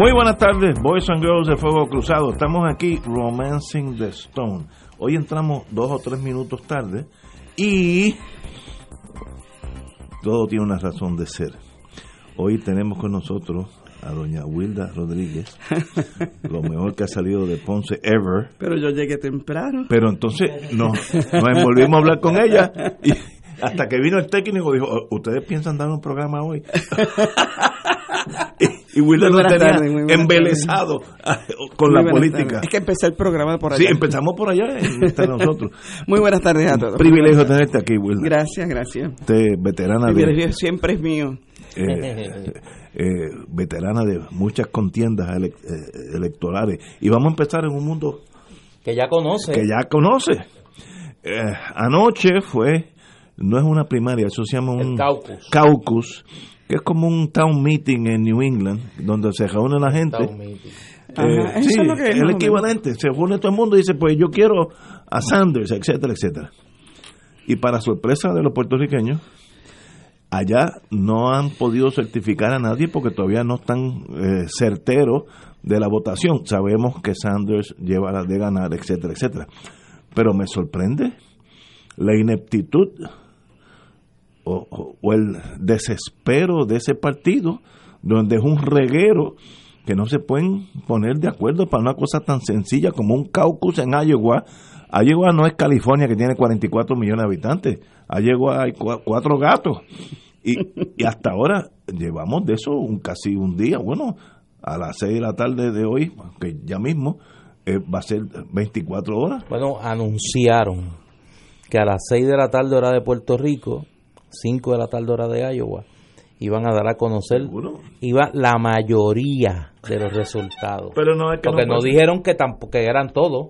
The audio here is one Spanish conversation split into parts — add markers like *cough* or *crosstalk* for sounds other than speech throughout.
Muy buenas tardes, Boys and Girls de Fuego Cruzado. Estamos aquí, Romancing the Stone. Hoy entramos dos o tres minutos tarde y todo tiene una razón de ser. Hoy tenemos con nosotros a doña Wilda Rodríguez, lo mejor que ha salido de Ponce ever. Pero yo llegué temprano. Pero entonces no, nos volvimos a hablar con ella y hasta que vino el técnico dijo, ¿ustedes piensan dar un programa hoy? *laughs* y nos buenas tenía tardes, embelesado *laughs* con la Muy buenas política. tardes. Es que empecé el programa por allá. Sí, empezamos por allá, entre nosotros. *laughs* Muy buenas tardes a todos. Privilegio tenerte aquí, Wilda. Gracias, gracias. Usted, veterana El de, privilegio siempre es mío. eh, eh, veterana de muchas contiendas ele- eh, electorales. Y vamos a empezar en un mundo que ya conoce. que ya conoce. Eh, anoche fue, no es una primaria, eso se llama un caucus. caucus, que es como un town meeting en New England, donde se reúne la gente. Town meeting. Ajá, Eh, sí, es lo que es, el equivalente. Se reúne todo el mundo y dice, pues yo quiero a Sanders, etcétera, etcétera. Y para sorpresa de los puertorriqueños, allá no han podido certificar a nadie porque todavía no están eh, certeros de la votación. Sabemos que Sanders lleva la de ganar, etcétera, etcétera. Pero me sorprende la ineptitud o, el desespero de ese partido, donde es un reguero que no se pueden poner de acuerdo para una cosa tan sencilla como un caucus en Iowa. Iowa no es California que tiene 44 millones de habitantes. Iowa hay cua- cuatro gatos. Y, y hasta ahora llevamos de eso un casi un día. Bueno, a las 6 de la tarde de hoy, que ya mismo eh, va a ser 24 horas. Bueno, anunciaron que a las 6 de la tarde hora de Puerto Rico, 5 de la tarde hora de Iowa, iban a dar a conocer iba la mayoría de los resultados. Pero no es que Porque no dijeron que tampoco que eran todos,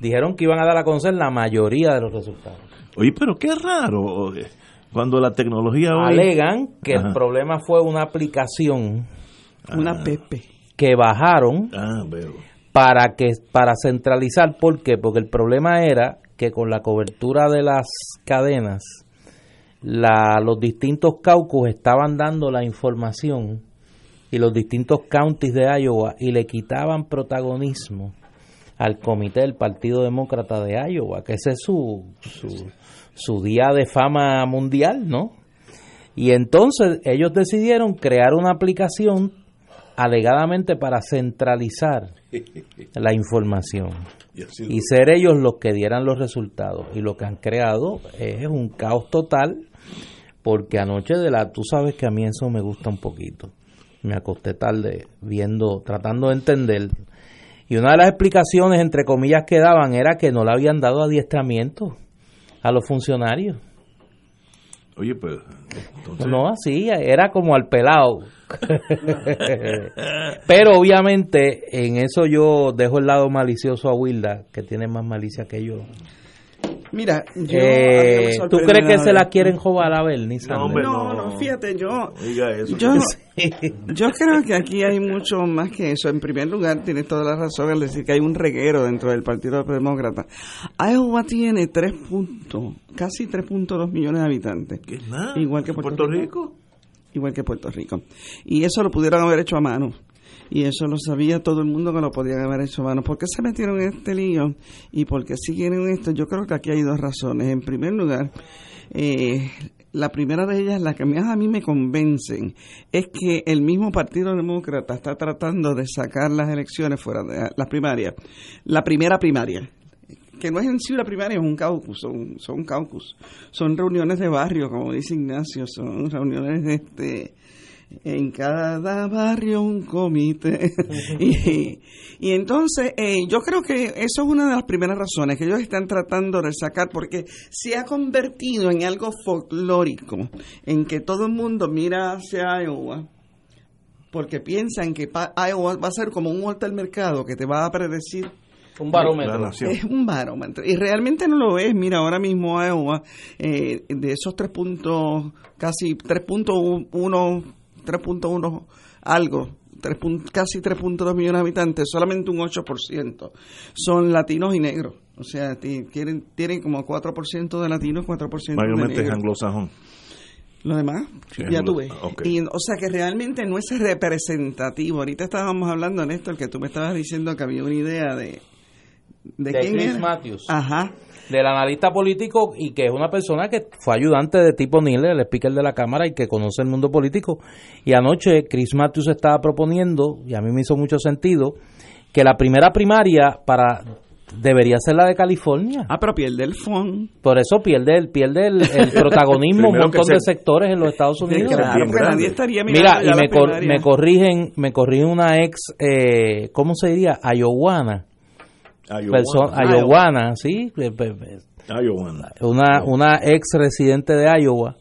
dijeron que iban a dar a conocer la mayoría de los resultados. Oye, pero qué raro. eh, Cuando la tecnología hoy... Alegan que Ajá. el problema fue una aplicación Una Pepe. que bajaron Ah, para que para centralizar ¿por qué? porque el problema era que con la cobertura de las cadenas la, los distintos caucus estaban dando la información y los distintos counties de Iowa y le quitaban protagonismo al comité del Partido Demócrata de Iowa, que ese es su, su, su día de fama mundial, ¿no? Y entonces ellos decidieron crear una aplicación alegadamente para centralizar la información *laughs* Y ser ellos los que dieran los resultados. Y lo que han creado es un caos total, porque anoche de la, tú sabes que a mí eso me gusta un poquito. Me acosté tarde viendo, tratando de entender. Y una de las explicaciones, entre comillas, que daban era que no le habían dado adiestramiento a los funcionarios. Oye, pues... entonces- No así, era como al pelado. *laughs* Pero obviamente en eso yo dejo el lado malicioso a Wilda, que tiene más malicia que yo. Mira, yo. Eh, ¿Tú crees que se la quieren jobar a Bernie Sanders? hombre, No, no. no, fíjate, yo. Diga eso. Yo, *laughs* yo creo que aquí hay mucho más que eso. En primer lugar, tienes toda la razón al decir que hay un reguero dentro del Partido Demócrata. Iowa tiene 3 puntos, casi 3.2 millones de habitantes. ¿Qué es nada? Igual que Puerto Rico. igual que Puerto Rico. Y eso lo pudieron haber hecho a mano. Y eso lo sabía todo el mundo que lo podían haber hecho a mano. ¿Por qué se metieron en este lío? ¿Y por qué siguen en esto? Yo creo que aquí hay dos razones. En primer lugar, eh, la primera de ellas, la que más a mí me convencen, es que el mismo Partido Demócrata está tratando de sacar las elecciones fuera de las primarias. La primera primaria que no es en sí una primaria, es un caucus, son, son caucus. Son reuniones de barrio, como dice Ignacio, son reuniones de este en cada barrio un comité. *laughs* y, y, entonces, eh, yo creo que eso es una de las primeras razones que ellos están tratando de sacar, porque se ha convertido en algo folclórico, en que todo el mundo mira hacia Iowa, porque piensan que Iowa va a ser como un al mercado que te va a predecir un barómetro. Es un barómetro. Y realmente no lo es. Mira, ahora mismo Iowa, eh, de esos tres puntos, casi 3.1, 3.1 algo, 3, casi 3.2 millones de habitantes, solamente un 8% son latinos y negros. O sea, tienen, tienen como 4% de latinos, 4% Mayormente de negros. anglosajón. Lo demás, ya tuve. Y, o sea que realmente no es representativo. Ahorita estábamos hablando, Néstor, que tú me estabas diciendo que había una idea de, de, Chris Matthews. Ajá. Del analista político y que es una persona que fue ayudante de tipo Nile, el speaker de la Cámara y que conoce el mundo político. Y anoche Chris Matthews estaba proponiendo, y a mí me hizo mucho sentido, que la primera primaria para debería ser la de California. Ah, pero pierde el fondo. Por eso pierde el, pierde el, *laughs* protagonismo un montón de sectores en los Estados Unidos. Mira, y me, me, corrigen, me corrigen una ex, eh, ¿cómo se diría? Ayowana Iowana, sí. Una, una ex residente de Iowa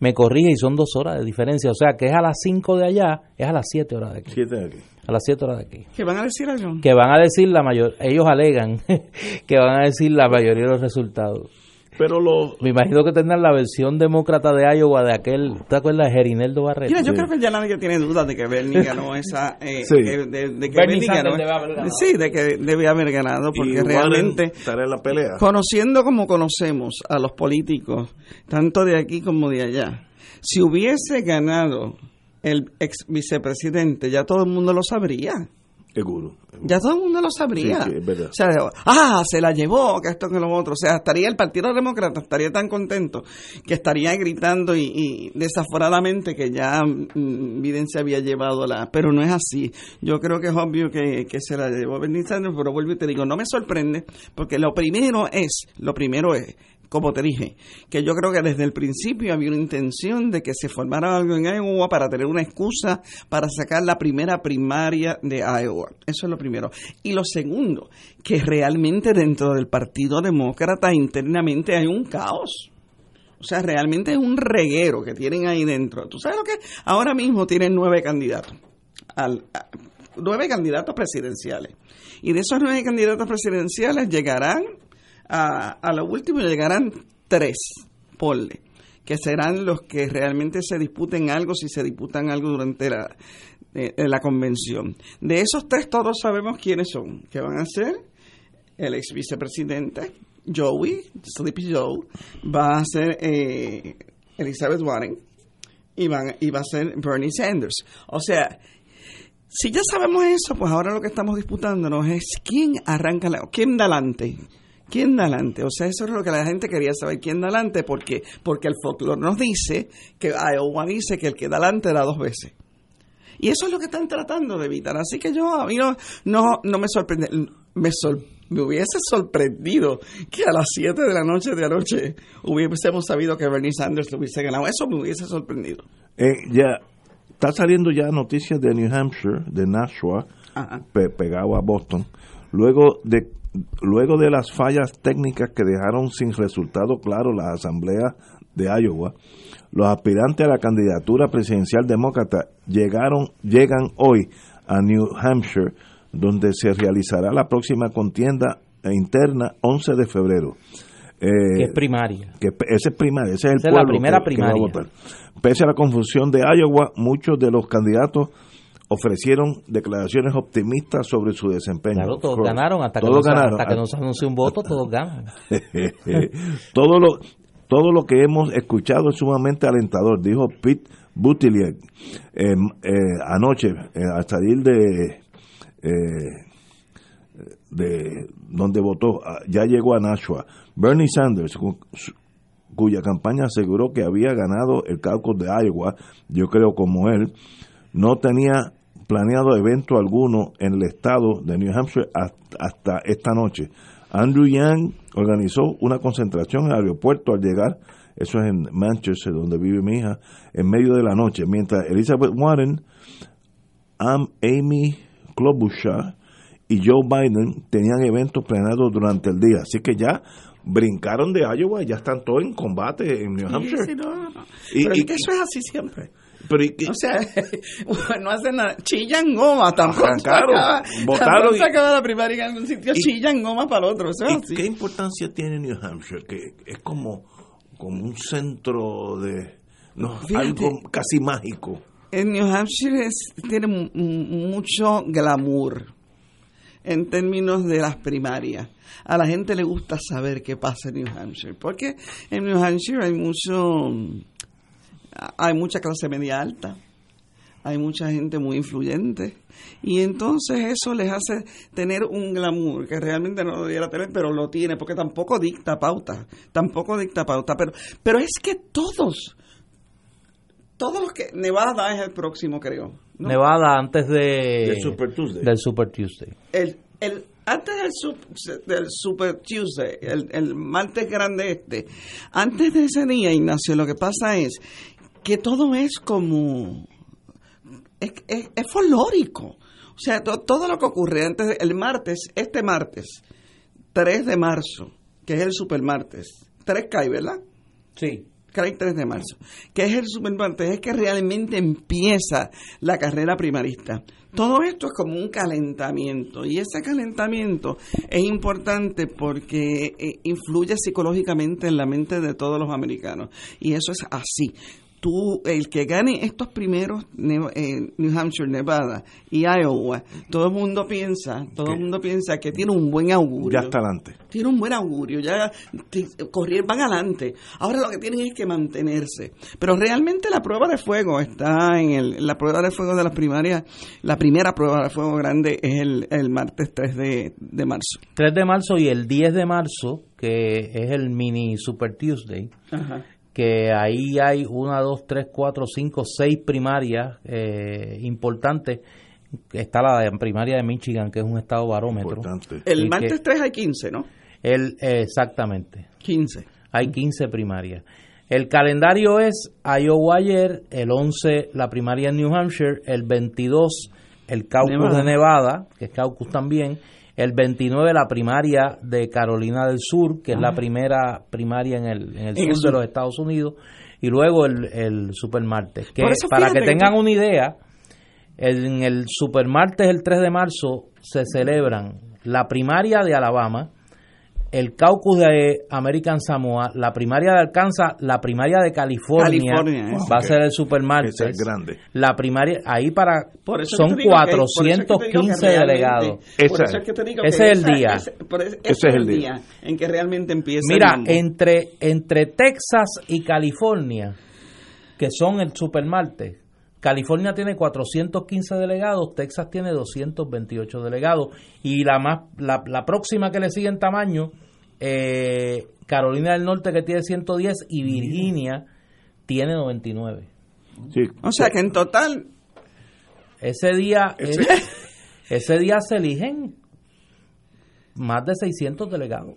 me corrige y son dos horas de diferencia. O sea, que es a las 5 de allá, es a las 7 horas de aquí. de aquí. A las 7 horas de aquí. ¿Qué van a decir algo? Que van a decir la mayor, ellos alegan *laughs* que van a decir la mayoría de los resultados. Pero lo... Me imagino que tendrán la versión demócrata de Iowa de aquel, ¿te acuerdas de Gerineldo Barreto? Mira, yo creo que ya nadie tiene dudas de que Bernie ganó *laughs* esa... Eh, sí. de, que Bernie, ganó, Sí, de que debe haber ganado, porque realmente... en la pelea. Conociendo como conocemos a los políticos, tanto de aquí como de allá, si hubiese ganado el ex vicepresidente, ya todo el mundo lo sabría. Seguro. Ya todo el mundo lo sabría. O sea, ah, se la llevó, que esto, que lo otro. O sea, estaría el Partido Demócrata, estaría tan contento que estaría gritando y, desaforadamente que ya mm, Biden se había llevado la. Pero no es así. Yo creo que es obvio que, que se la llevó Bernie Sanders, pero vuelvo y te digo, no me sorprende, porque lo primero es, lo primero es como te dije, que yo creo que desde el principio había una intención de que se formara algo en Iowa para tener una excusa para sacar la primera primaria de Iowa. Eso es lo primero. Y lo segundo, que realmente dentro del Partido Demócrata internamente hay un caos. O sea, realmente es un reguero que tienen ahí dentro. ¿Tú sabes lo que? Ahora mismo tienen nueve candidatos. Al, nueve candidatos presidenciales. Y de esos nueve candidatos presidenciales llegarán a, a lo último llegarán tres, ponle, que serán los que realmente se disputen algo, si se disputan algo durante la, eh, la convención. De esos tres todos sabemos quiénes son, que van a ser el ex vicepresidente, Joey, Sleepy Joe, va a ser eh, Elizabeth Warren y, van, y va a ser Bernie Sanders. O sea, si ya sabemos eso, pues ahora lo que estamos disputándonos es quién arranca, la, quién da adelante ¿Quién da adelante? O sea, eso es lo que la gente quería saber. ¿Quién da adelante? Porque, porque el folclore nos dice que Iowa dice que el que da adelante da dos veces. Y eso es lo que están tratando de evitar. Así que yo, a mí no, no, me sorprende. Me, me hubiese sorprendido que a las 7 de la noche de anoche hubiésemos sabido que Bernie Sanders lo hubiese ganado. Eso me hubiese sorprendido. Eh, ya, está saliendo ya noticias de New Hampshire, de Nashua, pegado a Boston. Luego de luego de las fallas técnicas que dejaron sin resultado claro las asambleas de Iowa, los aspirantes a la candidatura presidencial demócrata llegaron, llegan hoy a New Hampshire, donde se realizará la próxima contienda interna 11 de febrero. Eh, que es primaria. Que ese es primaria, ese es el pueblo la primera primaria. Pese a la confusión de Iowa, muchos de los candidatos ofrecieron declaraciones optimistas sobre su desempeño. Claro, todos ganaron, hasta que, nos, hasta que nos anuncie un voto, todos ganan. *laughs* todo, lo, todo lo que hemos escuchado es sumamente alentador, dijo Pete Buttigieg eh, eh, anoche eh, al salir de, de donde votó, ah, ya llegó a Nashua. Bernie Sanders, cuya campaña aseguró que había ganado el caucus de Iowa, yo creo como él, no tenía planeado evento alguno en el estado de New Hampshire hasta esta noche. Andrew Yang organizó una concentración en el aeropuerto al llegar, eso es en Manchester, donde vive mi hija, en medio de la noche, mientras Elizabeth Warren, Amy Klobuchar y Joe Biden tenían eventos planeados durante el día. Así que ya brincaron de Iowa y ya están todos en combate en New Hampshire. Y, pero es que eso es así siempre. Pero o sea, *laughs* no hacen nada. Chillan goma, tampoco. Claro, votaron. se acaba la primaria en un sitio, chillan goma para el otro. ¿Qué importancia tiene New Hampshire? Que es como, como un centro de. No, algo casi mágico. En New Hampshire tiene mucho glamour en términos de las primarias. A la gente le gusta saber qué pasa en New Hampshire, porque en New Hampshire hay mucho hay mucha clase media alta, hay mucha gente muy influyente y entonces eso les hace tener un glamour que realmente no lo debiera tener, pero lo tiene porque tampoco dicta pauta, tampoco dicta pauta, pero pero es que todos todos los que Nevada es el próximo, creo. Nevada antes de del Super Tuesday. Del Super Tuesday. El, el antes del, del Super Tuesday, el, el martes grande este, antes de ese día, Ignacio, lo que pasa es que todo es como... es, es, folclórico. O sea, todo lo que ocurre antes, el martes, este martes, 3 de marzo, que es el supermartes, 3 cae, ¿verdad? Sí. Cae 3 de marzo, que es el supermartes, es que realmente empieza la carrera primarista. Todo esto es como un calentamiento y ese calentamiento es importante porque eh, influye psicológicamente en la mente de todos los americanos y eso es así tú, el que gane estos primeros eh, New Hampshire, Nevada y Iowa, todo el mundo piensa, todo el mundo piensa que tiene un buen augurio. Ya está adelante. Tiene un buen augurio, ya correr, van adelante. Ahora lo que tienen es que mantenerse. Pero realmente la prueba de fuego está en el, la prueba de fuego de las primarias, la primera prueba de fuego grande es el, el martes 3 de, de marzo. 3 de marzo y el 10 de marzo, que es el mini Super Tuesday. Ajá que ahí hay una, dos, tres, cuatro, cinco, seis primarias eh, importantes. Está la primaria de Michigan, que es un estado barómetro. El martes 3 hay 15, ¿no? El, exactamente. 15. Hay 15 primarias. El calendario es Iowa ayer, el 11 la primaria en New Hampshire, el 22 el caucus de Nevada, que es caucus también, el 29 la primaria de Carolina del Sur, que es la primera primaria en el, en el sur de los Estados Unidos, y luego el, el Supermartes. Que para que tengan una idea, en el Supermartes el 3 de marzo se celebran la primaria de Alabama, el caucus de American Samoa, la primaria de Arkansas, la primaria de California, va a ser el supermartes. Es grande. La primaria, ahí para, son 415 delegados. Ese es el día. ese, es el día en que realmente empieza. Mira, entre, entre Texas y California, que son el supermartes, California tiene 415 delegados, Texas tiene 228 delegados y la más la, la próxima que le sigue en tamaño eh, Carolina del Norte que tiene 110 y Virginia tiene 99. O sea que en total ese día ese, *laughs* día se eligen más de 600 delegados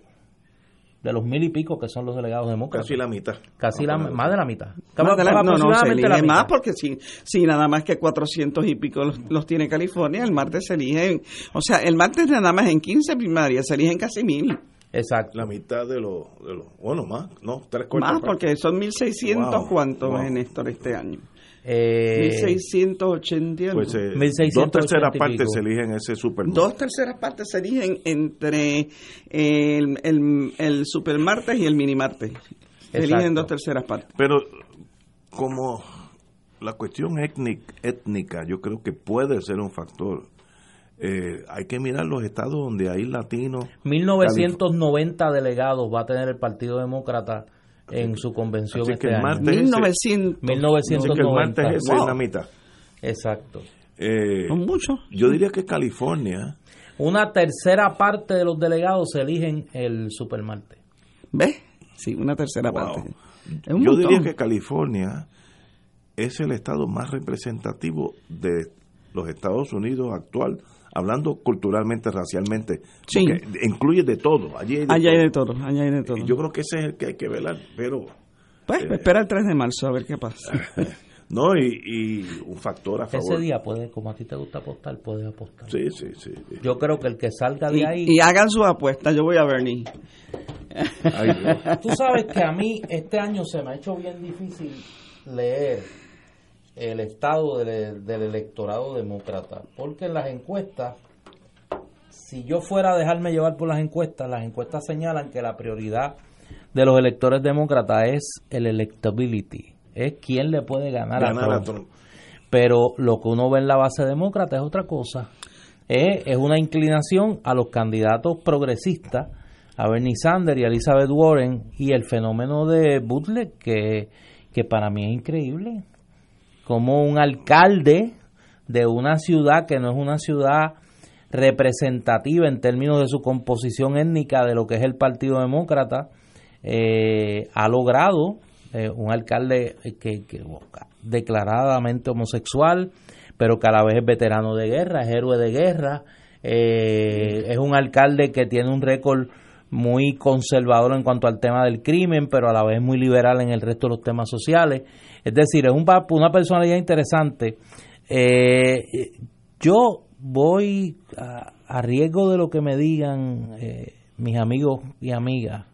de los mil y pico que son los delegados demócratas. Casi la mitad. Casi la, más de la mitad. no, no, se elige más porque si, si nada más que 400 y pico los, tiene California, el martes se eligen, o sea, el martes nada más en 15 primarias se eligen casi mil. Exacto. La mitad de los, de lo, bueno, más, no, tres cuartos. Más, porque son 1.600 cuántos, wow. Néstor, este año. Eh, 1680 pues, eh, dos terceras partes se eligen ese supermartes. Dos terceras partes se eligen entre el, el, el supermartes y el minimartes. Se eligen dos terceras partes. Pero como la cuestión étnica, étnica, yo creo que puede ser un factor eh, hay que mirar los estados donde hay latinos. 1990 delegados va a tener el Partido Demócrata en su convención Así este que el año. 1900. 1990. el es wow. la mitad. Exacto. Eh, Son muchos. Yo diría que California. Una tercera parte de los delegados se eligen el supermartes. ¿Ves? Sí, una tercera wow. parte. yo montón. diría que California es el estado más representativo de los Estados Unidos actual hablando culturalmente, racialmente, Sí. incluye de todo. Allí hay de Allá hay de todo. todo, allá hay de todo. Y Yo creo que ese es el que hay que velar, pero Pues espera el 3 de marzo a ver qué pasa. *laughs* no, y, y un factor a favor. Ese día, puede, como a ti te gusta apostar, puedes apostar. Sí, sí, sí. Yo creo que el que salga de Y, ahí... y hagan su apuesta, yo voy a Bernie. Ay. Tú sabes que a mí este año se me ha hecho bien difícil leer el estado del, del electorado demócrata, porque en las encuestas, si yo fuera a dejarme llevar por las encuestas, las encuestas señalan que la prioridad de los electores demócratas es el electability, es quién le puede ganar, Ganar a a Trump. Trump. Pero lo que uno ve en la base demócrata es otra cosa. Es, es una inclinación a los candidatos progresistas, a Bernie Sanders y a Elizabeth Warren, y el fenómeno de Butler, que, que para mí es increíble. Como un alcalde de una ciudad que no es una ciudad representativa en términos de su composición étnica de lo que es el Partido Demócrata, eh, ha logrado eh, un alcalde que, que declaradamente homosexual, pero que a la vez es veterano de guerra, es héroe de guerra, eh, es un alcalde que tiene un récord muy conservador en cuanto al tema del crimen, pero a la vez muy liberal en el resto de los temas sociales. Es decir, es un, una personalidad interesante. Eh, yo voy a, a riesgo de lo que me digan eh, mis amigos y amigas.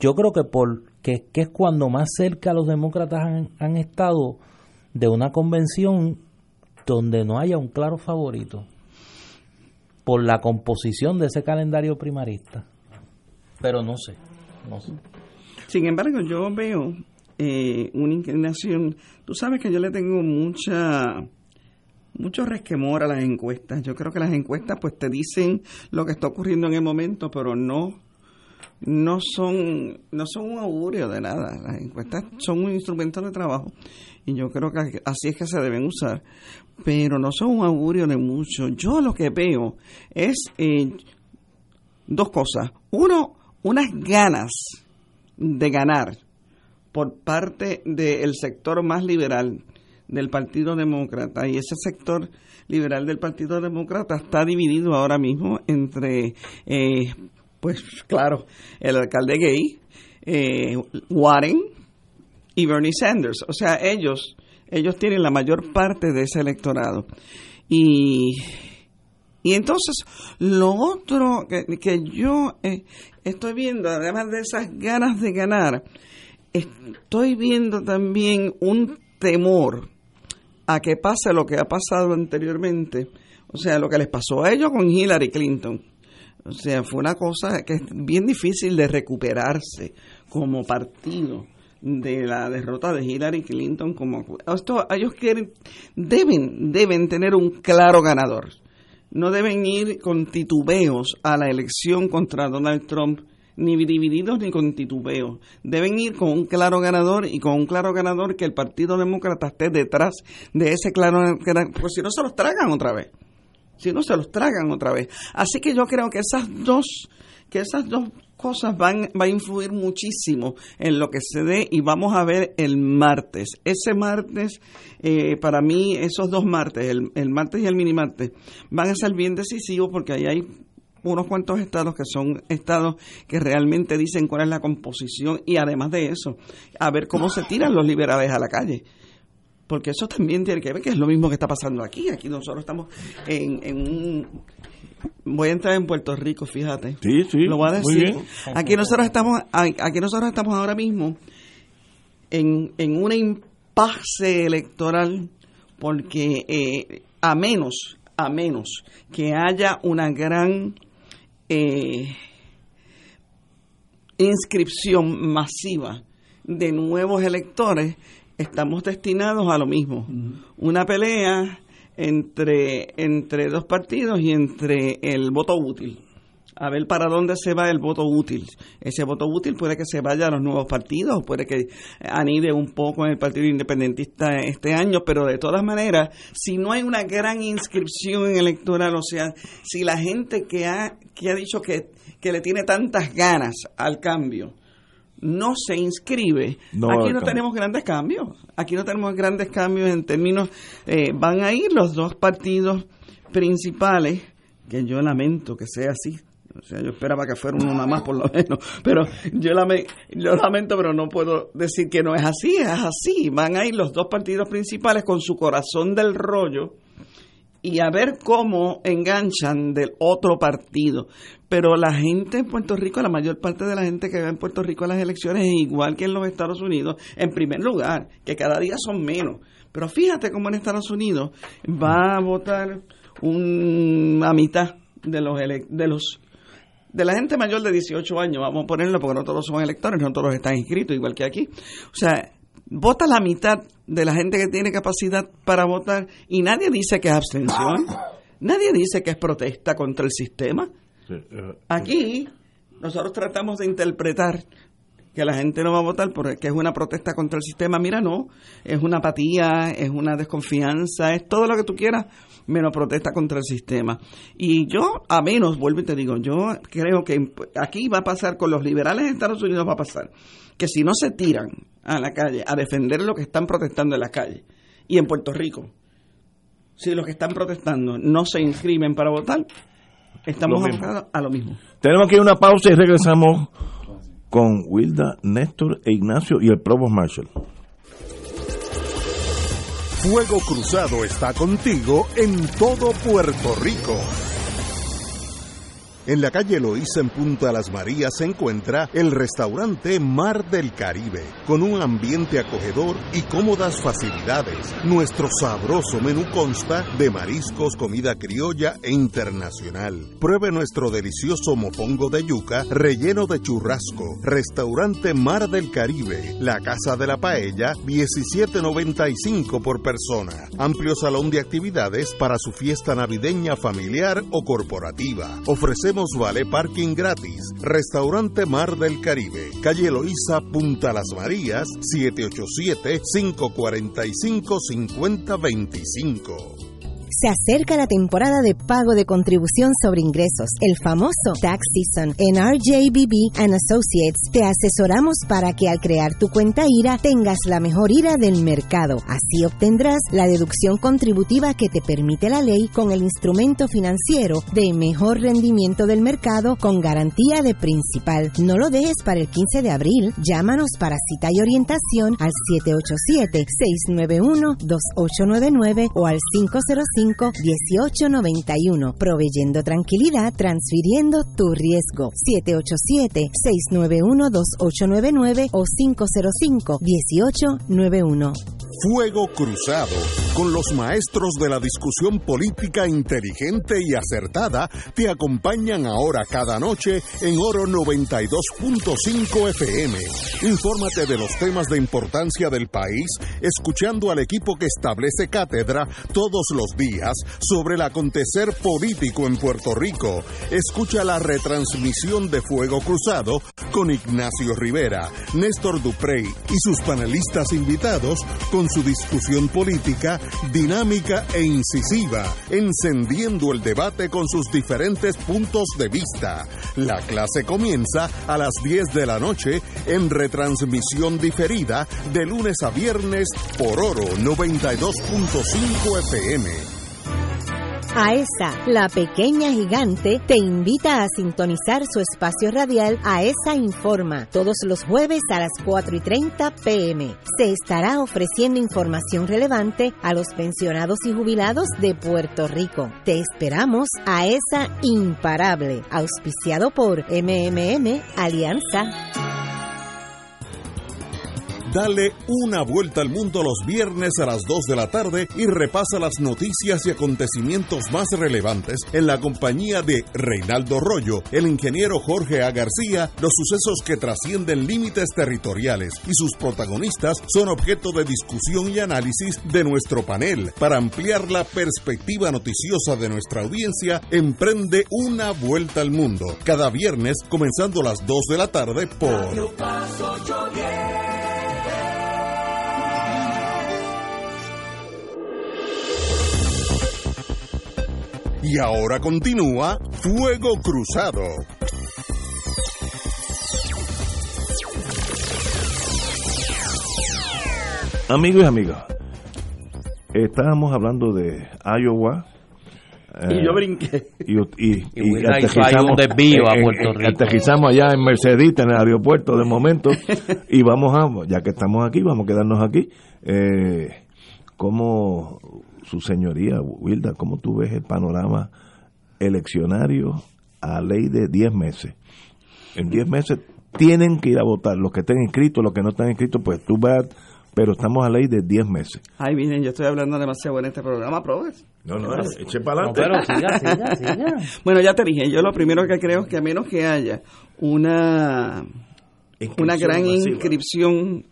Yo creo que por que, que es cuando más cerca los demócratas han, han estado de una convención donde no haya un claro favorito por la composición de ese calendario primarista. Pero no sé, no sé. Sin embargo, yo veo eh, una inclinación. Tú sabes que yo le tengo mucha mucho resquemor a las encuestas. Yo creo que las encuestas pues te dicen lo que está ocurriendo en el momento, pero no no son no son un augurio de nada. Las encuestas son un instrumento de trabajo y yo creo que así es que se deben usar, pero no son un augurio de mucho. Yo lo que veo es eh, dos cosas. Uno, unas ganas de ganar por parte del sector más liberal del Partido Demócrata y ese sector liberal del Partido Demócrata está dividido ahora mismo entre, eh, pues claro, el alcalde gay, eh, Warren y Bernie Sanders. O sea, ellos, ellos tienen la mayor parte de ese electorado. Y, y entonces, lo otro que, que yo eh, estoy viendo, además de esas ganas de ganar, estoy viendo también un temor a que pase lo que ha pasado anteriormente, o sea, lo que les pasó a ellos con Hillary Clinton. O sea, fue una cosa que es bien difícil de recuperarse como partido de la derrota de Hillary Clinton como ellos quieren deben deben tener un claro ganador no deben ir con titubeos a la elección contra Donald Trump ni divididos ni con titubeos. Deben ir con un claro ganador y con un claro ganador que el Partido Demócrata esté detrás de ese claro ganador, si no se los tragan otra vez. Si no se los tragan otra vez. Así que yo creo que esas dos, que esas dos cosas van, va a influir muchísimo en lo que se dé y vamos a ver el martes. Ese martes, eh, para mí, esos dos martes, el, el martes y el mini martes, van a ser bien decisivos porque ahí hay unos cuantos estados que son estados que realmente dicen cuál es la composición y además de eso, a ver cómo se tiran los liberales a la calle. Porque eso también tiene que ver, que es lo mismo que está pasando aquí. Aquí nosotros estamos en, en un... Voy a entrar en Puerto Rico, fíjate. Sí, sí, Lo voy a decir. Aquí nosotros estamos, aquí nosotros estamos ahora mismo en, en un impasse electoral porque eh, a menos, a menos que haya una gran eh, inscripción masiva de nuevos electores, estamos destinados a lo mismo. Una pelea entre, entre dos partidos y entre el voto útil. A ver para dónde se va el voto útil. Ese voto útil puede que se vaya a los nuevos partidos, puede que anide un poco en el Partido Independentista este año, pero de todas maneras, si no hay una gran inscripción electoral, o sea, si la gente que ha, que ha dicho que, que le tiene tantas ganas al cambio, no se inscribe, No aquí no tenemos grandes cambios. Aquí no tenemos grandes cambios en términos, eh, van a ir los dos partidos principales, que yo lamento que sea así, o sea, yo esperaba que fuera uno más por lo menos, pero yo, yo lamento, pero no puedo decir que no es así, es así. Van a ir los dos partidos principales con su corazón del rollo y a ver cómo enganchan del otro partido. Pero la gente en Puerto Rico, la mayor parte de la gente que va en Puerto Rico las elecciones es igual que en los Estados Unidos, en primer lugar, que cada día son menos. Pero fíjate cómo en Estados Unidos va a votar una mitad de los de los de la gente mayor de 18 años, vamos a ponerlo porque no todos son electores, no todos están inscritos, igual que aquí. O sea, vota la mitad de la gente que tiene capacidad para votar y nadie dice que es abstención, nadie dice que es protesta contra el sistema. Eh, aquí nosotros tratamos de interpretar que la gente no va a votar porque es una protesta contra el sistema. Mira, no, es una apatía, es una desconfianza, es todo lo que tú quieras, menos protesta contra el sistema. Y yo, a menos, vuelvo y te digo, yo creo que aquí va a pasar con los liberales de Estados Unidos, va a pasar que si no se tiran a la calle a defender lo que están protestando en la calle, y en Puerto Rico, si los que están protestando no se inscriben para votar, estamos a lo mismo. Tenemos que ir a una pausa y regresamos con Wilda, Néstor e Ignacio y el Provost Marshall. Fuego Cruzado está contigo en todo Puerto Rico. En la calle Loíza en Punta Las Marías se encuentra el restaurante Mar del Caribe, con un ambiente acogedor y cómodas facilidades. Nuestro sabroso menú consta de mariscos, comida criolla e internacional. Pruebe nuestro delicioso mopongo de yuca relleno de churrasco. Restaurante Mar del Caribe, la Casa de la Paella, 17.95 por persona. Amplio salón de actividades para su fiesta navideña familiar o corporativa. Vale parking gratis. Restaurante Mar del Caribe, calle Loíza, Punta Las Marías, 787-545-5025. Se acerca la temporada de pago de contribución sobre ingresos, el famoso Tax Season. En RJBB and Associates te asesoramos para que al crear tu cuenta IRA tengas la mejor IRA del mercado. Así obtendrás la deducción contributiva que te permite la ley con el instrumento financiero de mejor rendimiento del mercado con garantía de principal. No lo dejes para el 15 de abril. Llámanos para cita y orientación al 787-691-2899 o al 505 1891 proveyendo tranquilidad, transfiriendo tu riesgo. 787-691-2899 o 505-1891. Fuego Cruzado, con los maestros de la discusión política inteligente y acertada, te acompañan ahora cada noche en Oro 92.5 FM. Infórmate de los temas de importancia del país, escuchando al equipo que establece cátedra todos los días sobre el acontecer político en Puerto Rico. Escucha la retransmisión de Fuego Cruzado con Ignacio Rivera, Néstor Duprey y sus panelistas invitados con su discusión política dinámica e incisiva, encendiendo el debate con sus diferentes puntos de vista. La clase comienza a las 10 de la noche en retransmisión diferida de lunes a viernes por Oro 92.5 FM. AESA, la pequeña gigante, te invita a sintonizar su espacio radial AESA Informa todos los jueves a las 4 y 30 pm. Se estará ofreciendo información relevante a los pensionados y jubilados de Puerto Rico. Te esperamos AESA Imparable, auspiciado por MMM Alianza. Dale una vuelta al mundo los viernes a las 2 de la tarde y repasa las noticias y acontecimientos más relevantes en la compañía de Reinaldo Rollo, el ingeniero Jorge A. García, los sucesos que trascienden límites territoriales y sus protagonistas son objeto de discusión y análisis de nuestro panel. Para ampliar la perspectiva noticiosa de nuestra audiencia, emprende una vuelta al mundo. Cada viernes, comenzando a las 2 de la tarde por... Y ahora continúa Fuego Cruzado. Amigos y amigas, estábamos hablando de Iowa. y yo brinqué. Y, *laughs* y, y, aterrizamos, un desvío a Puerto Rico. aterrizamos allá en Mercedita, en el aeropuerto de momento, *laughs* y vamos a, ya que estamos aquí, vamos a quedarnos aquí. Eh, ¿Cómo, su señoría, Wilda, cómo tú ves el panorama eleccionario a ley de 10 meses? En 10 meses tienen que ir a votar, los que estén inscritos, los que no están inscritos, pues tú vas pero estamos a ley de 10 meses. Ay, miren, yo estoy hablando demasiado en este programa, probes. No, no, eche para adelante. pero siga, siga, *laughs* siga. Bueno, ya te dije, yo lo primero que creo es que a menos que haya una, una gran inscripción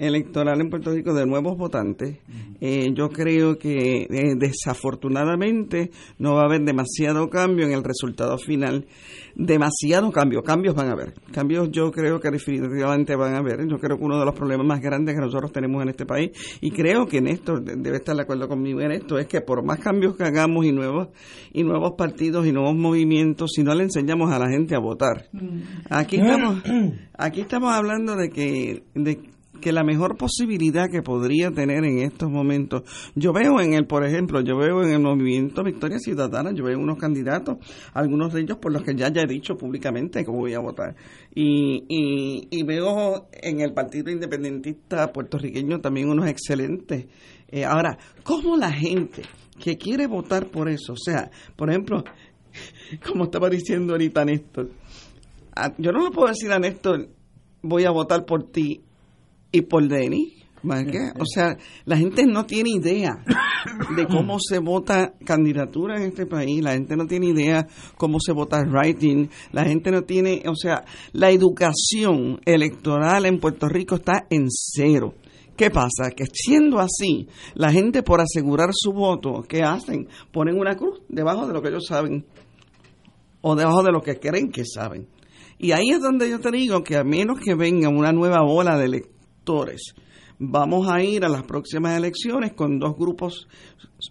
electoral en Puerto Rico de nuevos votantes, eh, yo creo que eh, desafortunadamente no va a haber demasiado cambio en el resultado final. Demasiado cambio, cambios van a haber. Cambios yo creo que definitivamente van a haber. Yo creo que uno de los problemas más grandes que nosotros tenemos en este país, y creo que Néstor debe estar de acuerdo conmigo en esto, es que por más cambios que hagamos y nuevos, y nuevos partidos y nuevos movimientos, si no le enseñamos a la gente a votar. Mm. Aquí estamos, aquí estamos hablando de que, de que la mejor posibilidad que podría tener en estos momentos, yo veo en el, por ejemplo, yo veo en el movimiento Victoria Ciudadana, yo veo unos candidatos, algunos de ellos por los que ya ya he dicho públicamente que voy a votar, y, y, veo en el Partido Independentista puertorriqueño también unos excelentes. Eh, ahora, ¿cómo la gente que quiere votar por eso, o sea, por ejemplo, *laughs* como estaba diciendo ahorita Néstor, yo no le puedo decir a Néstor, voy a votar por ti y por Denis. O sea, la gente no tiene idea de cómo se vota candidatura en este país, la gente no tiene idea cómo se vota writing, la gente no tiene, o sea, la educación electoral en Puerto Rico está en cero. ¿Qué pasa? Que siendo así, la gente por asegurar su voto, ¿qué hacen? Ponen una cruz debajo de lo que ellos saben o debajo de lo que creen que saben. Y ahí es donde yo te digo que a menos que venga una nueva ola de electores, Vamos a ir a las próximas elecciones con dos grupos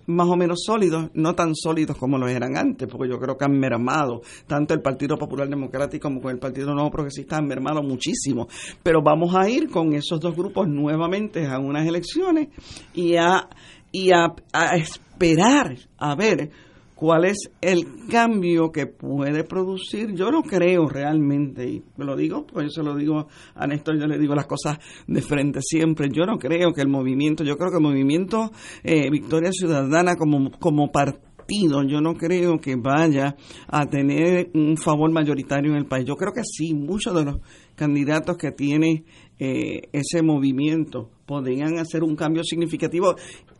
más o menos sólidos, no tan sólidos como lo eran antes, porque yo creo que han mermado, tanto el Partido Popular Democrático como el Partido Nuevo Progresista han mermado muchísimo. Pero vamos a ir con esos dos grupos nuevamente a unas elecciones y a, y a esperar a ver cuál es el cambio que puede producir. Yo no creo realmente, y me lo digo, pues yo se lo digo a Néstor, yo le digo las cosas de frente siempre, yo no creo que el movimiento, yo creo que el movimiento eh, Victoria Ciudadana como, como partido, yo no creo que vaya a tener un favor mayoritario en el país. Yo creo que sí, muchos de los candidatos que tiene eh, ese movimiento podrían hacer un cambio significativo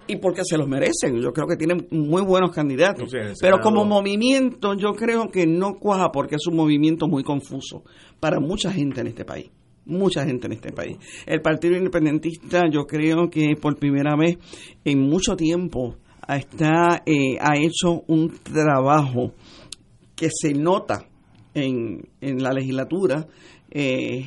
y porque se los merecen. Yo creo que tienen muy buenos candidatos. Pero como movimiento yo creo que no cuaja porque es un movimiento muy confuso para mucha gente en este país. Mucha gente en este país. El Partido Independentista yo creo que por primera vez en mucho tiempo está, eh, ha hecho un trabajo que se nota en, en la legislatura eh,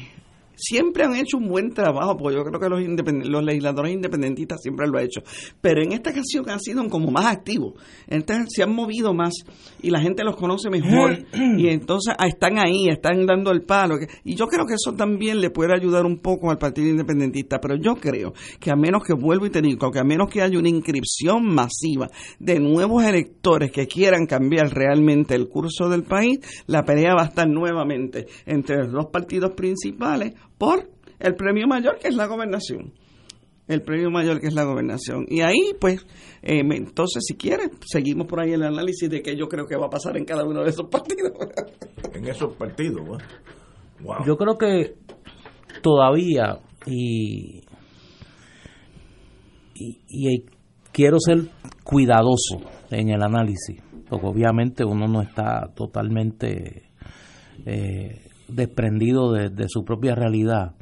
siempre han hecho un buen trabajo, porque yo creo que los, los legisladores independentistas siempre lo han hecho. Pero en esta ocasión han sido como más activos. Entonces se han movido más y la gente los conoce mejor *clears throat* y entonces ah, están ahí, están dando el palo. Y yo creo que eso también le puede ayudar un poco al Partido Independentista. Pero yo creo que a menos que vuelvo y te digo, que a menos que haya una inscripción masiva de nuevos electores que quieran cambiar realmente el curso del país, la pelea va a estar nuevamente entre los dos partidos principales por el premio mayor que es la gobernación. El premio mayor que es la gobernación. Y ahí, pues, eh, entonces, si quieres, seguimos por ahí el análisis de qué yo creo que va a pasar en cada uno de esos partidos. *laughs* en esos partidos, wow. Yo creo que todavía, y, y, quiero ser cuidadoso en el análisis, porque obviamente uno no está totalmente eh, desprendido de, su propia realidad.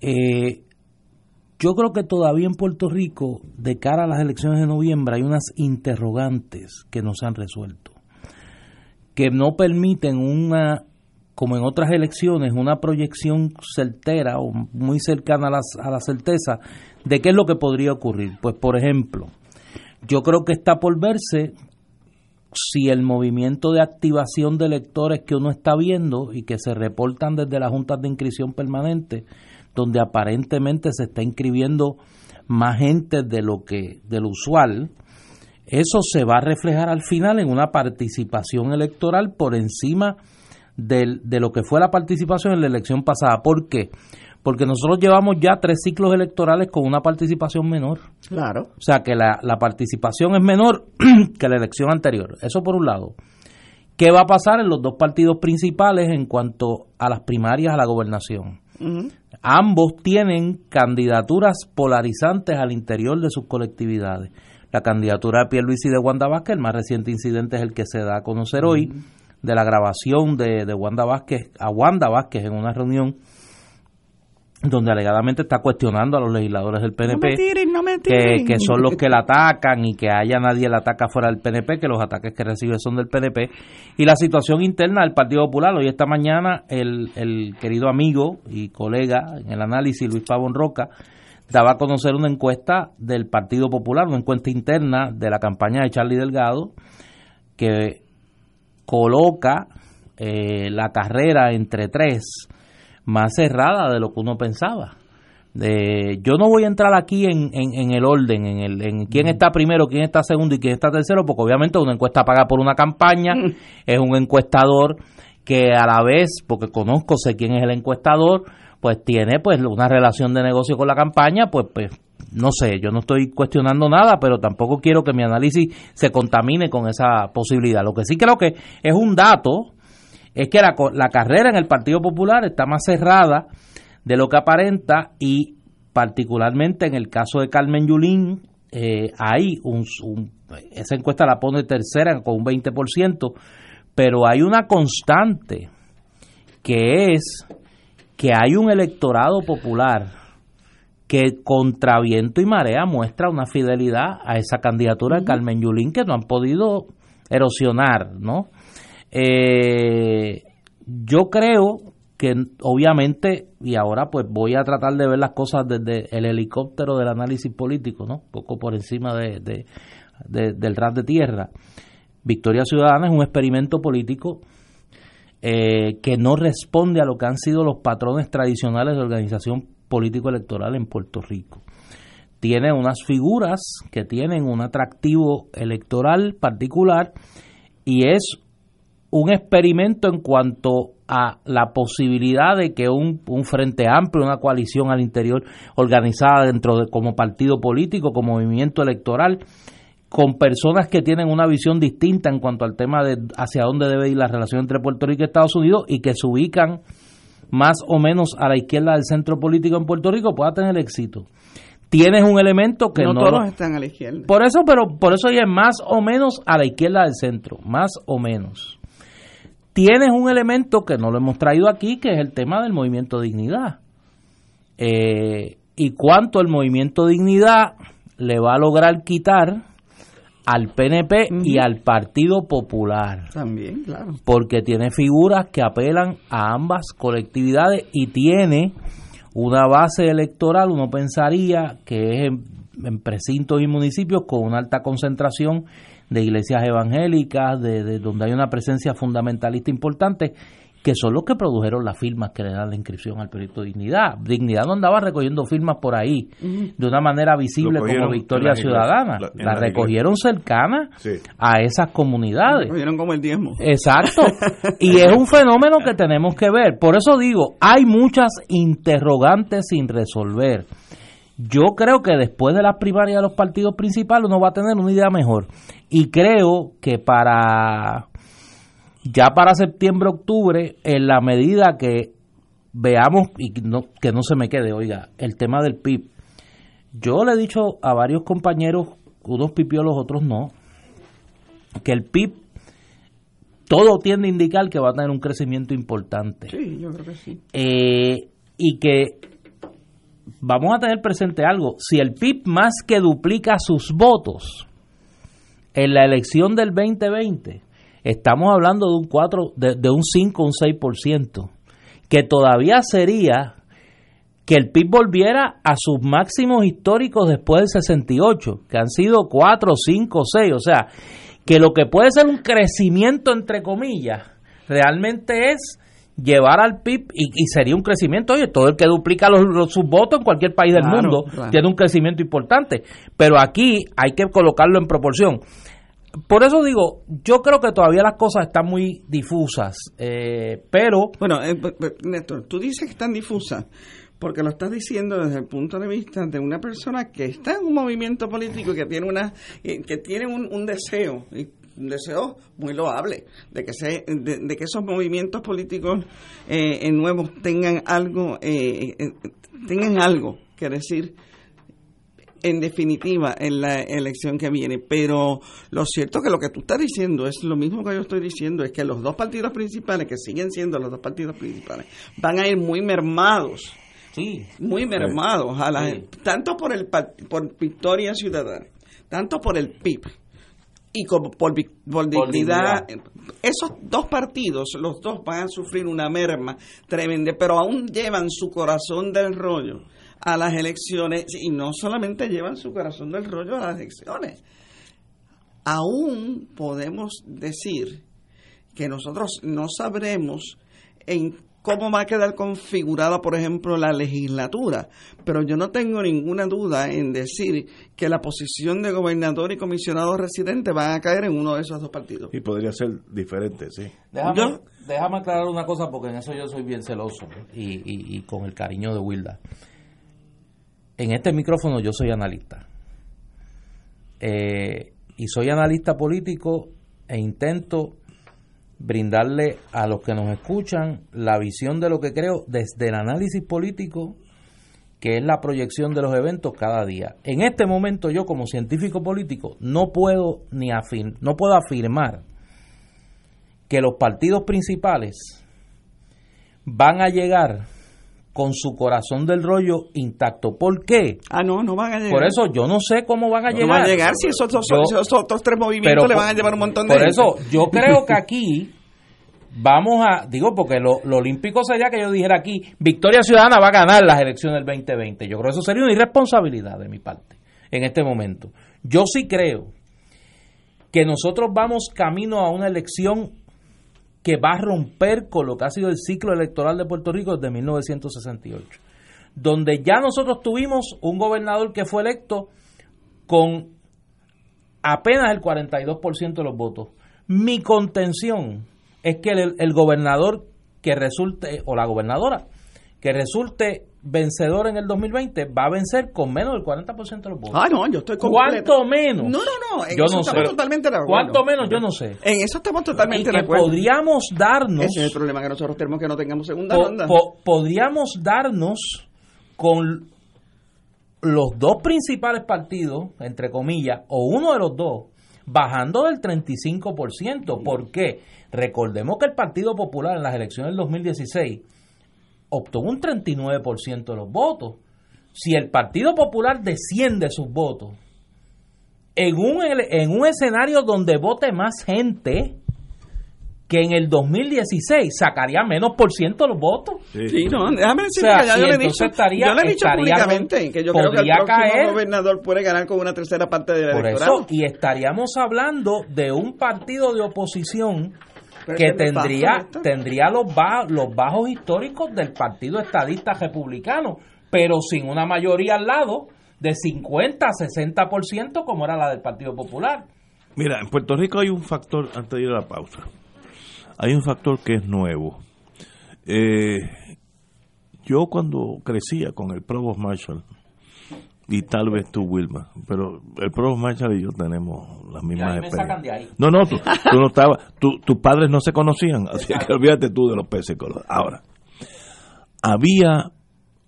Eh, yo creo que todavía en Puerto Rico, de cara a las elecciones de noviembre, hay unas interrogantes que no se han resuelto, que no permiten una, como en otras elecciones, una proyección certera o muy cercana a, a la certeza de qué es lo que podría ocurrir. Pues, por ejemplo, yo creo que está por verse si el movimiento de activación de electores que uno está viendo y que se reportan desde las juntas de inscripción permanente, donde aparentemente se está inscribiendo más gente de lo que de lo usual, eso se va a reflejar al final en una participación electoral por encima del, de lo que fue la participación en la elección pasada. ¿Por qué? Porque nosotros llevamos ya tres ciclos electorales con una participación menor. Claro. O sea que la, la participación es menor *clears throat* que la elección anterior. Eso por un lado. ¿Qué va a pasar en los dos partidos principales en cuanto a las primarias a la gobernación? Ambos tienen candidaturas polarizantes al interior de sus colectividades. La candidatura de Pierluisi de Wanda Vázquez, el más reciente incidente es el que se da a conocer hoy, de la grabación de, de Wanda Vázquez a Wanda Vázquez en una reunión donde alegadamente está cuestionando a los legisladores del PNP que, que, son los que la atacan y que haya nadie la ataca fuera del PNP, que los ataques que recibe son del PNP. Y la situación interna del Partido Popular, hoy esta mañana el, el querido amigo y colega en el análisis Luis Pavón Roca daba a conocer una encuesta del Partido Popular, una encuesta interna de la campaña de Charlie Delgado, que coloca eh, la carrera entre tres más cerrada de lo que uno pensaba. De, yo no voy a entrar aquí en, en, el orden, en, el, en quién está primero, quién está segundo y quién está tercero, porque obviamente una encuesta paga por una campaña, es un encuestador que a la vez, porque conozco, sé quién es el encuestador, pues tiene pues una relación de negocio con la campaña, pues, pues no sé, yo no estoy cuestionando nada, pero tampoco quiero que mi análisis se contamine con esa posibilidad. Lo que sí creo que es un dato, es que la, la carrera en el Partido Popular está más cerrada de lo que aparenta y particularmente en el caso de Carmen Yulín, eh, hay un, esa encuesta la pone tercera con un 20%, pero hay una constante que es que hay un electorado popular que contra viento y marea muestra una fidelidad a esa candidatura de Carmen Yulín que no han podido erosionar, ¿no? Eh, yo creo que obviamente, y ahora pues voy a tratar de ver las cosas desde el helicóptero del análisis político, ¿no? Poco por encima de, del ras de tierra. Victoria Ciudadana es un experimento político eh, que no responde a lo que han sido los patrones tradicionales de organización político-electoral en Puerto Rico. Tiene unas figuras que tienen un atractivo electoral particular y es un experimento en cuanto a la posibilidad de que un, un, frente amplio, una coalición al interior organizada dentro de como partido político, como movimiento electoral, con personas que tienen una visión distinta en cuanto al tema de hacia dónde debe ir la relación entre Puerto Rico y Estados Unidos y que se ubican más o menos a la izquierda del centro político en Puerto Rico pueda tener éxito. Tienes un elemento que no, no todos están a la izquierda. Por eso, pero por eso ya es más o menos a la izquierda del centro, más o menos tienes un elemento que no lo hemos traído aquí, que es el tema del movimiento dignidad. Eh, y cuánto el movimiento dignidad le va a lograr quitar al PNP y al Partido Popular. También, claro. Porque tiene figuras que apelan a ambas colectividades y tiene una base electoral, uno pensaría que es en, en precintos y municipios con una alta concentración de iglesias evangélicas, de, donde hay una presencia fundamentalista importante, que son los que produjeron las firmas que le dan la inscripción al proyecto Dignidad. Dignidad no andaba recogiendo firmas por ahí de una manera visible como Victoria Ciudadana. La, recogieron cercana a esas comunidades. Recogieron como el diezmo. Exacto. y es un fenómeno que tenemos que ver. Por eso digo, hay muchas interrogantes sin resolver. Yo creo que después de las primarias de los partidos principales uno va a tener una idea mejor. Y creo que para ya para septiembre, octubre, en la medida que veamos y no, que no se me quede, oiga, el tema del PIB. Yo le he dicho a varios compañeros, unos los otros no, que el PIB todo tiende a indicar que va a tener un crecimiento importante. Sí, yo creo que sí. Eh, y que vamos a tener presente algo, si el PIB más que duplica sus votos en la elección del 2020, estamos hablando de un 4 de, un 5 un 6%, que todavía sería que el PIB volviera a sus máximos históricos después del 68, que han sido 4, 5, 6, o sea, que lo que puede ser un crecimiento entre comillas, realmente es llevar al PIB y, sería un crecimiento. Oye, todo el que duplica los, sus votos en cualquier país del mundo tiene un crecimiento importante. Pero aquí hay que colocarlo en proporción. Por eso digo, yo creo que todavía las cosas están muy difusas, eh, pero... Bueno, eh, Néstor, tú dices que están difusas porque lo estás diciendo desde el punto de vista de una persona que está en un movimiento político que tiene una que tiene un, deseo un deseo muy loable de que se, de, que esos movimientos políticos eh, nuevos tengan algo eh, eh, tengan algo que decir en definitiva en la elección que viene. Pero lo cierto es que lo que tú estás diciendo es lo mismo que yo estoy diciendo, es que los dos partidos principales, que siguen siendo los dos partidos principales, van a ir muy mermados. Sí. Muy mermados, a la, tanto por, el, por Victoria Ciudadana, tanto por el PIB y como por, por, dignidad, esos dos partidos, los dos van a sufrir una merma tremenda, pero aún llevan su corazón del rollo a las elecciones y no solamente llevan su corazón del rollo a las elecciones, aún podemos decir que nosotros no sabremos en cómo va a quedar configurada, por ejemplo, la legislatura. Pero yo no tengo ninguna duda en decir que la posición de gobernador y comisionado residente va a caer en uno de esos dos partidos. Y podría ser diferente, sí. Déjame, aclarar una cosa, porque en eso yo soy bien celoso y, y con el cariño de Wilda. En este micrófono yo soy analista. Eh, y soy analista político e intento brindarle a los que nos escuchan la visión de lo que creo desde el análisis político, que es la proyección de los eventos cada día. En este momento yo como científico político no puedo ni no puedo afirmar que los partidos principales van a llegar con su corazón del rollo intacto. ¿Por qué? Ah, no, no van a llegar. Por eso yo no sé cómo van a llegar. No van a llegar si esos, otros tres movimientos le van a llevar un montón de Por eso yo creo que *laughs* aquí vamos a, digo, porque lo, lo, olímpico sería que yo dijera aquí, Victoria Ciudadana va a ganar las elecciones del 2020. Yo creo que eso sería una irresponsabilidad de mi parte en este momento. Yo sí creo que nosotros vamos camino a una elección que va a romper con lo que ha sido el ciclo electoral de Puerto Rico desde 1968, donde ya nosotros tuvimos un gobernador que fue electo con apenas el 42% de los votos. Mi contención es que el, gobernador que resulte, o la gobernadora, que resulte vencedor en el 2020 va a vencer con menos del 40% de los votos. Ah, no, yo estoy completo. ¿Cuánto menos? No, no, no, en yo eso no estamos sé. totalmente de acuerdo. ¿Cuánto menos? Yo no sé. En eso estamos totalmente de acuerdo. podríamos darnos... Ese es el problema que nosotros tenemos que no tengamos segunda ronda. podríamos darnos con los dos principales partidos, entre comillas, o uno de los dos, bajando del 35%. ¿Por qué? Recordemos que el Partido Popular en las elecciones del 2016 obtuvo un 39% de los votos. Si el Partido Popular desciende sus votos en un, en un escenario donde vote más gente que en el 2016 sacaría menos por ciento los votos. Sí, no, déjame decir que ya yo le he dicho, yo le he dicho públicamente que yo creo que el próximo gobernador puede ganar con una tercera parte de la Por eso, y estaríamos hablando de un partido de oposición que tendría, tendría los, bajos, los bajos históricos del Partido Estadista Republicano, pero sin una mayoría al lado de 50 a 60% como era la del Partido Popular. Mira, en Puerto Rico hay un factor, antes de ir a la pausa, hay un factor que es nuevo. Eh, yo cuando crecía con el Provost Marshall, y tal vez tú, Wilma. Pero el Provost Marshall y yo tenemos las mismas experiencias. No, no, tú, no estabas, tus padres no se conocían, así que olvídate tú de los peces Ahora, había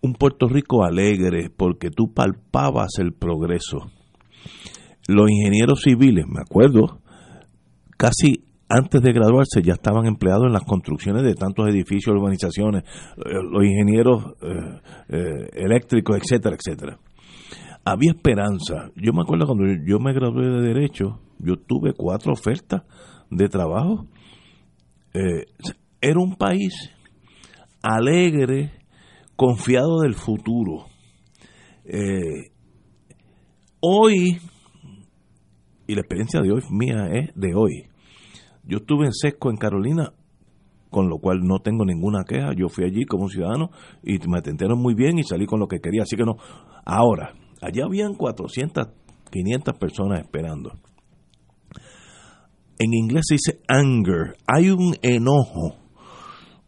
un Puerto Rico alegre porque tú palpabas el progreso. Los ingenieros civiles, me acuerdo, casi antes de graduarse ya estaban empleados en las construcciones de tantos edificios, urbanizaciones, eh, los ingenieros eh, eh, eléctricos, etcétera, etcétera había esperanza. Yo me acuerdo cuando yo me gradué de Derecho, yo tuve cuatro ofertas de trabajo. Eh, era un país alegre, confiado del futuro. Eh, hoy, y la experiencia de hoy mía es de hoy, yo estuve en Sesco, en Carolina, con lo cual no tengo ninguna queja. Yo fui allí como ciudadano y me atendieron muy bien y salí con lo que quería. Así que no. Ahora, allá habían 400, 500 personas esperando. En inglés se dice anger. Hay un enojo,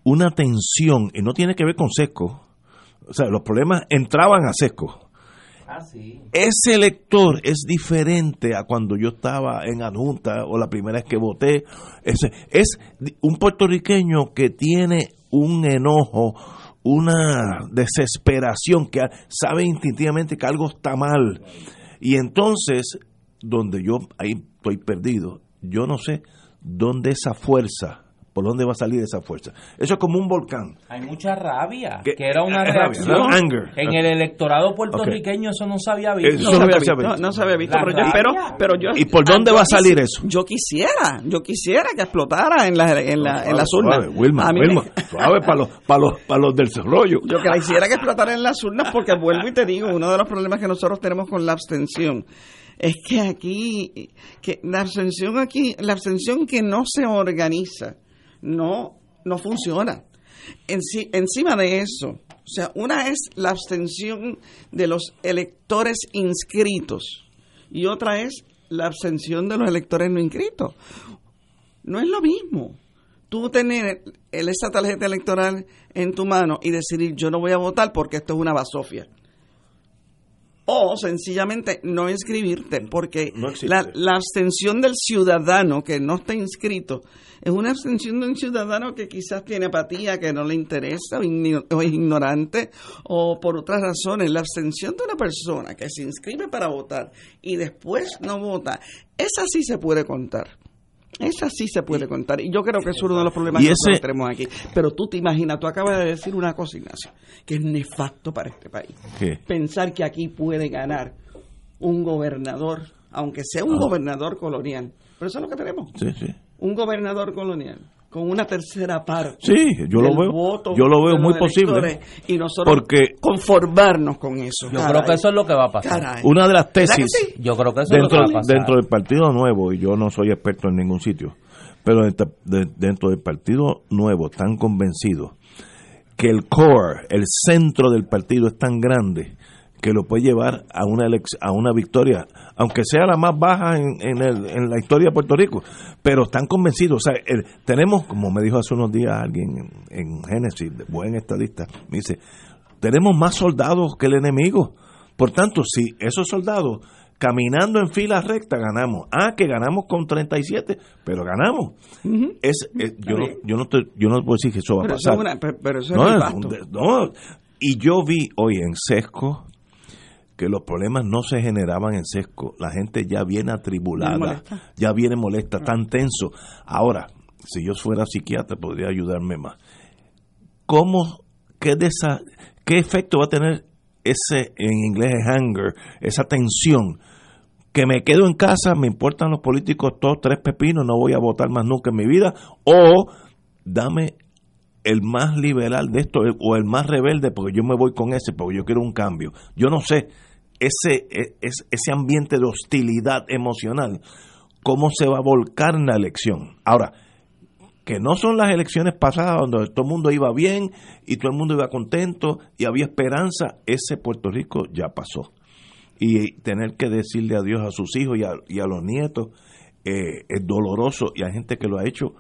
una tensión, y no tiene que ver con sesco. O sea, los problemas entraban a sesco. Ah, sí. Ese elector es diferente a cuando yo estaba en adjunta o la primera vez que voté. Es un puertorriqueño que tiene un enojo, una desesperación, que sabe instintivamente que algo está mal. Y entonces, donde yo ahí estoy perdido, yo no sé dónde esa fuerza ¿Por dónde va a salir esa fuerza? Eso es como un volcán. Hay mucha rabia, que, Que- era una *laughs* rabia, reacción. ¿no? Anger. En el electorado puertorriqueño eso no se había visto. Eso no, se había visto, había no se había visto, pero yo pero yo ¿Y por dónde va a salir eso? Yo quisiera, yo quisiera que explotara en la en la en las urnas. Suave, Wilma, A mí me- Wilma, *laughs* suave para los, para los, para los del rollo. Yo quisiera que explotara en las urnas porque vuelvo y te digo, uno de los problemas que nosotros tenemos con la abstención es que aquí, que la abstención aquí, la abstención que no se organiza, no, no funciona. Enci- encima de eso, o sea, una es la abstención de los electores inscritos y otra es la abstención de los electores no inscritos. No es lo mismo tú tener el- esa tarjeta electoral en tu mano y decidir yo no voy a votar porque esto es una basofia. O sencillamente no inscribirte, porque No la, la abstención del ciudadano que no está inscrito es una abstención de un ciudadano que quizás tiene apatía, que no le interesa, o, es ignorante, o por otras razones. La abstención de una persona que se inscribe para votar y después no vota, esa sí se puede contar. Esa sí se puede contar. Y yo creo que es uno de los problemas que tenemos aquí. Pero tú te imaginas, tú acabas de decir una cosa, Ignacio, que es nefasto para este país. ¿Qué? Pensar que aquí puede ganar un gobernador, aunque sea un Ah. gobernador colonial. Pero eso es lo que tenemos. Sí, sí. Un gobernador colonial con una tercera parte. Sí, yo lo veo. voto Yo lo veo muy posible. Y nosotros Porque- conformarnos con eso. Yo creo que eso es lo que va a pasar. Caray. Una de las ¿Verdad que tesis sí? Yo creo que eso es lo dentro, que va a pasar. dentro del Partido Nuevo, y yo no soy experto en ningún sitio, pero dentro, de- dentro del Partido Nuevo están convencidos que el core, el centro del partido es tan grande que lo puede llevar a una a una victoria, aunque sea la más baja en, en, el- en la historia de Puerto Rico, pero están convencidos. O sea, el- tenemos, como me dijo hace unos días alguien en, en Génesis, buen estadista, me dice, tenemos más soldados que el enemigo. Por tanto, si esos soldados caminando en fila recta ganamos, ah, que ganamos con 37, pero ganamos. es, es- yo, no, yo, no te- yo no puedo decir que eso va Pero a pasar. una- pero- eso es No, es un no. Y yo vi hoy en Sesco que los problemas no se generaban en Sesco. La gente ya viene atribulada, ya viene molesta, tan tenso. Ahora, si yo fuera psiquiatra, podría ayudarme más. ¿Cómo, qué, de esa, qué efecto va a tener ese, en inglés es anger, esa tensión? Que me quedo en casa, me importan los políticos todos tres pepinos, no voy a votar más nunca en mi vida, o dame el más liberal de esto o el más rebelde porque yo me voy con ese porque yo quiero un cambio yo no sé ese e- es- ese ambiente de hostilidad emocional cómo se va a volcar en la elección ahora que no son las elecciones pasadas donde todo el mundo iba bien y todo el mundo iba contento y había esperanza ese Puerto Rico ya pasó. Y tener que decirle adiós a sus hijos y a, y a los nietos eh, es doloroso y hay gente que lo ha hecho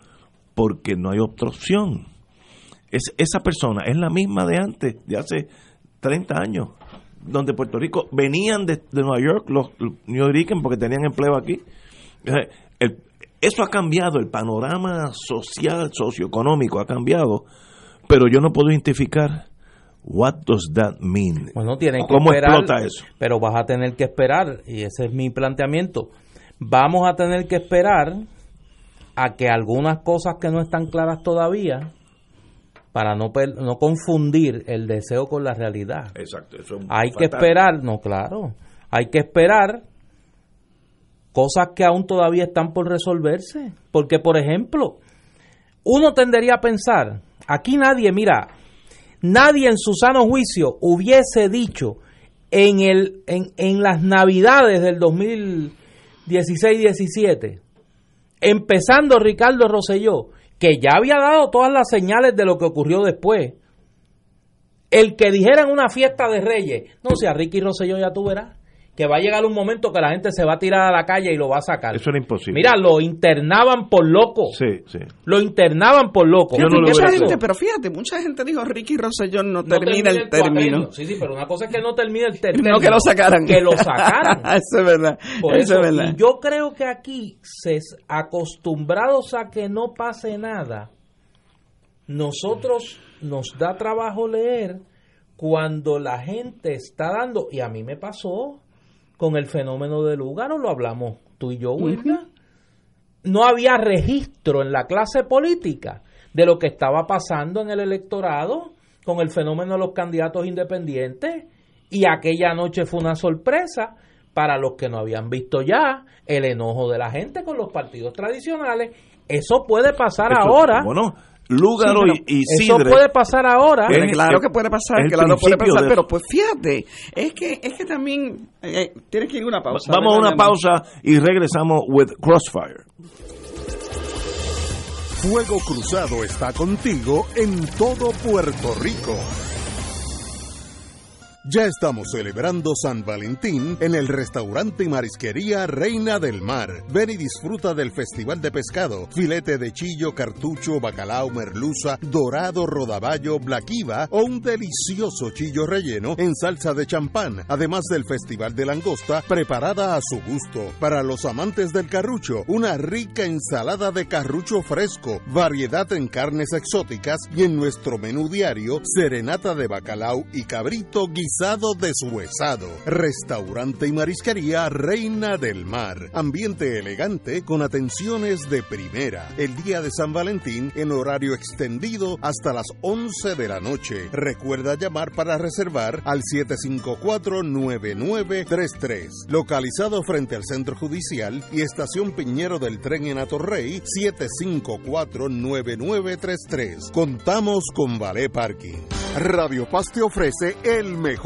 porque no hay otra opción. Es, esa persona es la misma de antes, de hace 30 años, donde Puerto Rico venían de, de Nueva York los, los New Yorkers porque tenían empleo aquí. El- eso ha cambiado, el panorama social, socioeconómico ha cambiado, pero yo no puedo identificar what does that mean. Bueno, tienen que ¿Cómo esperar, explota eso? Pero vas a tener que esperar, y ese es mi planteamiento. Vamos a tener que esperar a que algunas cosas que no están claras todavía, para no, no confundir el deseo con la realidad. Exacto, eso es Hay que esperar, no, claro, hay que esperar cosas que aún todavía están por resolverse. Porque, por ejemplo, uno tendería a pensar, aquí nadie, mira, nadie en su sano juicio hubiese dicho en, el, en, en las navidades del 2016-17, empezando Ricardo Rosselló, que ya había dado todas las señales de lo que ocurrió después, el que dijera en una fiesta de reyes, no sea Ricky Rosselló ya tú verás, que va a llegar un momento que la gente se va a tirar a la calle y lo va a sacar. Eso era imposible. Mira, lo internaban por loco. Sí, sí. Lo internaban por loco. Fíjate, no lo mucha gente, pero fíjate, mucha gente dijo Ricky Rosselló no, No termina el término. Sí, sí, pero una cosa es que no termine el término. *laughs* No que lo sacaran. Que lo sacaran. *laughs* eso es verdad. Por eso, eso, es verdad. y yo creo que aquí, se, acostumbrados a que no pase nada, nosotros nos da trabajo leer cuando la gente está dando, y a mí me pasó con el fenómeno del Lugaro, lo hablamos tú y yo, Wilma. No había registro en la clase política de lo que estaba pasando en el electorado con el fenómeno de los candidatos independientes y aquella noche fue una sorpresa para los que no habían visto ya el enojo de la gente con los partidos tradicionales. Eso puede pasar Eso, ahora. Bueno, Lúgaro Sí, y, y Eso puede pasar ahora. Es- claro que puede pasar, es claro puede principio pasar, de- pero pues fíjate, es que es que también eh, tienes que ir a una pausa. Vamos a ¿verdad, una pausa y regresamos with Crossfire. Fuego Cruzado está contigo en todo Puerto Rico. Ya estamos celebrando San Valentín en el restaurante y marisquería Reina del Mar. Ven y disfruta del festival de pescado, filete de chillo, cartucho, bacalao, merluza, dorado, rodaballo, blaquiva o un delicioso chillo relleno en salsa de champán, además del festival de langosta preparada a su gusto. Para los amantes del carrucho, una rica ensalada de carrucho fresco, variedad en carnes exóticas y en nuestro menú diario, serenata de bacalao y cabrito guisado deshuesado. Restaurante y marisquería Reina del Mar. Ambiente elegante con atenciones de primera. El día de San Valentín en horario extendido hasta las 11 de la noche. Recuerda llamar para reservar al 754-9933. Localizado frente al Centro Judicial y Estación Piñero del Tren en Atorrey, 754-9933. Contamos con Ballet Parking. Radio Paz te ofrece el mejor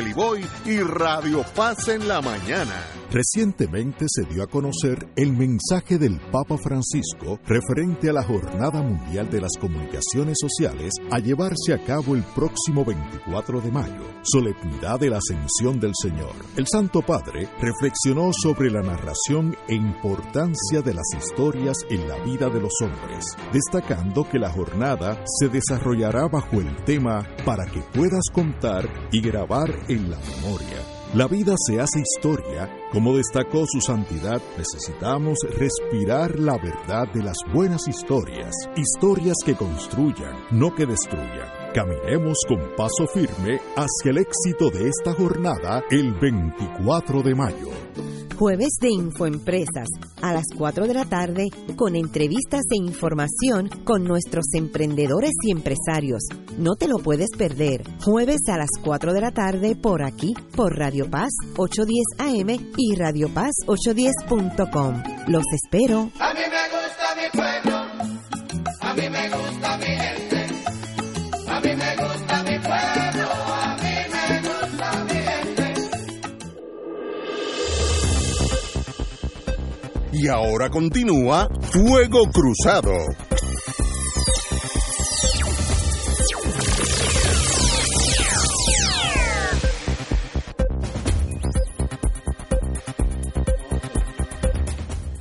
Y Radio Paz en la mañana. Recientemente se dio a conocer el mensaje del Papa Francisco referente a la Jornada Mundial de las Comunicaciones Sociales a llevarse a cabo el próximo 24 de mayo, solemnidad de la Ascensión del Señor. El Santo Padre reflexionó sobre la narración e importancia de las historias en la vida de los hombres, destacando que la jornada se desarrollará bajo el tema para que puedas contar y grabar en la memoria. La vida se hace historia. Como destacó su santidad, necesitamos respirar la verdad de las buenas historias, historias que construyan, no que destruyan. Caminemos con paso firme hacia el éxito de esta jornada el 24 de mayo. Jueves de Infoempresas a las 4 de la tarde con entrevistas e información con nuestros emprendedores y empresarios. No te lo puedes perder. Jueves a las 4 de la tarde por aquí, por Radio Paz 810 AM y Radio Paz 810.com. Los espero. A mí me gusta mi pueblo, a mí me gusta mi gente, Y ahora continúa Fuego Cruzado.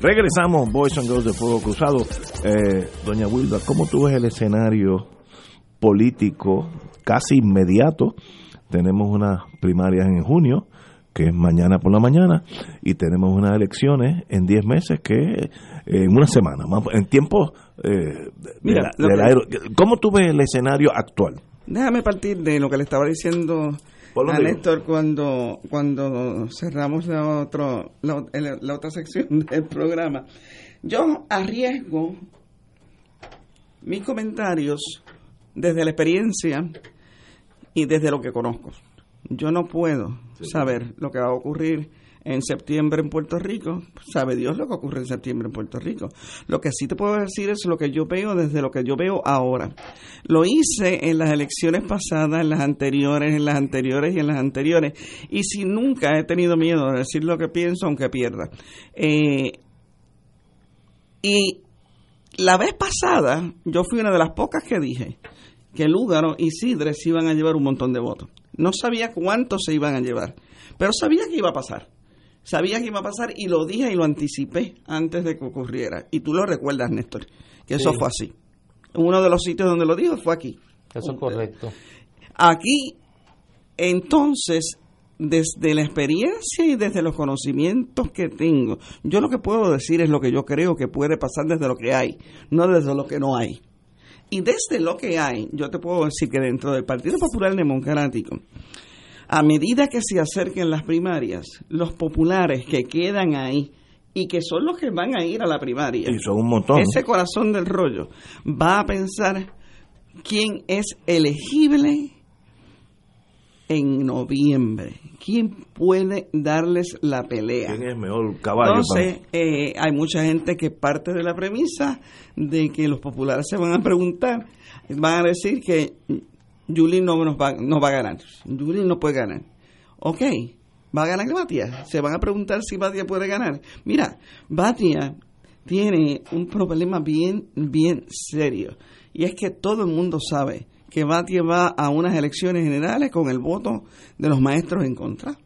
Regresamos, Boys and Girls de Fuego Cruzado. Eh, Doña Wilda, ¿cómo tú ves el escenario político casi inmediato? Tenemos unas primarias en junio, que es mañana por la mañana, y tenemos unas elecciones en 10 meses, que es en una semana, más- en tiempo eh, Mira, de la- ¿Cómo tú ves el escenario actual? Déjame partir de lo que le estaba diciendo a. Néstor cuando, cuando cerramos la, otro, la otra sección *laughs* del programa. Yo arriesgo mis comentarios desde la experiencia y desde lo que conozco. Yo no puedo saber lo que va a ocurrir en septiembre en Puerto Rico, sabe Dios lo que ocurre en septiembre en Puerto Rico. Lo que sí te puedo decir es lo que yo veo desde lo que yo veo ahora. Lo hice en las elecciones pasadas, en las anteriores, en las anteriores y en las anteriores. Y si nunca he tenido miedo de decir lo que pienso, aunque pierda. Eh, y la vez pasada, yo fui una de las pocas que dije que Lúgaro y Sidre se iban a llevar un montón de votos. No sabía cuántos se iban a llevar, pero sabía que iba a pasar. Sabía que iba a pasar y lo dije y lo anticipé antes de que ocurriera. Y tú lo recuerdas, Néstor, que eso fue así. Uno de los sitios donde lo dijo fue aquí. Eso es correcto. Aquí, entonces, desde la experiencia y desde los conocimientos que tengo, yo lo que puedo decir es lo que yo creo que puede pasar desde lo que hay, no desde lo que no hay. Y desde lo que hay, yo te puedo decir que dentro del Partido Popular Democrático, a medida que se acerquen las primarias, los populares que quedan ahí y que son los que van a ir a la primaria, Y son un montón. ¿no? ese corazón del rollo va a pensar quién es elegible en noviembre. ¿Quién puede darles la pelea? ¿Quién es mejor caballo? Entonces, eh, hay mucha gente que parte de la premisa de que los populares se van a preguntar, van a decir que Yulín no, nos va, no va a ganar. Yulín no puede ganar. Ok, ¿va a ganar Batia? Se van a preguntar si Batia puede ganar. Mira, Batia tiene un problema bien, bien serio. Y es que todo el mundo sabe que Batia va a unas elecciones generales con el voto de los maestros en contra,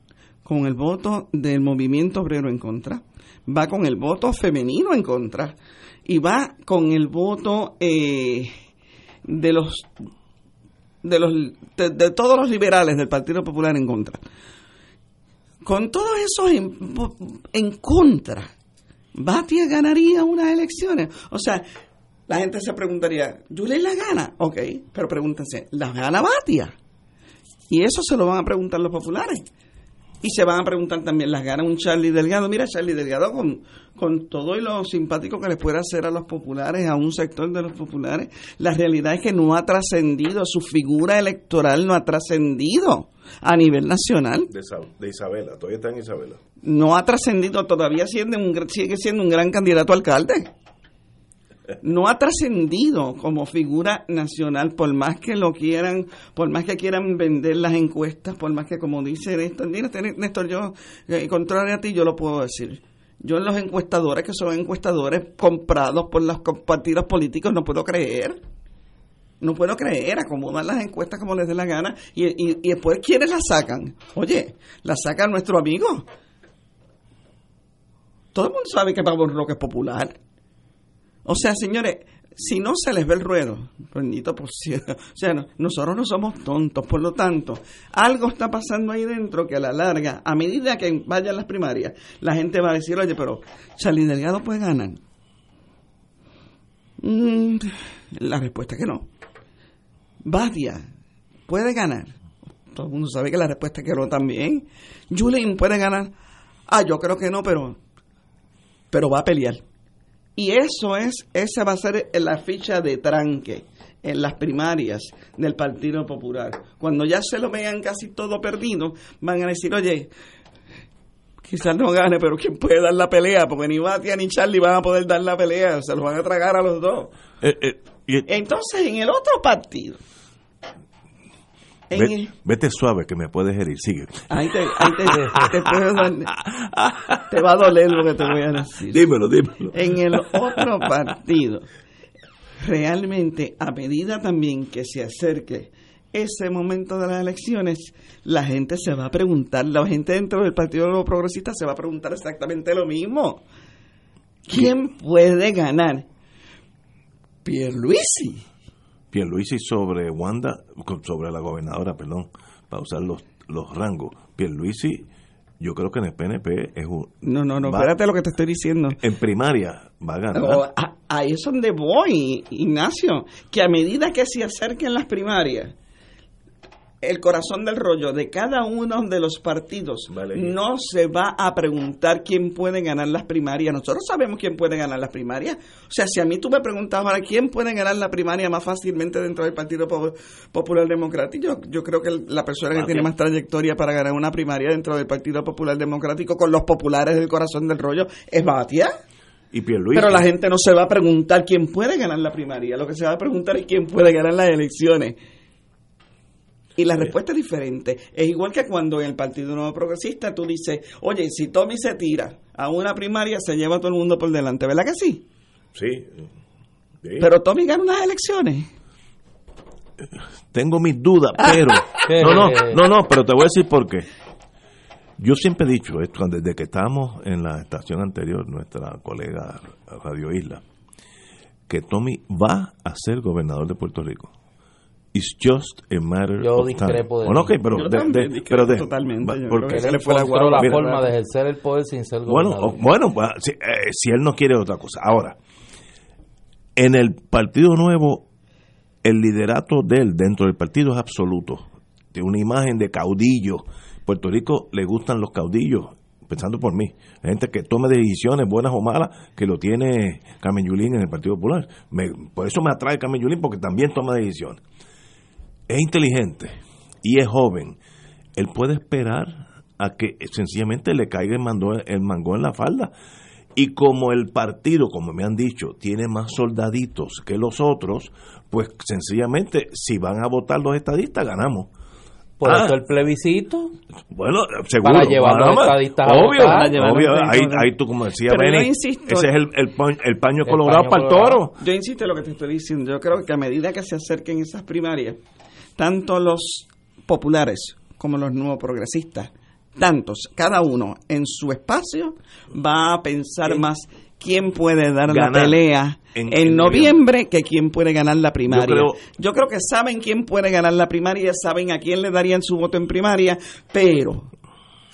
con el voto del movimiento obrero en contra, va con el voto femenino en contra y va con el voto eh, de los de los de, todos los liberales del Partido Popular en contra. Con todos esos en, en contra, Batia ganaría unas elecciones. O sea, la gente se preguntaría, ¿Yulín la gana? Ok, pero pregúntense, ¿la gana Batia? Y eso se lo van a preguntar los populares. Y se van a preguntar también, ¿las gana un Charlie Delgado? Mira, Charlie Delgado, con, con todo y lo simpático que les puede hacer a los populares, a un sector de los populares, la realidad es que no ha trascendido, su figura electoral no ha trascendido a nivel nacional De, de Isabela, todavía está en Isabela. no ha trascendido, todavía siendo un, sigue siendo un gran candidato a alcalde. No ha trascendido como figura nacional, por más que lo quieran, por más que quieran vender las encuestas, por más que, como dice Néstor, mira, ten- Néstor, yo, eh, contrario a ti, yo lo puedo decir. Yo los encuestadores, que son encuestadores comprados por los partidos políticos, no puedo creer. No puedo creer, acomodan las encuestas como les dé la gana y, y, y después, ¿quiénes las sacan? Oye, las saca nuestro amigo, todo el mundo sabe que Pablo Roque es popular. O sea, señores, si no se les ve el ruedo, bendito por cielo. *laughs* O sea, no- nosotros no somos tontos, por lo tanto, algo está pasando ahí dentro que a la larga, a medida que vayan las primarias, la gente va a decir, oye, pero Charlie Delgado puede ganar. Mm, la respuesta es que no. Batia puede ganar. Todo el mundo sabe que la respuesta es que no también. Julien puede ganar. Ah, yo creo que no, pero pero va a pelear. Y eso es, esa va a ser la ficha de tranque en las primarias del Partido Popular. Cuando ya se lo vean casi todo perdido, van a decir, oye, quizás no gane, pero ¿quién puede dar la pelea? Porque ni Batia ni Charlie van a poder dar la pelea, se los van a tragar a los dos. Eh, eh, y- Entonces, en el otro partido, ve- el- vete suave que me puedes herir, sigue. ahí te, ahí te, te puedo dar- *laughs* te va a doler lo que te voy a decir. Dímelo, dímelo. en el otro partido, realmente a medida también que se acerque ese momento de las elecciones, la gente se va a preguntar, la gente dentro del Partido Progresista se va a preguntar exactamente lo mismo. ¿Quién puede ganar? Pierluisi. Pierluisi sobre Wanda, sobre la gobernadora, perdón, para usar los, los rangos. Pierluisi, yo creo que en el PNP es un... No, no, no, va- espérate lo que te estoy diciendo. En primaria va a ganar. O, a- ahí es donde voy, Ignacio, que a medida que se acerquen las primarias, el corazón del rollo de cada uno de los partidos Vale. no se va a preguntar quién puede ganar las primarias. Nosotros sabemos quién puede ganar las primarias. O sea, si a mí tú me preguntabas ahora quién puede ganar la primaria más fácilmente dentro del Partido Po- Popular Democrático, yo, yo creo que la persona que tiene más trayectoria para ganar una primaria dentro del Partido Popular Democrático con los populares del corazón del rollo es Batia. Y. Pero la gente no se va a preguntar quién puede ganar la primaria, lo que se va a preguntar es quién puede ganar las elecciones. Y la respuesta es diferente. Es igual que cuando en el Partido Nuevo Progresista tú dices, oye, si Tommy se tira a una primaria, se lleva a todo el mundo por delante, ¿verdad que sí? Sí. Sí. Pero Tommy gana unas elecciones. Tengo mis dudas, *laughs* pero. no, no, no, no, pero te voy a decir por qué. Yo siempre he dicho esto, desde que estábamos en la estación anterior, nuestra colega Radio Isla, que Tommy va a ser gobernador de Puerto Rico. It's just a matter Yo of discrepo de time. Bueno, él. ok, pero Yo de- también de- discrepo pero de- totalmente, va- yo porque- Él le fue la la forma de ejercer el poder sin ser Bueno, gobernador. o- bueno, si, eh, si él no quiere otra cosa. Ahora, en el Partido Nuevo, el liderato de él dentro del partido es absoluto. Tiene una imagen de caudillo. Puerto Rico le gustan los caudillos, pensando por mí. Gente que tome decisiones buenas o malas, que lo tiene Carmen Yulín en el Partido Popular. Me- por eso me atrae Carmen Yulín, porque también toma decisiones. Es inteligente y es joven. Él puede esperar a que sencillamente le caiga el, mando- el mango en la falda. Y como el partido, como me han dicho, tiene más soldaditos que los otros, pues sencillamente, si van a votar los estadistas, ganamos. Por Ah. eso el plebiscito. Bueno, seguro. Para llevar los estadistas a Obvio, votar. A los obvio. estadistas Ahí, votar. ahí tú, como decía Pero yo Benny, insisto- ese es el, el, paño, el paño El colorado paño para el colorado. toro. Yo insisto en lo que te estoy diciendo. Yo creo que a medida que se acerquen esas primarias, tanto los populares como los nuevos progresistas, tantos, cada uno en su espacio, va a pensar más quién puede dar la pelea en- en, en noviembre que quién puede ganar la primaria. Yo creo- Yo creo que saben quién puede ganar la primaria, saben a quién le darían su voto en primaria, pero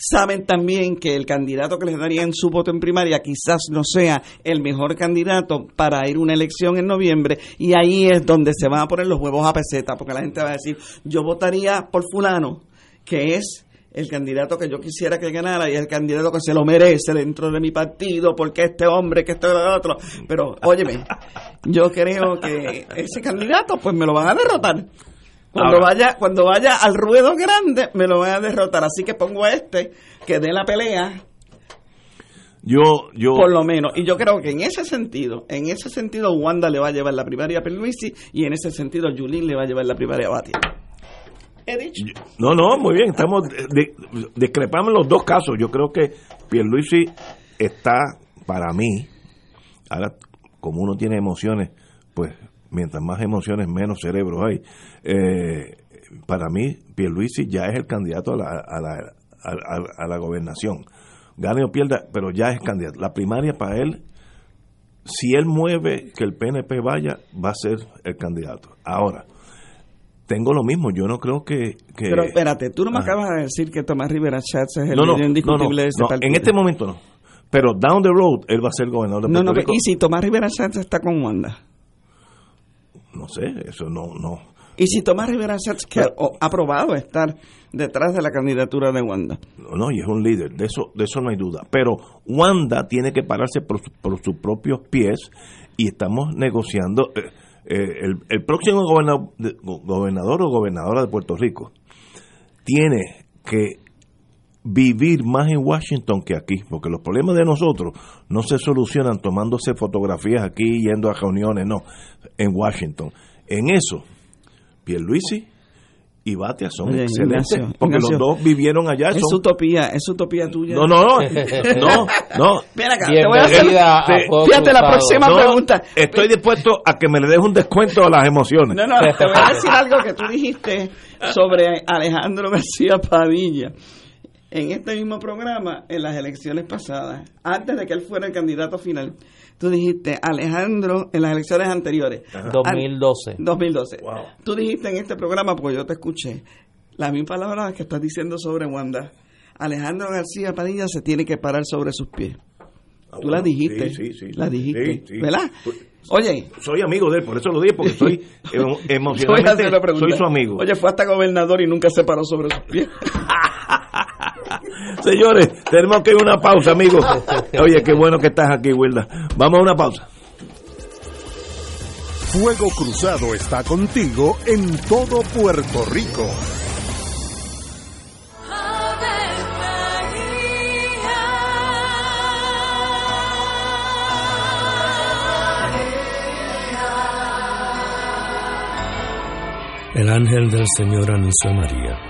saben también que el candidato que les darían su voto en primaria quizás no sea el mejor candidato para ir a una elección en noviembre y ahí es donde se van a poner los huevos a peseta porque la gente va a decir yo votaría por fulano que es el candidato que yo quisiera que ganara y el candidato que se lo merece dentro de mi partido porque este hombre que este otro. Pero óyeme yo creo que ese candidato pues me lo van a derrotar cuando Ahora. vaya cuando vaya al ruedo grande me lo van a derrotar. Así que pongo a este que dé la pelea. Yo, yo, por lo menos. Y yo creo que en ese sentido en ese sentido Wanda le va a llevar la primaria a Pierluisi y en ese sentido Yulín le va a llevar la primaria a Batia. He dicho No, no, muy bien, estamos de- discrepamos en los dos casos. Yo creo que Pierluisi está para mí ahora como uno tiene emociones, mientras más emociones menos cerebro hay. Eh, para mí Pierluisi ya es el candidato a la a la, a, a- a la gobernación. Gane o pierda, pero ya es candidato. La primaria para él si él mueve que el PNP vaya, va a ser el candidato. Ahora, tengo lo mismo, yo no creo que... que- pero espérate tú no me Ajá. acabas de decir que Tomás Rivera Schatz es el no, no, indiscutible no, no, de no, partido en este momento no. Pero down the road, él va a ser gobernador de no, no, Rico. y si Tomás Rivera Schatz está con Wanda No sé, eso no, no. y si Tomás Rivera Schatz que ha ha aprobado estar detrás de la candidatura de Wanda No, no, y es un líder, de eso, de eso no hay duda. Pero Wanda tiene que pararse por, por sus propios pies y estamos negociando. eh, eh, el, el próximo gobernador, gobernador o gobernadora de Puerto Rico tiene que vivir más en Washington que aquí, porque los problemas de nosotros no se solucionan tomándose fotografías aquí, yendo a reuniones, no, en Washington. En eso, Pierluisi y Batia son Oye, excelentes, Ignacio, porque Ignacio, los dos vivieron allá. es son- utopía es utopía tuya no, no, no, *laughs* no, no. Ven acá, te voy a hacer a te- fíjate la próxima No, pregunta Estoy dispuesto a que me le des un descuento a las emociones. No, no, te voy a decir algo que tú dijiste sobre Alejandro García Padilla. En este mismo programa, en las elecciones pasadas, antes de que él fuera el candidato final, tú dijiste, Alejandro, en las elecciones anteriores, 2012. 2012, Wow. tú dijiste en este programa, porque yo te escuché, las mismas palabras que estás diciendo sobre Wanda. Alejandro García Padilla se tiene que parar sobre sus pies. Ah, Tú la bueno, dijiste. sí, sí, sí, la dijiste. sí, sí. ¿Verdad? Oye, Soy amigo de él, por eso lo dije, porque soy *laughs* emocionalmente, soy su amigo. Oye, fue hasta gobernador y nunca se paró sobre sus pies. *laughs* *laughs* Señores, tenemos que ir a una pausa, amigos. Oye, qué bueno que estás aquí, Wilda. Vamos a una pausa. Fuego Cruzado está contigo en todo Puerto Rico. El ángel del Señor anunció a María.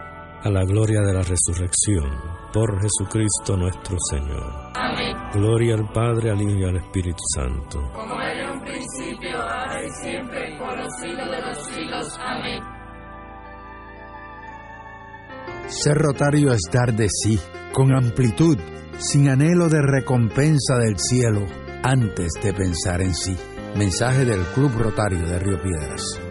a la gloria de la resurrección, por Jesucristo nuestro Señor. Amén. Gloria al Padre, al Hijo y al Espíritu Santo. Como era en un principio, ahora y siempre, por los siglos de los siglos. Amén. Ser rotario es dar de sí, con amplitud, sin anhelo de recompensa del cielo, antes de pensar en sí. Mensaje del Club Rotario de Río Piedras.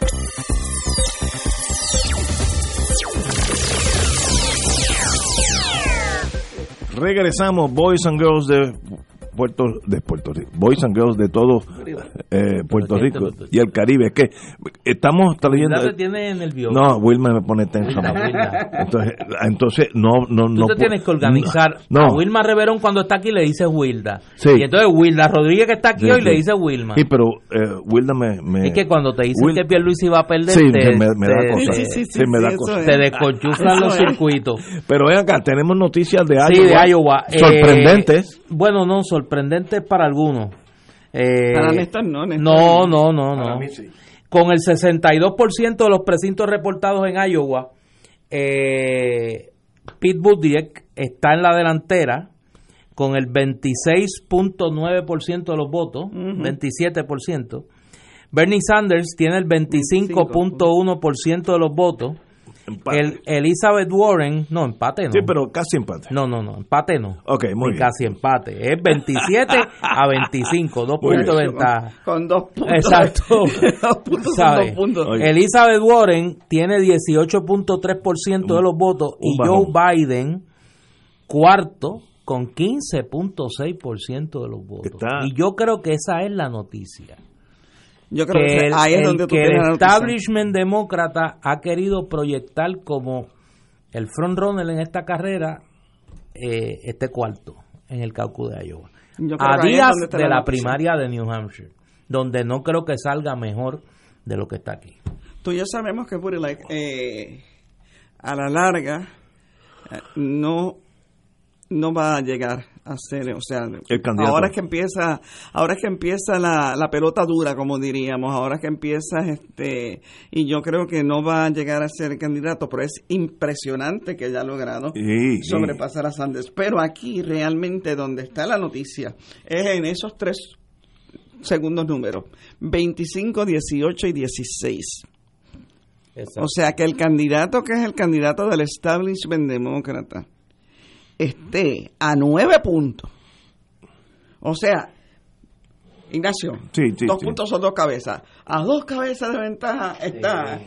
Regresamos, Boys and Girls de Puerto, de Puerto Rico, Boys and Girls de todo eh, Puerto Rico y el Caribe. Es que estamos trayendo. Te. No, Wilma me pone Wilda. Entonces, entonces no, no, Tú no. te puedo- tienes que organizar. No. A Wilma Reverón cuando está aquí le dice Wilda. Sí. Y entonces Wilda Rodríguez que está aquí Sí, hoy sí. le dice Wilma. Sí, pero eh, Wilda me, me- Es que cuando te dicen Wil- que Pierluisi va a perder, Sí, te, me, me da te- cosa. Sí, sí, sí, Sí, me da eso cosa. es. te desconchuflan los circuitos. Pero ven acá, tenemos noticias de Iowa. de Iowa. Eh, Sorprendentes. Bueno, no, sorprendentes para algunos. Eh, Para Néstor no, Néstor no, no, no, no. Para mí sí. Con el 62% de los precintos reportados en Iowa, eh, Pete Buttigieg está en la delantera con el 26.9% de los votos, 27%. Bernie Sanders tiene el 25.1% de los votos. Empate. El, Elizabeth Warren, no, empate no. Sí, pero casi empate. No, no, no, empate no. Ok, muy Ni bien. casi empate. Es 27 a 25, dos Muy puntos de ventaja. Con dos puntos. Exacto. *laughs* dos puntos dos puntos. Oye. Elizabeth Warren tiene 18.3% de los votos y un Joe bajón. Biden cuarto con 15.6% de los votos. Está- Y yo creo que esa es la noticia. Yo creo que, que el, ahí es el- donde tú que tienes el la noticia. establishment demócrata ha querido proyectar como el frontrunner en esta carrera eh, este cuarto en el caucus de Iowa. A días de la primaria de New Hampshire, donde no creo que salga mejor de lo que está aquí. Tú ya sabemos que Buttigieg, eh, a la larga eh, no no va a llegar hacer, o sea, El candidato. ahora es que empieza, ahora es que empieza la, la pelota dura, como diríamos, ahora es que empieza este, y yo creo que no va a llegar a ser candidato, pero es impresionante que haya logrado Sí, sí. sobrepasar a Sanders. Pero aquí realmente donde está la noticia es en esos tres segundos números, 25, 18 y 16. O sea que el candidato que es el candidato del establishment demócrata esté a nueve puntos. O sea, Ignacio, Sí, sí, dos sí. puntos son dos cabezas. A dos cabezas de ventaja está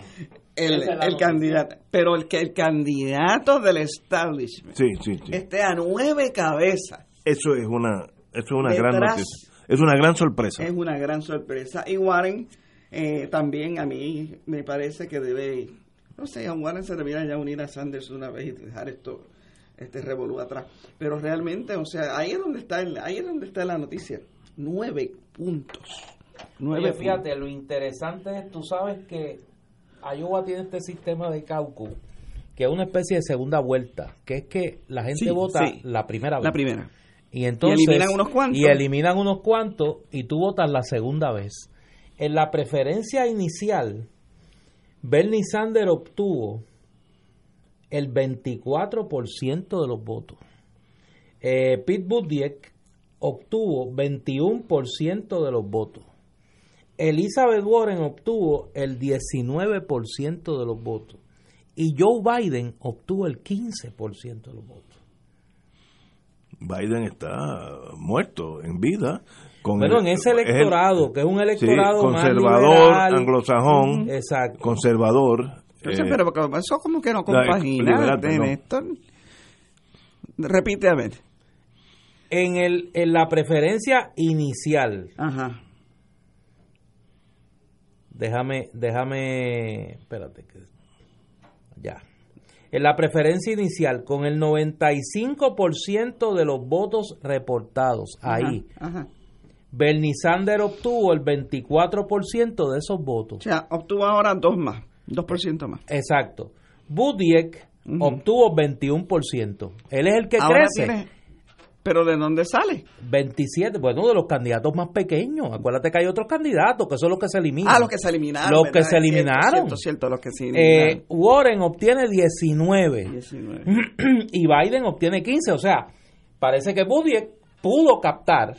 el, candidato. Pero el que el candidato del establishment Sí, sí, sí. esté a nueve cabezas Eso es una, eso es una gran noticia. Es una gran sorpresa. es una gran sorpresa. Y Warren eh, también a mí me parece que debe, no sé, a Warren se debería ya unir a Sanders una vez y dejar esto este revolú atrás. Pero realmente, o sea, ahí es donde está el, ahí es donde está la noticia. Nueve puntos. Nueve Oye, fíjate, puntos. lo interesante es, tú sabes que Iowa tiene este sistema de caucus, que es una especie de segunda vuelta, que es que la gente Sí, vota sí. la primera vez. La primera. Y entonces Y eliminan unos cuantos. Y eliminan unos cuantos y tú votas la segunda vez. En la preferencia inicial, Bernie Sanders obtuvo el 24% de los votos. Eh, Pete Buttigieg obtuvo 21% de los votos. Elizabeth Warren obtuvo el 19% de los votos. Y Joe Biden obtuvo el 15% de los votos. Biden está muerto en vida. Con el- en ese es el- electorado, que es un electorado sí, más conservador, liberal. anglosajón, Exacto. conservador. Entonces, eh, pero porque eso como que no compagina. Néstor. Repite a ver. En, el, en la preferencia inicial, Ajá. déjame, déjame, espérate que ya. En la preferencia inicial, con el 95% de los votos reportados ahí, ajá. Bernie Sanders obtuvo el 24% de esos votos. O sea, obtuvo ahora dos más, 2% más. Exacto. Buttigieg Ujú. obtuvo 21%. Él es el que Ahora crece. tiene- pero ¿de dónde sale? 27, bueno, de los candidatos más pequeños. Acuérdate que hay otros candidatos que son los que se eliminan. Ah, los que se eliminaron. Los ¿verdad? que se Es cierto, eliminaron. Cierto, cierto, los que se eliminaron. Eh, Warren obtiene 19 19. *clears throat* y Biden obtiene 15. O sea, parece que Buttigieg pudo captar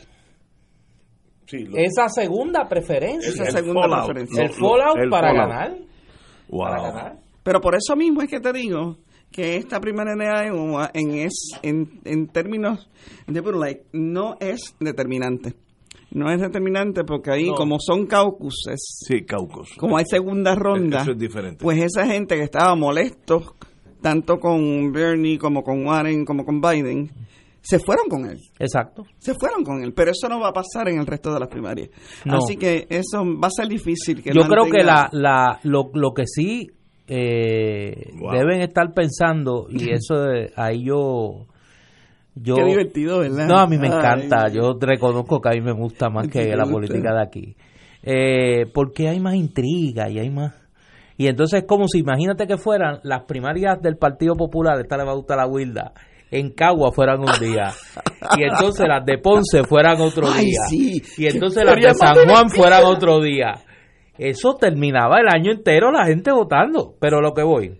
sí, lo- esa segunda preferencia. Esa el segunda fallout. preferencia. el fallout el para fallout. ganar. Wow. Para ganar. Pero por eso mismo es que te digo que esta primera Iowa en, es, en, en términos de Burlake no es determinante. No es determinante porque ahí, No. como son caucuses, Sí, caucus. como hay segunda ronda, Eso es diferente. pues esa gente que estaba molesto, tanto con Bernie como con Warren como con Biden, se fueron con él. Exacto. Se fueron con él, pero eso no va a pasar en el resto de las primarias. No. Así que eso va a ser difícil. Que Yo creo que la, la, lo, lo que sí eh, Wow. deben estar pensando, y eso de- ahí yo... yo Qué divertido, ¿verdad? No, a mí me Ay. encanta. Yo reconozco que a mí me gusta más ¿Te que la gusta? política de aquí. Eh, porque hay más intriga y hay más... Y entonces como si, imagínate que fueran las primarias del Partido Popular, esta le va a gustar la Wilda, en Cagua fueran un día. Y entonces las de Ponce fueran otro Ay, día. sí. Y entonces las de San Juan fueran otro día. Eso terminaba el año entero la gente votando. Pero lo que voy,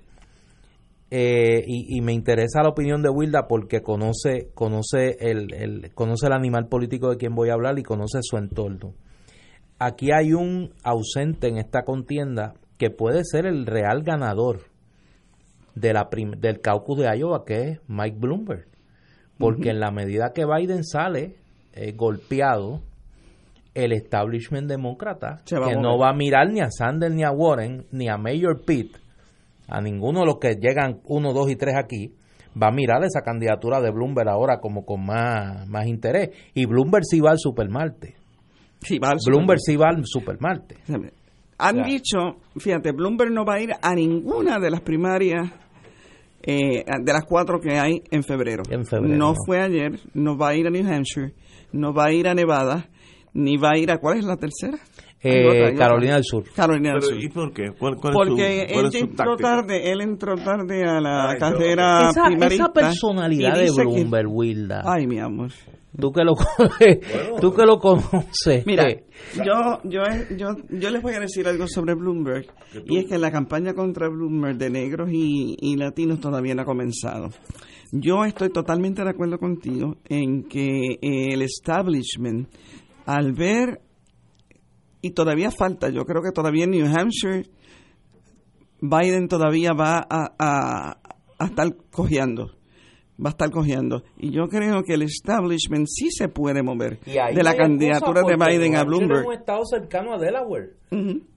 eh, y, y me interesa la opinión de Wilda porque conoce, conoce, el, el- conoce el animal político de quien voy a hablar y conoce su entorno. Aquí hay un ausente en esta contienda que puede ser el real ganador de la del caucus de Iowa, que es Mike Bloomberg. Porque en la medida que Biden sale eh, golpeado, el establishment demócrata, que mover. no va a mirar ni a Sanders, ni a Warren, ni a Mayor Pitt, a ninguno de los que llegan uno, dos y tres aquí, va a mirar esa candidatura de Bloomberg ahora como con más, más interés. Y Bloomberg sí va al Supermarte. Sí, va al Bloomberg sí va al Supermarte. Han dicho, fíjate, Bloomberg no va a ir a ninguna de las primarias, eh, de las cuatro que hay en febrero. En febrero, No fue ayer, no va a ir a New Hampshire, no va a ir a Nevada, ni va a ir a, ¿cuál es la tercera? Otra, otra. Carolina del Sur. Carolina del Pero, Sur. ¿Y por qué? ¿Cuál, cuál Porque es su, cuál él es su entró tarde, él entró tarde a la Ay, carrera Esa, personalidad de Bloomberg, Wilda, Ay, mi amor. Tú que lo tú que lo conoces, Mira, eh, yo, yo, yo, yo les voy a decir algo sobre Bloomberg, y es que la campaña contra Bloomberg de negros y, y latinos todavía no ha comenzado. Yo estoy totalmente de acuerdo contigo en que el establishment, al ver, y todavía falta, yo creo que todavía en New Hampshire, Biden todavía va a, a, a estar cojeando. Va a estar cojeando. Y yo creo que el establishment sí se puede mover de la candidatura de Biden a Bloomberg. Es un estado cercano a Delaware,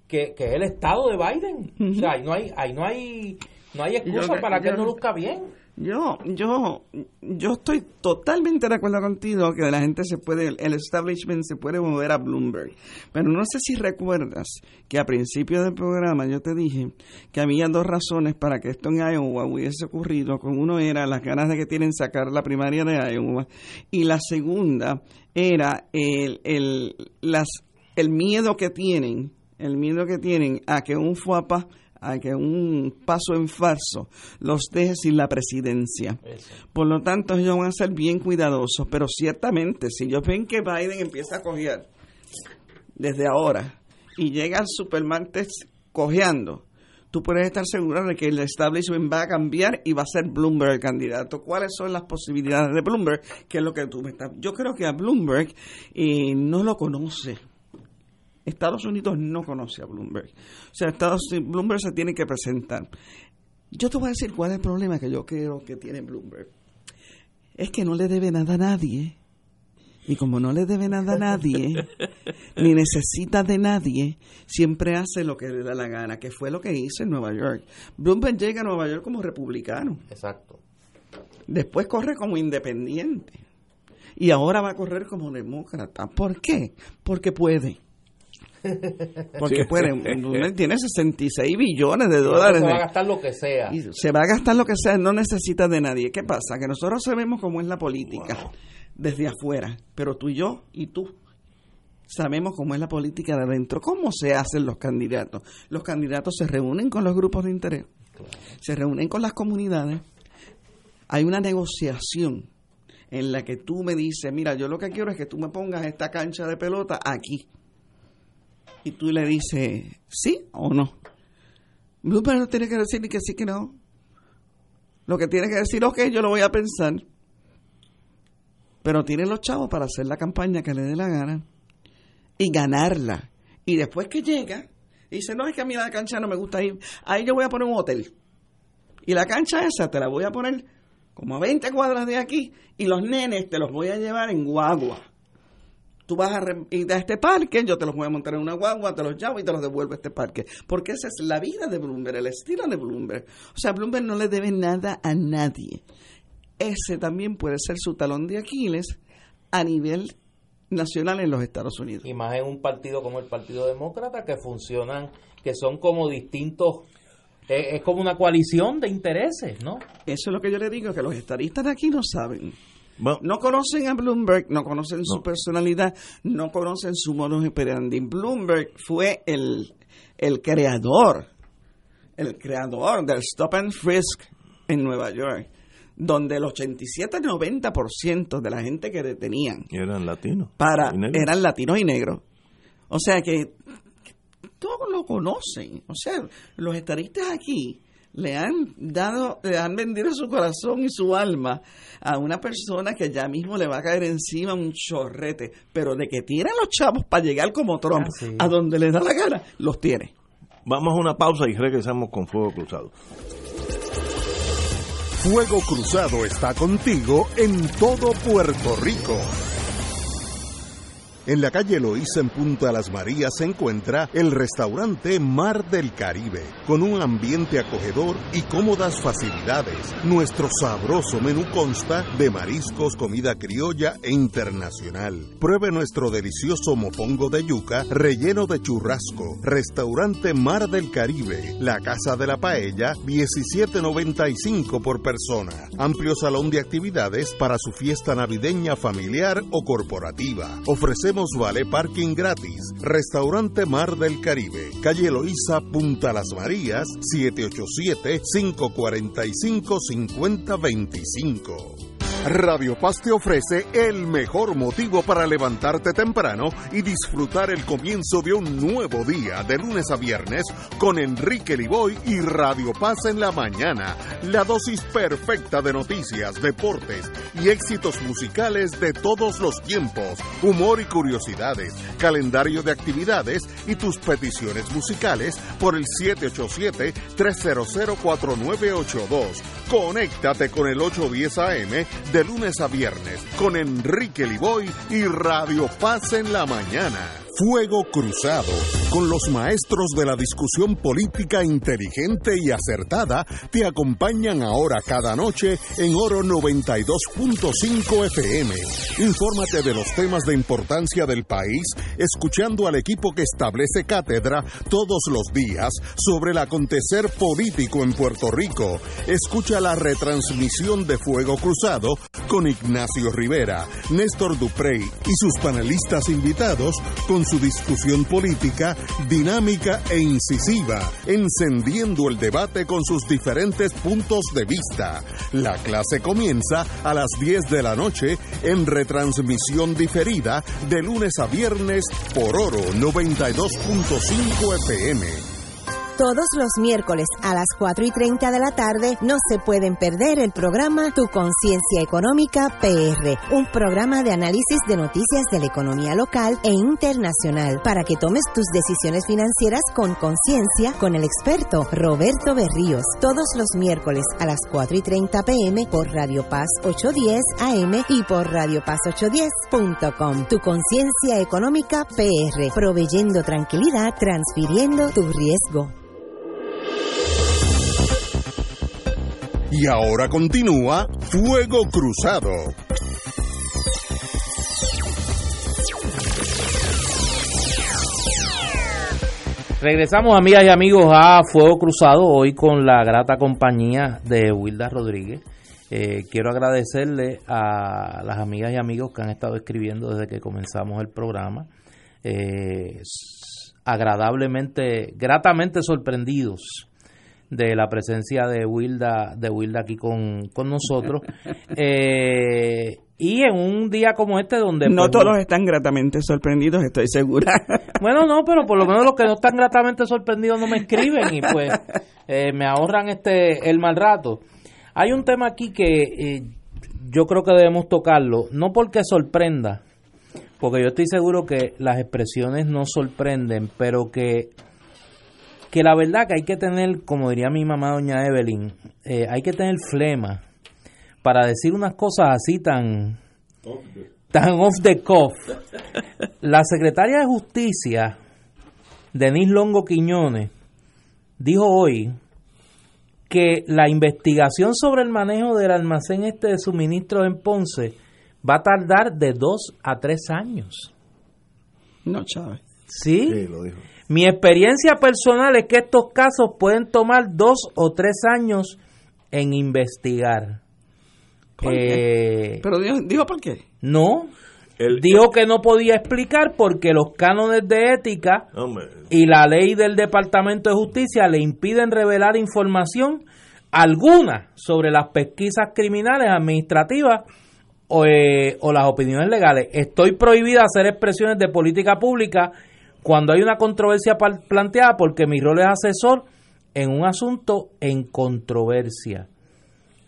que, que es el estado de Biden. O sea, ahí no hay, ahí no hay, no hay excusa Yo- para que él no luzca bien. Yo, yo, yo estoy totalmente de acuerdo contigo que la gente se puede, el establishment se puede mover a Bloomberg. Pero no sé si recuerdas que a principio del programa yo te dije que había dos razones para que esto en Iowa hubiese ocurrido. Con uno era las ganas de que tienen sacar la primaria de Iowa y la segunda era el, el, las, el miedo que tienen, el miedo que tienen a que un FUAPA a que un paso en falso los deje sin la presidencia. Por lo tanto, ellos van a ser bien cuidadosos, pero ciertamente, si ellos ven que Biden empieza a cojear desde ahora y llega al supermarket cojeando, tú puedes estar seguro de que el establishment va a cambiar y va a ser Bloomberg el candidato. ¿Cuáles son las posibilidades de Bloomberg? Que es lo que tú me estás... Yo creo que a Bloomberg eh, no lo conoce. Estados Unidos no conoce a Bloomberg. O sea, Estados Bloomberg se tiene que presentar. Yo te voy a decir cuál es el problema que yo creo que tiene Bloomberg. Es que no le debe nada a nadie. Y como no le debe nada a nadie, *laughs* ni necesita de nadie, siempre hace lo que le da la gana, que fue lo que hizo en Nueva York. Bloomberg llega a Nueva York como republicano. Exacto. Después corre como independiente. Y ahora va a correr como demócrata. ¿Por qué? Porque puede. *laughs* Porque puede. Bloomberg tiene 66 billones de dólares. Se va a gastar lo que sea. y se va a gastar lo que sea, no necesita de nadie. ¿Qué pasa? Que nosotros sabemos cómo es la política desde afuera, pero tú y yo y tú sabemos cómo es la política de adentro. ¿Cómo se hacen los candidatos? Los candidatos se reúnen con los grupos de interés, se reúnen con las comunidades, hay una negociación en la que tú me dices, mira, yo lo que quiero es que tú me pongas esta cancha de pelota aquí. Y tú le dices, ¿sí o no? Bloomberg no tiene que decir ni que sí que no. Lo que tiene que decir, ok, yo lo voy a pensar. Pero tiene los chavos para hacer la campaña que le dé la gana y ganarla. Y después que llega, dice, no, es que a mí la cancha no me gusta ir. Ahí yo voy a poner un hotel. Y la cancha esa te la voy a poner como a 20 cuadras de aquí y los nenes te los voy a llevar en guagua. Tú vas a ir a este parque, yo te los voy a montar en una guagua, te los llevo y te los devuelvo a este parque. Porque esa es la vida de Bloomberg, el estilo de Bloomberg. O sea, Bloomberg no le debe nada a nadie. Ese también puede ser su talón de Aquiles a nivel nacional en los Estados Unidos. Y más en un partido como el Partido Demócrata que funcionan, que son como distintos, es como una coalición de intereses, ¿no? Eso es lo que yo le digo, que los estadistas de aquí no saben. Bueno, No conocen a Bloomberg, no conocen su personalidad, no conocen su modus operandi. Bloomberg fue el, el creador, el creador del Stop and Frisk en Nueva York, donde el 87-90% de la gente que detenían eran latinos. para y eran latinos y negros. O sea que todos lo conocen. O sea, los estadistas aquí le han dado, le han vendido su corazón y su alma a una persona que ya mismo le va a caer encima un chorrete, pero de que tiene los chavos para llegar como Trump Ah, sí. a donde le da la gana, los tiene. Vamos a una pausa y regresamos con Fuego Cruzado. Fuego Cruzado está contigo en todo Puerto Rico. En la calle Loíza en Punta Las Marías se encuentra el restaurante Mar del Caribe, con un ambiente acogedor y cómodas facilidades. Nuestro sabroso menú consta de mariscos, comida criolla e internacional. Pruebe nuestro delicioso mopongo de yuca relleno de churrasco. Restaurante Mar del Caribe, la Casa de la Paella, 17.95 por persona. Amplio salón de actividades para su fiesta navideña familiar o corporativa. Ofrecemos Tenemos vale parking gratis. Restaurante Mar del Caribe, calle Eloísa, Punta Las Marías, 787-545-5025. Radio Paz te ofrece el mejor motivo para levantarte temprano y disfrutar el comienzo de un nuevo día de lunes a viernes con Enrique Liboy y Radio Paz en la mañana. La dosis perfecta de noticias, deportes y éxitos musicales de todos los tiempos, humor y curiosidades, calendario de actividades y tus peticiones musicales por el 787-300-4982. Conéctate con el 810 AM de lunes a viernes con Enrique Liboy y Radio Paz en la mañana. Fuego Cruzado, con los maestros de la discusión política inteligente y acertada, te acompañan ahora cada noche en Oro 92.5 FM. Infórmate de los temas de importancia del país, escuchando al equipo que establece cátedra todos los días sobre el acontecer político en Puerto Rico. Escucha la retransmisión de Fuego Cruzado con Ignacio Rivera, Néstor Duprey y sus panelistas invitados con su discusión política dinámica e incisiva, encendiendo el debate con sus diferentes puntos de vista. La clase comienza a las 10 de la noche en retransmisión diferida de lunes a viernes por Oro 92.5 FM. Todos los miércoles a las 4 y 30 de la tarde no se pueden perder el programa Tu Conciencia Económica PR, un programa de análisis de noticias de la economía local e internacional para que tomes tus decisiones financieras con conciencia con el experto Roberto Berríos. Todos los miércoles a las 4 y 30 pm por Radio Paz 810 AM y por Radio Paz 810.com. Tu Conciencia Económica PR, proveyendo tranquilidad, transfiriendo tu riesgo. Y ahora continúa Fuego Cruzado. Regresamos, amigas y amigos, a Fuego Cruzado, hoy con la grata compañía de Wilda Rodríguez. Eh, quiero agradecerle a las amigas y amigos que han estado escribiendo desde que comenzamos el programa. Eh, agradablemente, gratamente sorprendidos de la presencia de Wilda, de Wilda aquí con, con nosotros. *laughs* Eh, y en un día como este donde... No pues, todos están gratamente sorprendidos, estoy segura. *laughs* Bueno, no, pero por lo menos los que no están gratamente sorprendidos no me escriben y pues *laughs* eh, me ahorran este el mal rato. Hay un tema aquí que eh, yo creo que debemos tocarlo, no porque sorprenda, porque yo estoy seguro que las expresiones no sorprenden, pero que que la verdad que hay que tener, como diría mi mamá doña Evelyn, eh, hay que tener flema para decir unas cosas así tan tan off the cuff. La secretaria de Justicia, Denise Longo Quiñones, dijo hoy que la investigación sobre el manejo del almacén este de suministros en Ponce va a tardar de dos a tres años. No, Chávez. ¿Sí? Sí, lo dijo. Mi experiencia personal es que estos casos pueden tomar dos o tres años en investigar. ¿Por Eh, qué? Pero dijo, dijo por qué. no, El- dijo que no podía explicar porque los cánones de ética Hombre, y la ley del Departamento de Justicia le impiden revelar información alguna sobre las pesquisas criminales administrativas o, eh, o las opiniones legales. Estoy prohibida hacer expresiones de política pública cuando hay una controversia planteada porque mi rol es asesor en un asunto en controversia.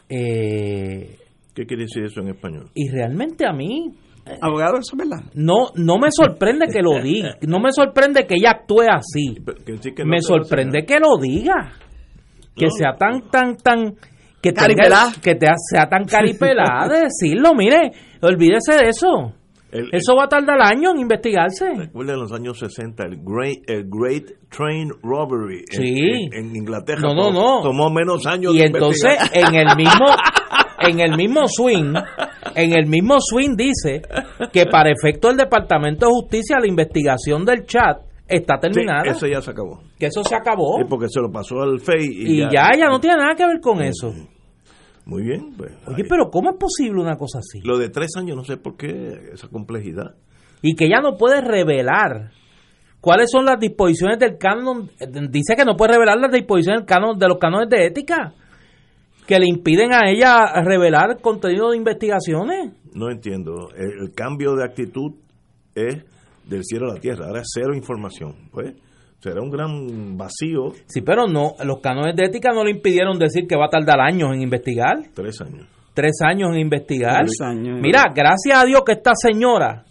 Eh, ¿Qué quiere decir eso en español? y realmente a mí Abogado, eso es verdad. no no me sorprende que lo diga, *laughs* no me sorprende que ella actúe así. Pero que decir que no me sorprende que lo diga. Que No. sea tan, tan, tan. Que, tenga- que te, sea tan caripelada de decirlo. Mire, olvídese de eso. El- Eso va a tardar años en investigarse. Recuerda en los años 60 el Great, el great Train Robbery en- Sí. en, en Inglaterra. No, no, no. Tomó menos años Y de entonces en el mismo *laughs* en el mismo swing, en el mismo swing dice que para efecto del Departamento de Justicia la investigación del chat está Sí, terminada, eso ya se acabó. que eso se acabó Sí, porque se lo pasó al FEI y, y ya ya no tiene nada que ver con eso. Muy bien. Pues, Oye, pero ¿cómo es posible una cosa así? Lo de tres años, no sé por qué, esa complejidad. y que ella no puede revelar cuáles son las disposiciones del canon. Dice que no puede revelar las disposiciones del canon, de los cánones de ética que le impiden a ella revelar contenido de investigaciones. No entiendo. El, el cambio de actitud es del cielo a la tierra. Ahora es cero información. Pues será un gran vacío. Sí, pero no, los cánones de ética no le impidieron decir que va a tardar años en investigar. Tres años. Tres años en investigar. Tres años. Mira, gracias a Dios que esta señora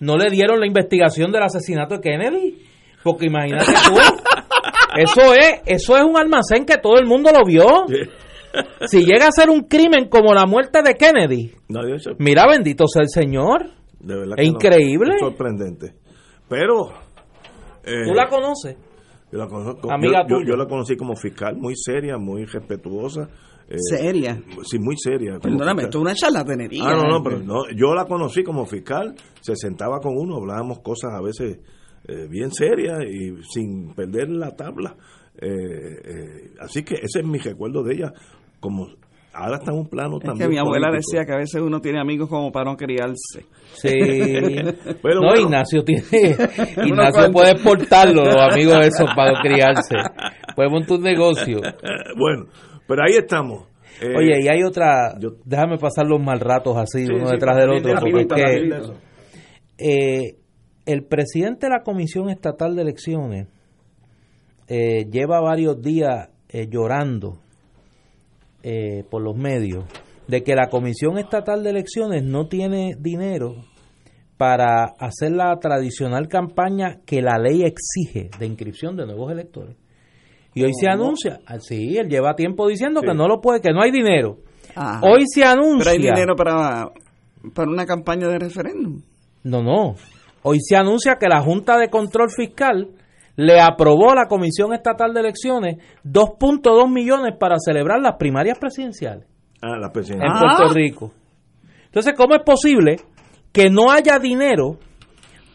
no le dieron la investigación del asesinato de Kennedy. Porque imagínate tú, *laughs* eso es, eso es un almacén que todo el mundo lo vio. Si llega a ser un crimen como la muerte de Kennedy, Nadie se- mira, bendito sea el Señor. de verdad es que no. increíble. Es sorprendente. Pero. Eh, ¿Tú la conoces? Yo la, conozco- Amiga yo- yo- tuya. yo la conocí como fiscal, muy seria, muy respetuosa. eh, Seria. Sí, muy seria. Perdóname, esto es una charlatanería. Ah, no, no, pero no, yo la conocí como fiscal, se sentaba con uno, hablábamos cosas a veces eh, bien serias y sin perder la tabla. Eh, eh, así que ese es mi recuerdo de ella. Como ahora está en un plano Es también. que mi abuela político. decía que a veces uno tiene amigos como para no criarse. Sí. *laughs* Pero no, bueno. Ignacio tiene. *laughs* Ignacio puede exportarlo, los amigos esos, *laughs* para criarse. Puede montar un negocio. Bueno, pero ahí estamos. Eh, Oye, y hay otra. yo- Déjame pasar los mal ratos así, Sí, uno sí, detrás del otro. Porque es que, eh, el presidente de la Comisión Estatal de Elecciones eh, lleva varios días eh, llorando eh, por los medios de que la Comisión Estatal de Elecciones no tiene dinero para hacer la tradicional campaña que la ley exige de inscripción de nuevos electores. Y hoy se anuncia, ah, sí, él lleva tiempo diciendo que no lo puede, que no hay dinero. Ah. Hoy se anuncia. Pero hay dinero para, para una campaña de referéndum. No, no. Hoy se anuncia que la Junta de Control Fiscal le aprobó a la Comisión Estatal de Elecciones 2.2 millones para celebrar las primarias presidenciales Ah, la en. Puerto Rico. Entonces, ¿cómo es posible que no haya dinero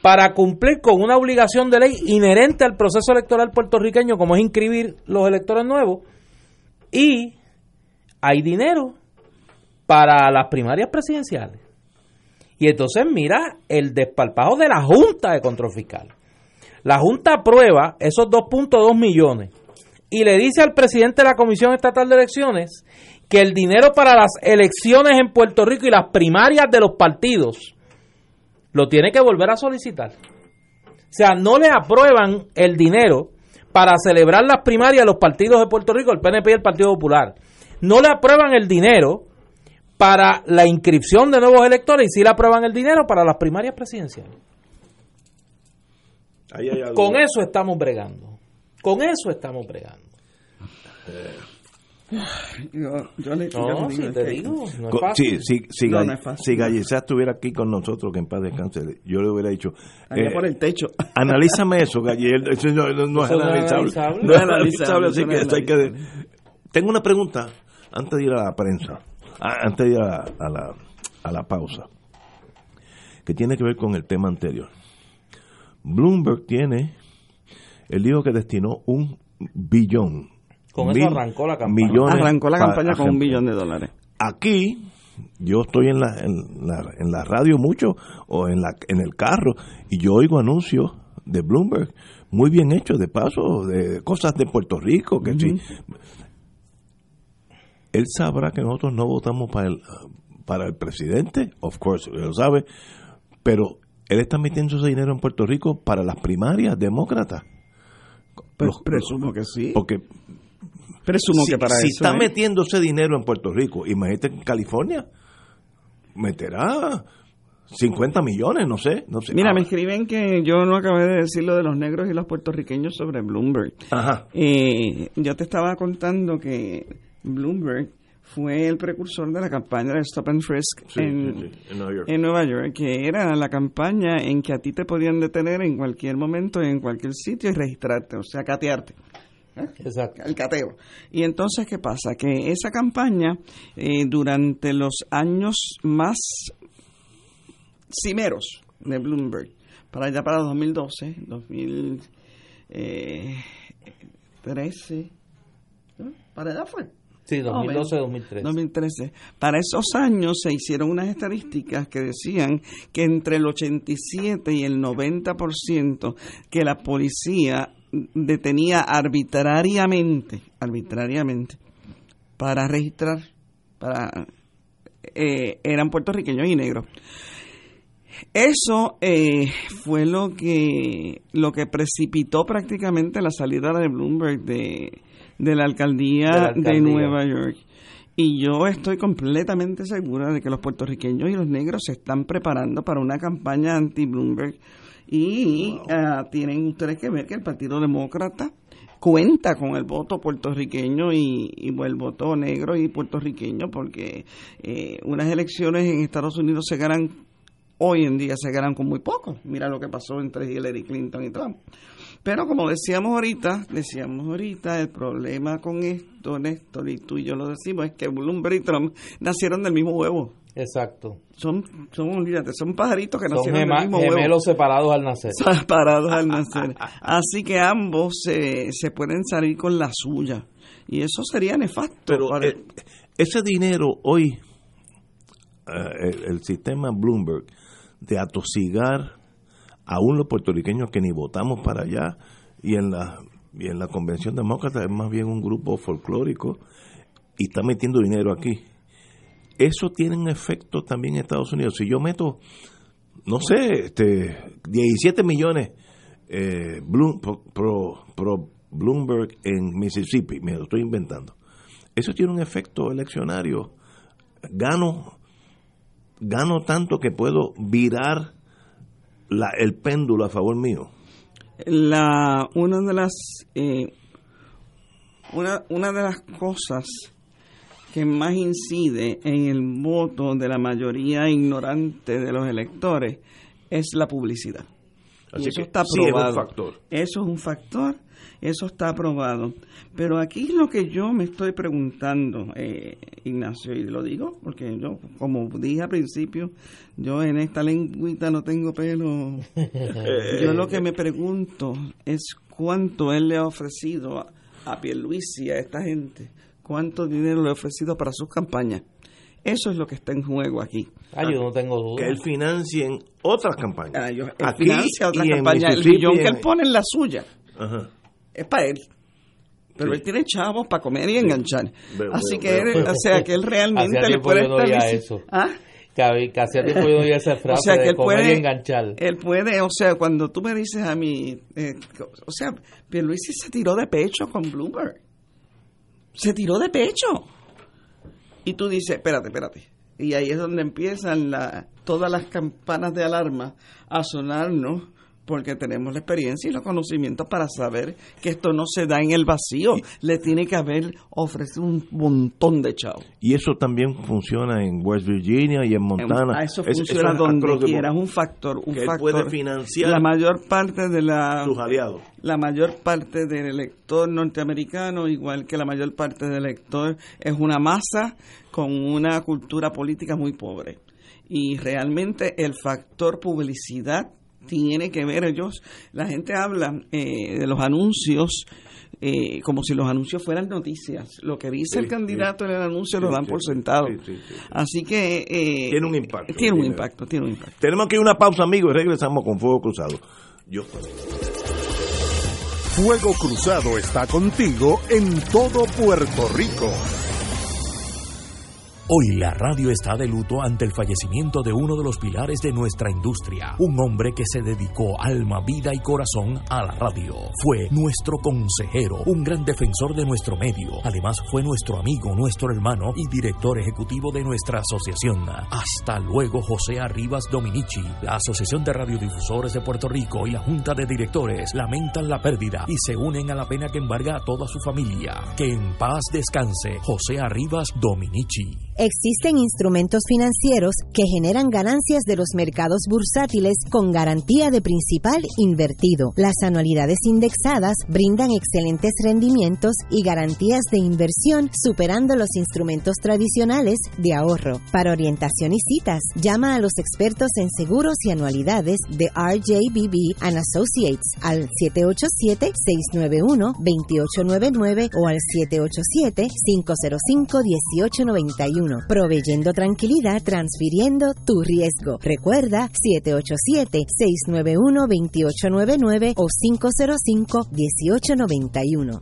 para cumplir con una obligación de ley inherente al proceso electoral puertorriqueño, como es inscribir los electores nuevos, y hay dinero para las primarias presidenciales? Y entonces mira el despalpajo de la Junta de Control Fiscal. La Junta aprueba esos 2.2 millones y le dice al presidente de la Comisión Estatal de Elecciones que el dinero para las elecciones en Puerto Rico y las primarias de los partidos lo tiene que volver a solicitar. O sea, no le aprueban el dinero para celebrar las primarias de los partidos de Puerto Rico, el PNP y el Partido Popular. No le aprueban el dinero para la inscripción de nuevos electores y sí le aprueban el dinero para las primarias presidenciales. Ahí hay algo. Con eso estamos bregando. Con eso estamos bregando. Yo, yo le, No, si digo te que- digo, no es fácil. Si, si, si, No, Gall- no es fácil. si Gallicea estuviera aquí con nosotros, que en paz descanse, yo le hubiera dicho, Allá eh, por el techo. *laughs* analízame eso, eso no, es Eso no es analizable. analizable. No es analizable, así analizable, que es que... Tengo una pregunta, antes de ir a la prensa, antes de ir a la, a la, a la pausa, que tiene que ver con el tema anterior. Bloomberg tiene, él dijo que destinó un billón. Con eso arrancó la campaña. millones Arrancó la pa- campaña con un billón de dólares. Aquí, yo estoy en la, en la, en la radio mucho o en, la, en el carro y yo oigo anuncios de Bloomberg muy bien hechos, de paso, de cosas de Puerto Rico, que sí. Él sabrá que nosotros no votamos para el, para el presidente, of course, él lo sabe, pero él está metiendo ese dinero en Puerto Rico para las primarias demócratas. Pues presumo que sí. Porque Presumo si, que para si eso. está metiendo ese dinero en Puerto Rico, imagínate en California, meterá 50 millones, no sé. No sé. Mira, Ah, me escriben que yo no acabé de decir lo de los negros y los puertorriqueños sobre Bloomberg. Ajá. Eh, yo te estaba contando que Bloomberg fue el precursor de la campaña de Stop and Frisk Sí, en, sí, sí, en Nueva York. en Nueva York, que era la campaña en que a ti te podían detener en cualquier momento, en cualquier sitio y registrarte, o sea, catearte. Exacto. El cateo. Y entonces, ¿qué pasa? Que esa campaña, eh, durante los años más cimeros de Bloomberg, para allá para 2012, 2013, ¿no? para allá fue. Sí, 2012-2013. 2013. Para esos años se hicieron unas estadísticas que decían que entre el 87 y el 90% que la policía detenía arbitrariamente, arbitrariamente, para registrar, para eh, eran puertorriqueños y negros. Eso eh, fue lo que lo que precipitó prácticamente la salida de Bloomberg de, de la alcaldía De la de, alcaldía. Nueva York. Y yo estoy completamente segura de que los puertorriqueños y los negros se están preparando para una campaña anti-Bloomberg. Y ah, tienen ustedes que ver que el Partido Demócrata cuenta con el voto puertorriqueño y, y el voto negro y puertorriqueño porque eh, unas elecciones en Estados Unidos se ganan hoy en día se ganan con muy poco. Mira lo que pasó entre Hillary Clinton y Trump. Pero como decíamos ahorita, decíamos ahorita, el problema con esto, Néstor, y tú y yo lo decimos, es que Bloomberg y Trump nacieron del mismo huevo. Exacto. Son, son, olvídate, son pajaritos que Son nacieron gema- del mismo huevo. gemelos separados al nacer. *laughs* Separados al nacer. Así que ambos se, se pueden salir con la suya. Y eso sería nefasto. Pero para- eh, ese dinero hoy, eh, el, el sistema Bloomberg, de atosigar aún los puertorriqueños que ni votamos para allá, y en la, y en la convención demócrata es más bien un grupo folclórico, y está metiendo dinero aquí. Eso tiene un efecto también en Estados Unidos. Si yo meto, no sé, este 17 millones eh, pro Bloomberg en Mississippi, me lo estoy inventando. Eso tiene un efecto eleccionario. Gano, gano tanto que puedo virar la, el péndulo a favor mío. la una de las eh, una, una de las cosas que más incide en el voto de la mayoría ignorante de los electores es la publicidad. Así y eso que está sí es un probado. factor. Eso es un factor, eso está aprobado. Pero aquí lo que yo me estoy preguntando, eh, Ignacio, y lo digo porque yo, como dije al principio, yo en esta lengüita no tengo pelo. *laughs* yo lo que me pregunto es cuánto él le ha ofrecido a, a Pierluisi, a esta gente, cuánto dinero le ha ofrecido para sus campañas. Eso es lo que está en juego aquí. Ah, yo no tengo duda. Que él financien otras campañas. Ah, yo- él Aquí financia otras y en campañas. El millón que él pone en la suya Ajá. Es para él. Pero Sí. él tiene chavos para comer y enganchar. Así que, él, o sea, que él realmente le puede no estar dici- eso. ¿Ah? Que, que hacía tiempo yo no oía esa frase *laughs* O sea, que de él comer puede, y enganchar. él puede, o sea, cuando tú me dices a mí, eh, o sea, Pierluisi se tiró de pecho con Bloomberg. Se tiró de pecho. Y tú dices, espérate, espérate. Y ahí es donde empiezan la, todas las campanas de alarma a sonarnos porque tenemos la experiencia y los conocimientos para saber que esto no se da en el vacío. Le tiene que haber ofrecido un montón de chavos. Y eso también funciona en West Virginia y en Montana. Ah, eso Es- funciona es donde quiera, es un factor, un Que factor. puede financiar la mayor parte de la sus aliados. la mayor parte del elector norteamericano, igual que la mayor parte del elector, es una masa con una cultura política muy pobre. Y realmente el factor publicidad tiene que ver ellos. La gente habla eh, de los anuncios eh, como si los anuncios fueran noticias. Lo que dice Sí, el candidato en el anuncio Sí, lo dan sí, por sentado. sí, sí, sí. Así que... eh, Tiene un impacto. Tiene un impacto, tiene un impacto. Tenemos que ir una pausa, amigos, y regresamos con Fuego Cruzado. Yo Fuego Cruzado está contigo en todo Puerto Rico. Hoy la radio está de luto ante el fallecimiento de uno de los pilares de nuestra industria, un hombre que se dedicó alma, vida y corazón a la radio. Fue nuestro consejero, un gran defensor de nuestro medio. Además fue nuestro amigo, nuestro hermano y director ejecutivo de nuestra asociación. Hasta luego José Arribas Dominici. La Asociación de Radiodifusores de Puerto Rico y la Junta de Directores lamentan la pérdida y se unen a la pena que embarga a toda su familia. Que en paz descanse José Arribas Dominici. Existen instrumentos financieros que generan ganancias de los mercados bursátiles con garantía de principal invertido. Las anualidades indexadas brindan excelentes rendimientos y garantías de inversión superando los instrumentos tradicionales de ahorro. Para orientación y citas, llama a los expertos en seguros y anualidades de RJBB and Associates al 787-691-2899 o al 787-505-1891. Proveyendo tranquilidad, transfiriendo tu riesgo. Recuerda 787-691-2899 o 505-1891.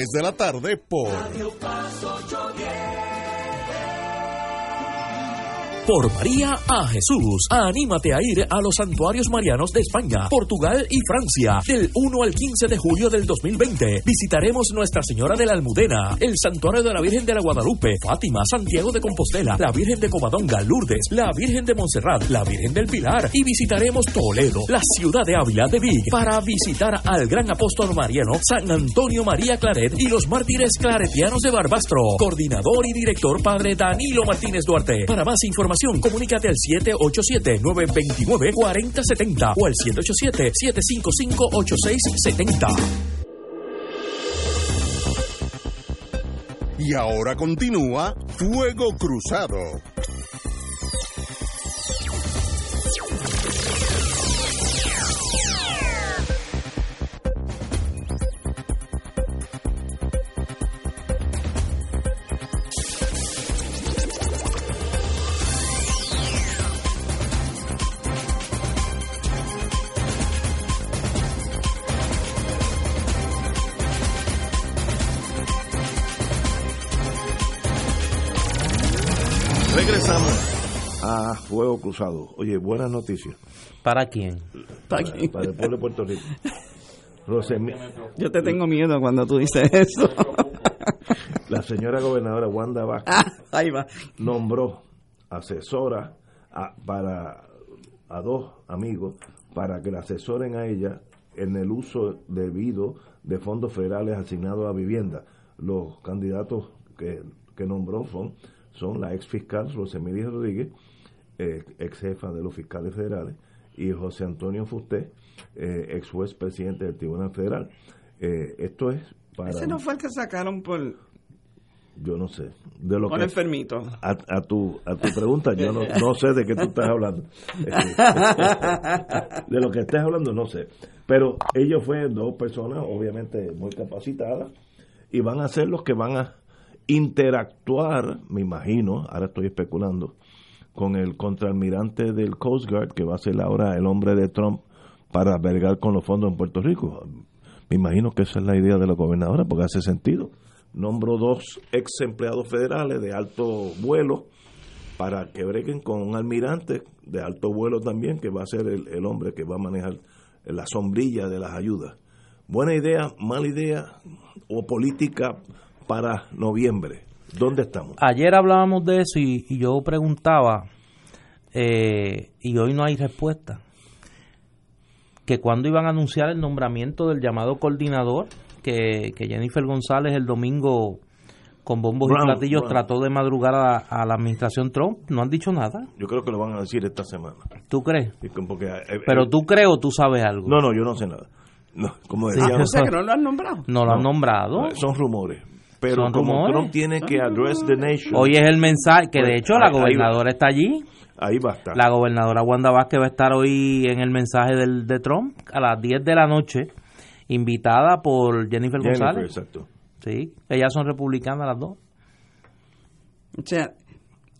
de la tarde por Por María a Jesús. Anímate a ir a los santuarios marianos de España, Portugal y Francia del 1 al 15 de julio del 2020. Visitaremos Nuestra Señora de la Almudena, el Santuario de la Virgen de la Guadalupe, Fátima, Santiago de Compostela, la Virgen de Covadonga, Lourdes, la Virgen de Montserrat, la Virgen del Pilar y visitaremos Toledo, la ciudad de Ávila de Vig, para visitar al gran apóstol mariano San Antonio María Claret y los mártires claretianos de Barbastro. Coordinador y director Padre Danilo Martínez Duarte. Para más información, comunícate al 787-929-4070 o al 787-755-8670. Y ahora continúa Fuego Cruzado. Fuego Cruzado. Oye, buenas noticias. ¿Para quién? Para, para el pueblo de Puerto Rico. Yo te tengo miedo cuando tú dices eso. la señora gobernadora Wanda Vázquez Ah, ahí va. nombró asesora a- para a dos amigos para que la asesoren a ella en el uso debido de fondos federales asignados a vivienda. Los candidatos que, que nombró son, son la ex fiscal Rosemary Rodríguez, eh, ex jefa de los fiscales federales, y José Antonio Fusté, eh, ex juez presidente del Tribunal Federal. Eh, esto es para... Ese no fue el que sacaron por, Yo no sé. De lo por que, enfermito. a, a tu, a tu pregunta, yo no, no sé de qué tú estás hablando. *laughs* De lo que estés hablando, no sé. Pero ellos fueron dos personas, obviamente, muy capacitadas, y van a ser los que van a interactuar, me imagino, ahora estoy especulando, con el contraalmirante del Coast Guard, que va a ser ahora el hombre de Trump para albergar con los fondos en Puerto Rico. Me imagino que esa es la idea de la gobernadora, porque hace sentido. Nombro dos ex empleados federales de alto vuelo para que breguen con un almirante de alto vuelo también, que va a ser el, el hombre que va a manejar la sombrilla de las ayudas. Buena idea, mala idea o política para noviembre. ¿Dónde estamos? Ayer hablábamos de eso y, y yo preguntaba, eh, y hoy no hay respuesta, que cuando iban a anunciar el nombramiento del llamado coordinador, que, que Jennifer González el domingo con bombos Brown, y platillos Brown. trató de madrugar a, a la administración Trump, no han dicho nada. Yo creo que lo van a decir esta semana. ¿Tú crees? Que, eh, Pero eh, tú crees o tú sabes algo. No, no, yo no sé nada. No, como Sí, decía, O sea que no lo han nombrado. No lo han No. nombrado. son rumores. Pero Son como rumores. Trump tiene que address the nation, Hoy es el mensaje, que de Pues, hecho la ahí- ahí va. gobernadora está allí. ahí va a estar. La gobernadora Wanda Vázquez va a estar hoy en el mensaje del, de Trump a las 10 de la noche, invitada por Jennifer, Jennifer, González. exacto. Sí, ellas son republicanas las dos. O sea,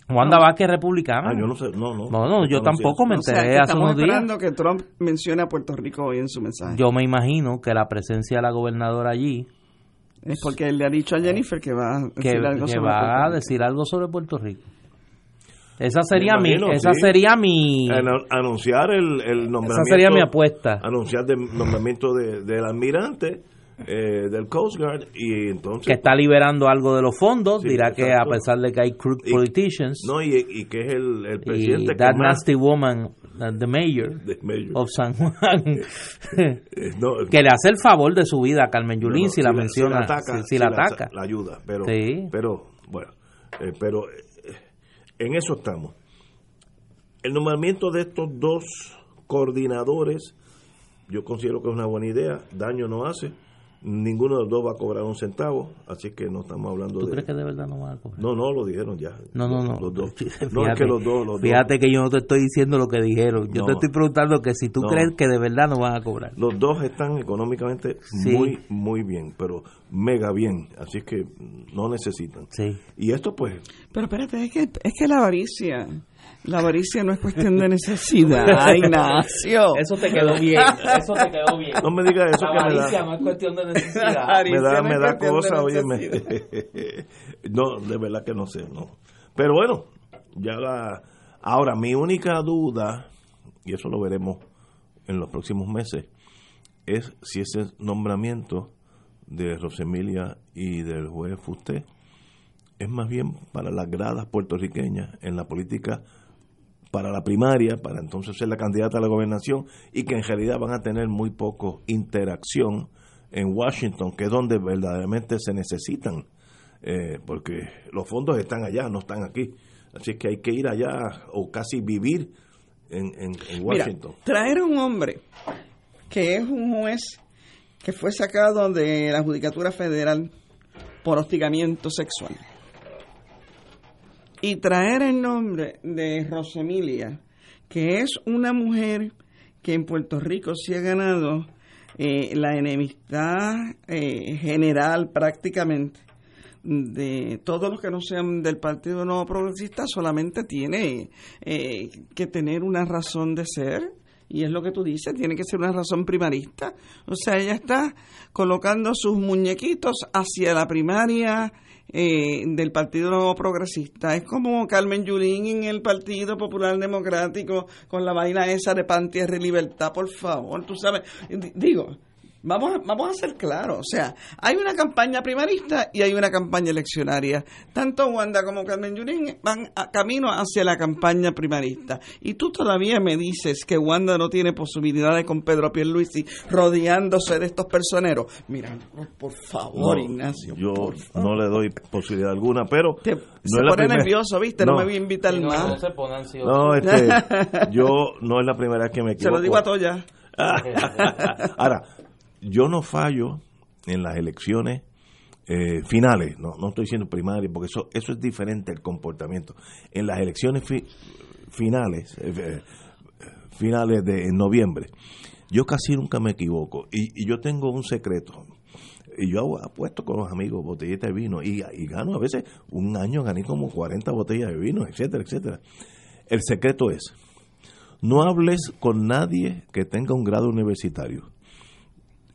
Wanda Vázquez es republicana. Ah, yo no sé, no, no. No, no, yo tampoco me o sea, enteré que hace estamos unos días. esperando que Trump mencione a Puerto Rico hoy en su mensaje. Yo me imagino que la presencia de la gobernadora allí Es porque él le ha dicho a Jennifer que va a que, decir algo que sobre va Puerto a Rico. decir algo sobre Puerto Rico. Esa sería Me mi, imagino, esa sí. sería mi, Anu- anunciar el, el nombramiento. esa sería mi apuesta. Anunciar el nombramiento de- del almirante eh, del Coast Guard y entonces. que está liberando algo de los fondos, Sí, dirá que a pesar de que hay crooked Y- politicians No, y, y que es el, el presidente y que that más. nasty woman, the mayor of San Juan, Eh, no, *laughs* que le hace el favor de su vida a Carmen Yulín si la menciona, si la ataca, si, si la ataca. la ayuda, pero, Sí. pero bueno, eh, pero eh, en eso estamos. El nombramiento de estos dos coordinadores, yo considero que es una buena idea, daño no hace, ninguno de los dos va a cobrar un centavo, así que no estamos hablando ¿Tú de... crees que de verdad no va a cobrar? No, no, lo dijeron ya. No, no, no. Los dos. *laughs* Fíjate, No, es que los dos, los fíjate dos. que yo no te estoy diciendo lo que dijeron. Yo No. te estoy preguntando que si tú No. crees que de verdad no van a cobrar. Los dos están económicamente Sí. muy, muy bien, pero mega bien, así que no necesitan. Sí. Y esto pues Pero espérate, es que, es que la avaricia, la avaricia no es cuestión de necesidad, *laughs* Ignacio. Eso te quedó bien. Eso te quedó bien. No me digas eso La que me avaricia da, no es cuestión de necesidad. me da, Avaricia no me da cosa, oye, *laughs* no, de verdad que no sé, no. Pero bueno, ya la, ahora mi única duda, y eso lo veremos en los próximos meses, es si ese nombramiento de Rosemilia y del juez Fusté es más bien para las gradas puertorriqueñas en la política para la primaria, para entonces ser la candidata a la gobernación y que en realidad van a tener muy poco interacción en Washington, que es donde verdaderamente se necesitan, eh, porque los fondos están allá, no están aquí. Así que hay que ir allá o casi vivir en, en, en Mira, Washington. traer a un hombre que es un juez que fue sacado de la Judicatura Federal por hostigamiento sexual y traer el nombre de Rosemilia, que es una mujer que en Puerto Rico sí ha ganado eh, la enemistad eh, general prácticamente de todos los que no sean del Partido Nuevo Progresista solamente tiene eh, que tener una razón de ser y es lo que tú dices, tiene que ser una razón primarista. O sea, ella está colocando sus muñequitos hacia la primaria eh, del Partido Progresista. Es como Carmen Yulín en el Partido Popular Democrático con la vaina esa de pan, libertad, por favor. Tú sabes, digo, vamos a, vamos a ser claros. O sea, hay una campaña primarista y hay una campaña eleccionaria. Tanto Wanda como Carmen Yulín van a camino hacia la campaña primarista. Y tú todavía me dices que Wanda no tiene posibilidades con Pedro Pierluisi rodeándose de estos personeros. Mira, por, favor, No, Ignacio. yo por favor. no le doy posibilidad alguna, pero Te- no se es la pone nervioso, ¿viste? No, me voy a invitar no, más. no se pone ansioso. No, este, *laughs* yo no es la primera vez que me Se equivoco. lo digo a Toya. *laughs* Ahora, yo no fallo en las elecciones eh, finales, no, no estoy diciendo primarias, porque eso, eso es diferente el comportamiento. En las elecciones fi- finales, eh, eh, finales de en noviembre, yo casi nunca me equivoco. Y, y yo tengo un secreto. Y yo apuesto con los amigos botellitas de vino y, y gano a veces, un año gané como 40 botellas de vino, etcétera, etcétera. El secreto es, no hables con nadie que tenga un grado universitario.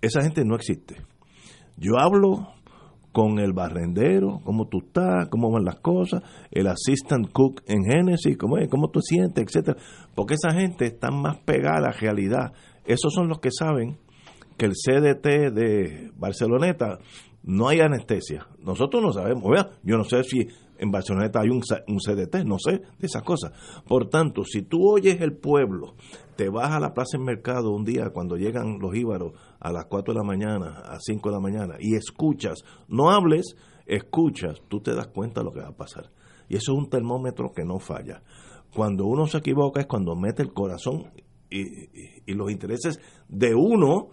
Esa gente no existe. Yo hablo con el barrendero, cómo tú estás, cómo van las cosas, el assistant cook en Genesis, cómo, es, cómo tú sientes, etcétera. Porque esa gente está más pegada a la realidad. Esos son los que saben que el CDT de Barceloneta no hay anestesia. Nosotros no sabemos. Yo no sé si en Barceloneta hay un, un CDT, no sé de esas cosas. Por tanto, si tú oyes el pueblo, te vas a la plaza en mercado un día cuando llegan los íbaros a las 4 de la mañana, a 5 de la mañana, y escuchas, no hables, escuchas, tú te das cuenta de lo que va a pasar. Y eso es un termómetro que no falla. Cuando uno se equivoca es cuando mete el corazón y- y los intereses de uno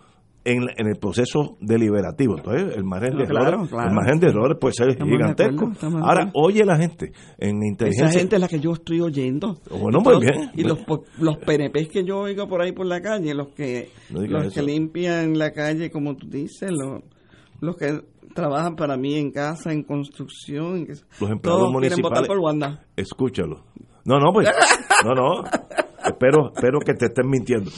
en, en el proceso deliberativo. Entonces, el margen, de, claro, errores, claro. el margen de errores puede ser Estamos gigantesco. acuerdo, Ahora, oye la gente en inteligencia. Esa gente es la que yo estoy oyendo. Bueno, Y todos- bien. Y los, los PNPs que yo oigo por ahí por la calle, los que No los que limpian la calle, como tú dices, los, los que trabajan para mí en casa, en construcción, en que- Los empleados todos quieren votar municipales. por Wanda. Escúchalo. No, no, pues. *laughs* No, no. Espero, espero que te estén mintiendo.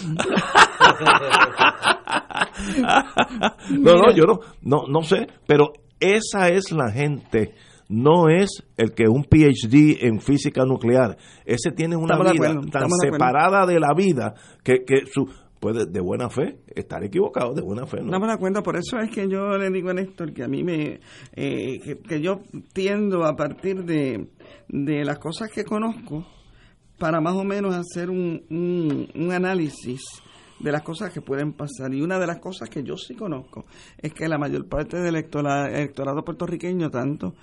No, no, yo no, no, no sé, pero esa es la gente no es el que un PhD en física nuclear. Ese tiene una Estamos de vida acuerdo, tan estamos de acuerdo. separada de la vida que, que su puede de buena fe estar equivocado, de buena fe. ¿no? Me da cuenta, por eso es que yo le digo a Néstor que a mí me. eh, que, que yo tiendo a partir de, de las cosas que conozco para más o menos hacer un, un, análisis de las cosas que pueden pasar. Y una de las cosas que yo sí conozco es que la mayor parte del electora- electorado puertorriqueño, tanto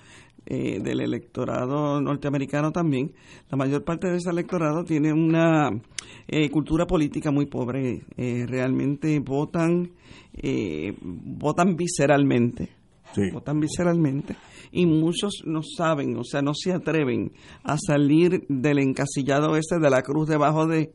eh, del electorado norteamericano también, la mayor parte de ese electorado tiene una eh, cultura política muy pobre. Eh, realmente votan, eh, votan visceralmente. Votan visceralmente y muchos no saben, o sea, no se atreven a salir del encasillado ese de la cruz debajo de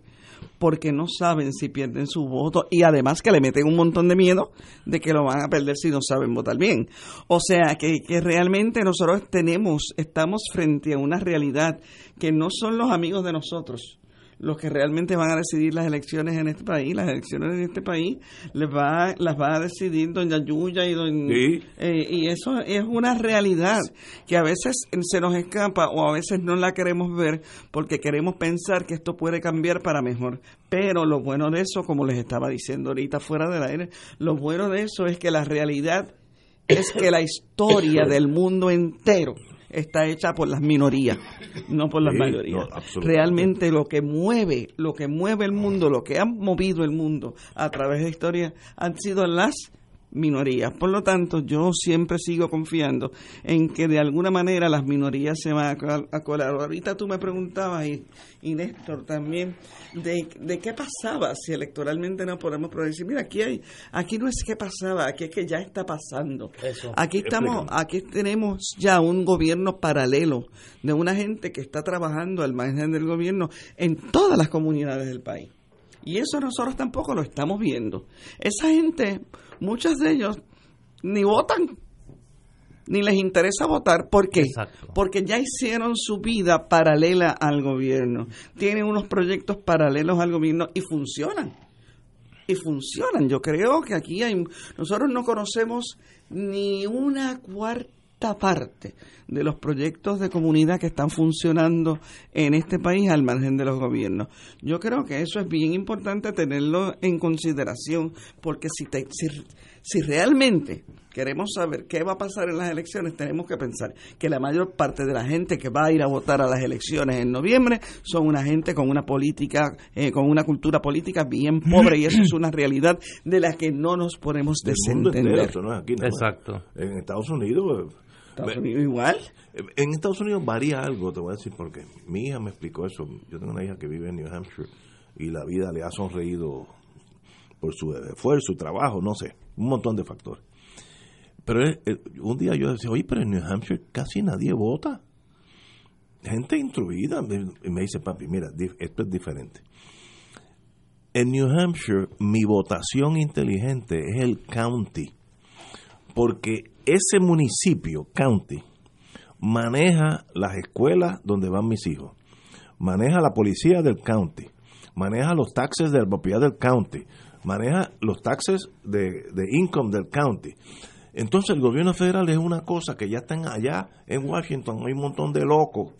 porque no saben si pierden su voto y además que le meten un montón de miedo de que lo van a perder si no saben votar bien. O sea, que, que realmente nosotros tenemos, estamos frente a una realidad que no son los amigos de nosotros los que realmente van a decidir las elecciones en este país. Las elecciones en este país les va, las va a decidir doña Yuya y doña... Sí. Eh, y eso es una realidad que a veces se nos escapa o a veces no la queremos ver porque queremos pensar que esto puede cambiar para mejor. Pero lo bueno de eso, como les estaba diciendo ahorita fuera del aire, lo bueno de eso es que la realidad es que la historia del mundo entero está hecha por las minorías, no por las Sí, mayorías. no. Realmente lo que mueve, lo que mueve el mundo, lo que ha movido el mundo a través de la historia han sido las minorías. Por lo tanto, yo siempre sigo confiando en que de alguna manera las minorías se van a col- a colar. Ahorita tú me preguntabas, y, y Néstor también, de, de qué pasaba si electoralmente no podemos predecir. Mira, aquí hay, aquí no es qué pasaba, aquí es que ya está pasando. Eso. Aquí estamos, aquí tenemos ya un gobierno paralelo de una gente que está trabajando al margen del gobierno en todas las comunidades del país. Y eso nosotros tampoco lo estamos viendo. Esa gente, muchos de ellos ni votan, ni les interesa votar. ¿Por qué? Porque ya hicieron su vida paralela al gobierno. Tienen unos proyectos paralelos al gobierno y funcionan. Y funcionan. Yo creo que aquí hay. Nosotros no conocemos ni una cuarta parte de los proyectos de comunidad que están funcionando en este país al margen de los gobiernos. Yo creo que eso es bien importante tenerlo en consideración, porque si, te, si, si realmente queremos saber qué va a pasar en las elecciones, tenemos que pensar que la mayor parte de la gente que va a ir a votar a las elecciones en noviembre son una gente con una política, eh, con una cultura política bien *clears throat* pobre y eso es una realidad de la que no nos podemos entero, desentender. eso no es aquí, nada más. Exacto. En Estados Unidos. Estados ve- Unidos igual. En Estados Unidos varía algo, te voy a decir por qué. Mi hija me explicó eso. Yo tengo una hija que vive en New Hampshire y la vida le ha sonreído por su esfuerzo, su trabajo, no sé, un montón de factores. Pero él- un día yo decía, oye, pero en New Hampshire casi nadie vota. Gente instruida. Me- Y me dice, papi, mira, esto es diferente. En New Hampshire, mi votación inteligente es el county. Porque ese municipio, county, maneja las escuelas donde van mis hijos, maneja la policía del county, maneja los taxes de la propiedad del county, maneja los taxes de, de income del county. Entonces el gobierno federal es una cosa que ya están allá en Washington, hay un montón de locos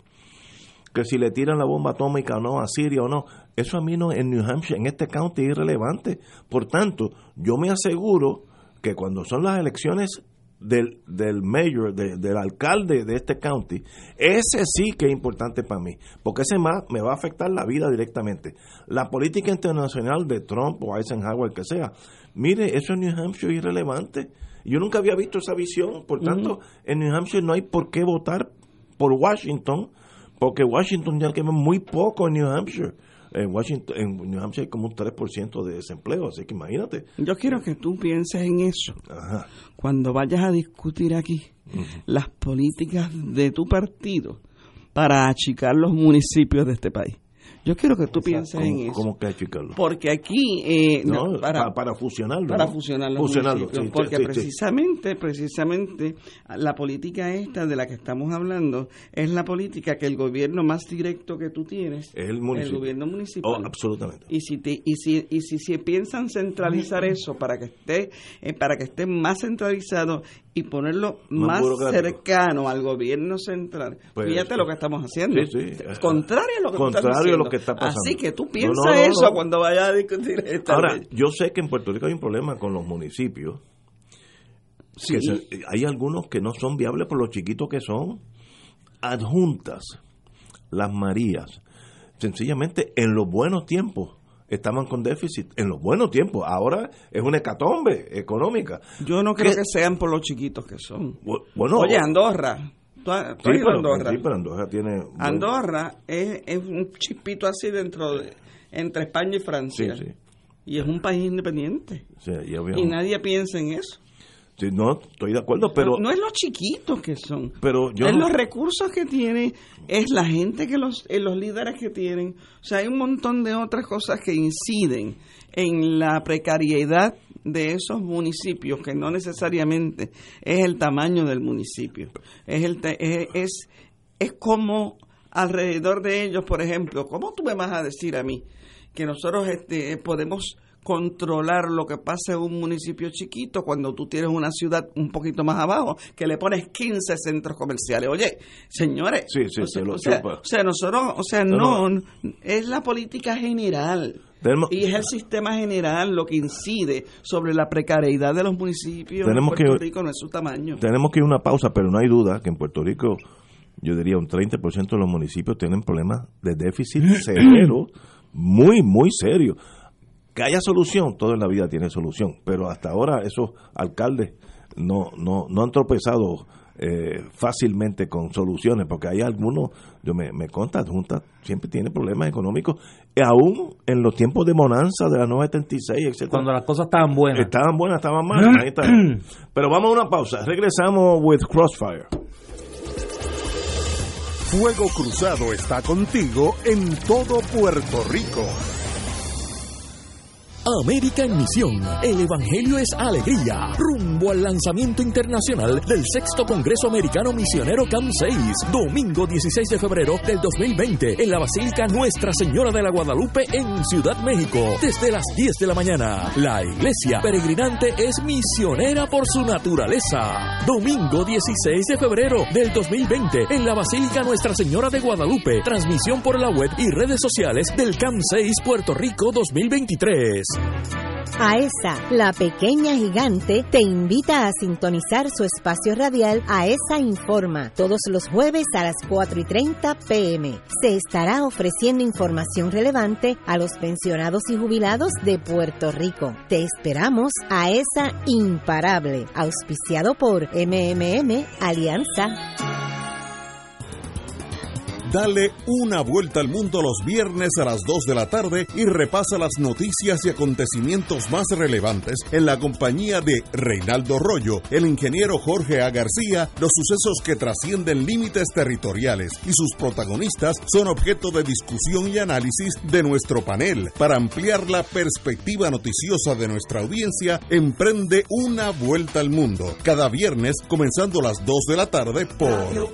que si le tiran la bomba atómica o no a Siria o no, eso a mí no en New Hampshire, en este county es irrelevante. Por tanto, yo me aseguro que cuando son las elecciones del, del mayor, de- del alcalde de este county, ese sí que es importante para mí, porque ese más me va a afectar la vida directamente. La política internacional de Trump o Eisenhower, que sea, mire, eso en New Hampshire es irrelevante. Yo nunca había visto esa visión, por tanto, en New Hampshire no hay por qué votar por Washington, porque Washington ya quema muy poco en New Hampshire. En Washington, en New Hampshire hay como un 3% de desempleo, así que imagínate. Yo quiero que tú pienses en eso Ajá. cuando vayas a discutir aquí las políticas de tu partido para achicar los municipios de este país. Yo quiero que tú pienses en eso. ¿Cómo clasificarlo? Porque aquí, eh, No, no, para, para fusionarlo. para ¿no? Fusionarlo, sí, porque sí, sí. precisamente precisamente la política esta de la que estamos hablando es la política que el gobierno más directo que tú tienes Es el municipio. gobierno municipal Oh, absolutamente. y si te- y si y si, si piensan centralizar eso para que esté eh, para que esté más centralizado y ponerlo Más cercano al gobierno central Pues, fíjate lo que estamos haciendo Sí, sí. contrario a lo que Contrario a lo que está pasando. así que tú No, piensa no, no, eso cuando vayas a discutir esta Ahora, ley. yo sé que en Puerto Rico hay un problema con los municipios. Sí. que se- hay algunos que no son viables por los chiquitos que son. Adjuntas, las Marías, sencillamente en los buenos tiempos estaban con déficit. En los buenos tiempos. Ahora es una hecatombe económica. Yo no creo ¿Qué? que sean por los chiquitos que son. Bu- Bueno, Oye, Andorra. ¿Tú has, tú sí, has ido a pero, Andorra? sí, pero Andorra tiene. Andorra es, es un chispito así dentro de, entre España y Francia. Sí, sí. Y es un país independiente. Sí, y nadie piensa en eso. sí, no, estoy de acuerdo, pero. no, no es los chiquitos que son. pero yo es no- los recursos que tienen, es la gente que los, eh, los líderes que tienen. O sea, hay un montón de otras cosas que inciden en la precariedad de esos municipios, que no necesariamente es el tamaño del municipio. Es, el es, es, es como alrededor de ellos, por ejemplo, ¿cómo tú me vas a decir a mí que nosotros este, podemos controlar lo que pasa en un municipio chiquito cuando tú tienes una ciudad un poquito más abajo que le pones 15 centros comerciales. Oye, señores, Sí, sí, o, se sea, lo o, sea, chupa. o sea, nosotros, o sea, No, no, es la política general. Tenemos- y es el sistema general lo que incide sobre la precariedad de los municipios Tenemos en Puerto que- Rico, no es su tamaño. Tenemos que ir a una pausa, pero no hay duda que en Puerto Rico, yo diría un 30% de los municipios tienen problemas de déficit *clears throat* severo, muy, muy serio. Que haya solución, todo en la vida tiene solución, pero hasta ahora esos alcaldes no, no, no han tropezado eh, fácilmente con soluciones, porque hay algunos, yo me, me consta, Junta siempre tiene problemas económicos, y aún en los tiempos de bonanza de la 976, etcétera Cuando las cosas estaban buenas. Estaban buenas, estaban malas. *clears throat* ahí está. Pero vamos a una pausa. Regresamos with Crossfire. Fuego Cruzado está contigo en todo Puerto Rico. América en Misión. El Evangelio es alegría. Rumbo al lanzamiento internacional del sexto Congreso Americano Misionero CAM 6. Domingo 16 de febrero del 2020 en la Basílica Nuestra Señora de la Guadalupe en Ciudad México. Desde las 10 de la mañana. La iglesia peregrinante es misionera por su naturaleza. Domingo 16 de febrero del 2020 en la Basílica Nuestra Señora de Guadalupe. Transmisión por la web y redes sociales del CAM 6 Puerto Rico 2023. AESA, la pequeña gigante, te invita a sintonizar su espacio radial AESA Informa todos los jueves a las 4 y 30 pm. Se estará ofreciendo información relevante a los pensionados y jubilados de Puerto Rico. Te esperamos AESA Imparable, auspiciado por MMM Alianza. Dale una vuelta al mundo los viernes a las 2 de la tarde y repasa las noticias y acontecimientos más relevantes en la compañía de Reinaldo Rollo, el ingeniero Jorge A. García, los sucesos que trascienden límites territoriales y sus protagonistas son objeto de discusión y análisis de nuestro panel. Para ampliar la perspectiva noticiosa de nuestra audiencia, emprende una vuelta al mundo cada viernes comenzando a las 2 de la tarde por...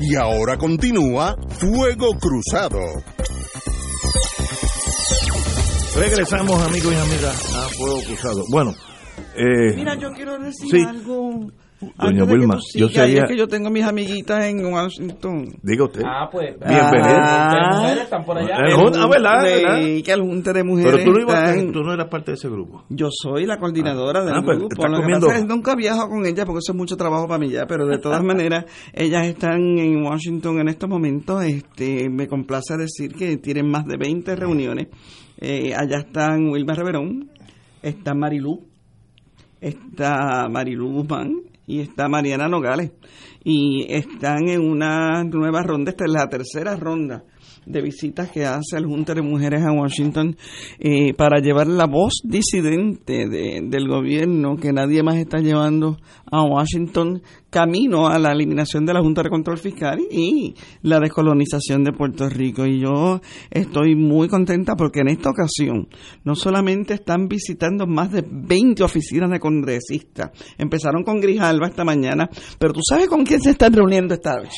Y ahora continúa Fuego Cruzado. Regresamos, amigos y amigas, a Fuego Cruzado. Bueno, eh, Mira, yo quiero decir sí. algo Doña Wilma, yo sería... es que yo tengo mis amiguitas en Washington. Diga usted. Ah, pues. Bienvenida. Las mujeres están por allá. Ah, ¿verdad? de- ¿verdad? que el Junta de Mujeres Pero tú no, ibas- están- tú no eras parte de ese grupo. Yo soy la coordinadora del ah, pues, grupo. estás que comiendo- pasa es nunca viajo con ella porque eso es mucho trabajo para mí ya, pero de todas *laughs* maneras, ellas están en Washington en estos momentos. Este, me complace decir que tienen más de 20 reuniones. Eh, allá están Wilma Reverón, está Marilú, está Marilú Guzmán y está Mariana Nogales. Y están en una nueva ronda, esta es la tercera ronda de visitas que hace el Junta de Mujeres a Washington eh, para llevar la voz disidente de- del gobierno que nadie más está llevando a Washington camino a la eliminación de la Junta de Control Fiscal y la descolonización de Puerto Rico. Y yo estoy muy contenta porque en esta ocasión no solamente están visitando más de 20 oficinas de congresistas, empezaron con Grijalva esta mañana, pero tú sabes con quién se están reuniendo esta vez.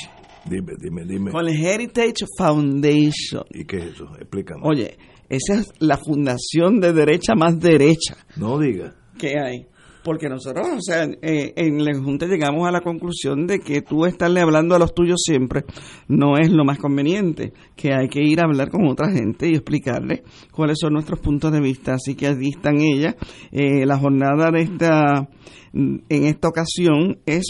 Dime, dime, dime. Con el Heritage Foundation. ¿Y qué es eso? Explícame. Oye, esa es la fundación de derecha más derecha No diga. que hay. Porque nosotros, o sea, eh, en la Junta llegamos a la conclusión de que tú estarle hablando a los tuyos siempre no es lo más conveniente, que hay que ir a hablar con otra gente y explicarle cuáles son nuestros puntos de vista. Así que allí están ellas. Eh, la jornada de esta, en esta ocasión es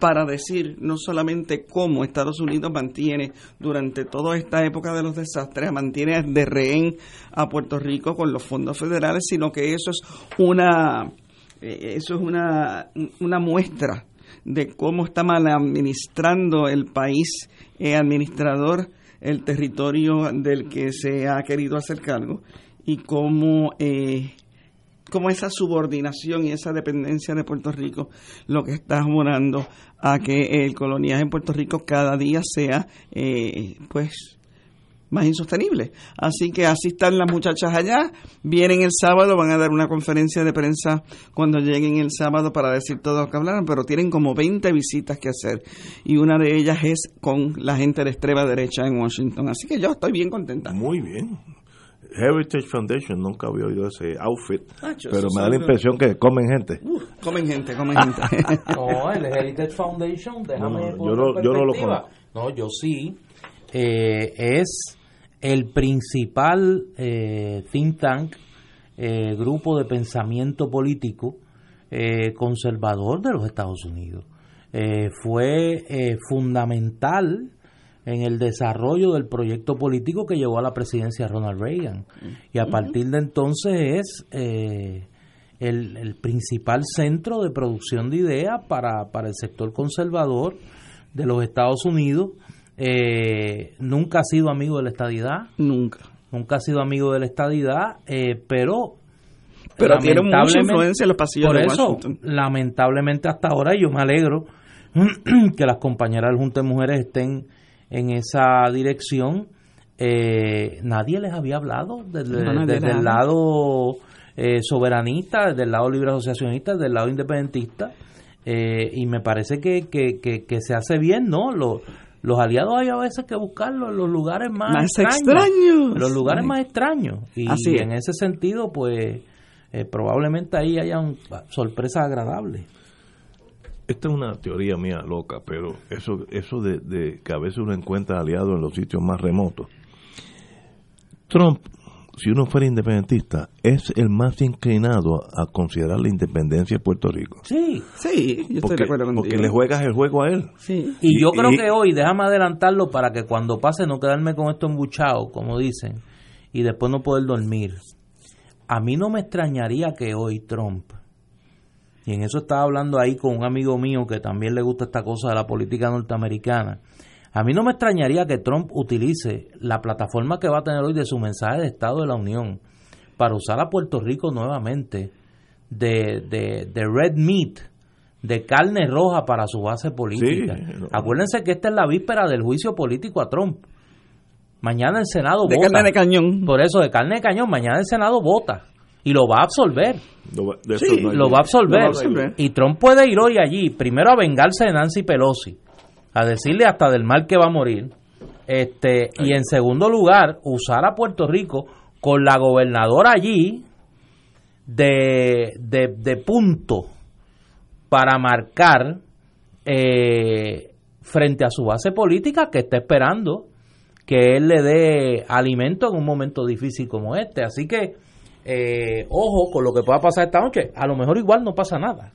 para decir no solamente cómo Estados Unidos mantiene durante toda esta época de los desastres, mantiene de rehén a Puerto Rico con los fondos federales, sino que eso es una eh, eso es una, una muestra de cómo está mal administrando el país eh, administrador el territorio del que se ha querido hacer cargo y cómo eh, cómo esa subordinación y esa dependencia de Puerto Rico lo que está abonando a que el coloniaje en Puerto Rico cada día sea eh, pues más insostenible. Así que así están las muchachas allá, vienen el sábado, van a dar una conferencia de prensa cuando lleguen el sábado para decir todo lo que hablaron, pero tienen como 20 visitas que hacer y una de ellas es con la gente de extrema derecha en Washington. Así que yo estoy bien contenta. Muy bien. Heritage Foundation, nunca había oído ese outfit, Nacho, pero me da la impresión que comen gente. Uh, comen gente, comen gente. *laughs* No, el Heritage Foundation, déjame No, yo no- yo no lo perspectiva. No, yo sí. Eh, es el principal eh, think tank, eh, grupo de pensamiento político eh, conservador de los Estados Unidos. Eh, fue eh, fundamental en el desarrollo del proyecto político que llevó a la presidencia Ronald Reagan. Y a partir de entonces es eh, el, el principal centro de producción de ideas para, para el sector conservador de los Estados Unidos. Eh, nunca ha sido amigo de la estadidad. Nunca. Nunca ha sido amigo de la estadidad, eh, pero Pero tiene mucha influencia en los pasillos por de eso, Washington. lamentablemente hasta ahora, y yo me alegro *clears throat* que las compañeras del Junta de Mujeres estén en esa dirección. Eh, nadie les había hablado desde, No, el lado eh, soberanista, desde el lado libre asociacionista, desde el lado independentista. Eh, y me parece que, que, que, que se hace bien, ¿no? Los, los aliados hay a veces que buscarlos en los lugares más, Más extraños. los lugares más extraños. Y Así es. en ese sentido, pues eh, probablemente ahí hayan sorpresas agradables. Esta es una teoría mía loca, pero eso eso de, de que a veces uno encuentra aliados en los sitios más remotos. Trump, si uno fuera independentista, es el más inclinado a considerar la independencia de Puerto Rico. Sí. Sí, yo estoy Porque, de acuerdo contigo. porque le juegas el juego a él. Sí. Y, yo Y- creo y- que hoy, déjame adelantarlo para que cuando pase no quedarme con esto embuchado, como dicen, y después no poder dormir. A mí no me extrañaría que hoy Trump, y en eso estaba hablando ahí con un amigo mío que también le gusta esta cosa de la política norteamericana, a mí no me extrañaría que Trump utilice la plataforma que va a tener hoy de su mensaje de Estado de la Unión para usar a Puerto Rico nuevamente de, de, de red meat, de carne roja para su base política. Sí, no. Acuérdense que esta es la víspera del juicio político a Trump. Mañana el Senado De vota. carne de cañón. Por eso, de carne de cañón, mañana el Senado vota. Y lo va a absolver. Lo va- de Sí, no Lo va a absolver. Lo va a absolver. Y Trump puede ir hoy allí, primero a vengarse de Nancy Pelosi, a decirle hasta del mal que va a morir. Este, y en segundo lugar, usar a Puerto Rico con la gobernadora allí de, de, de punto para marcar eh, frente a su base política que está esperando que él le dé alimento en un momento difícil como este. Así que, eh, ojo con lo que pueda pasar esta noche. A lo mejor igual no pasa nada.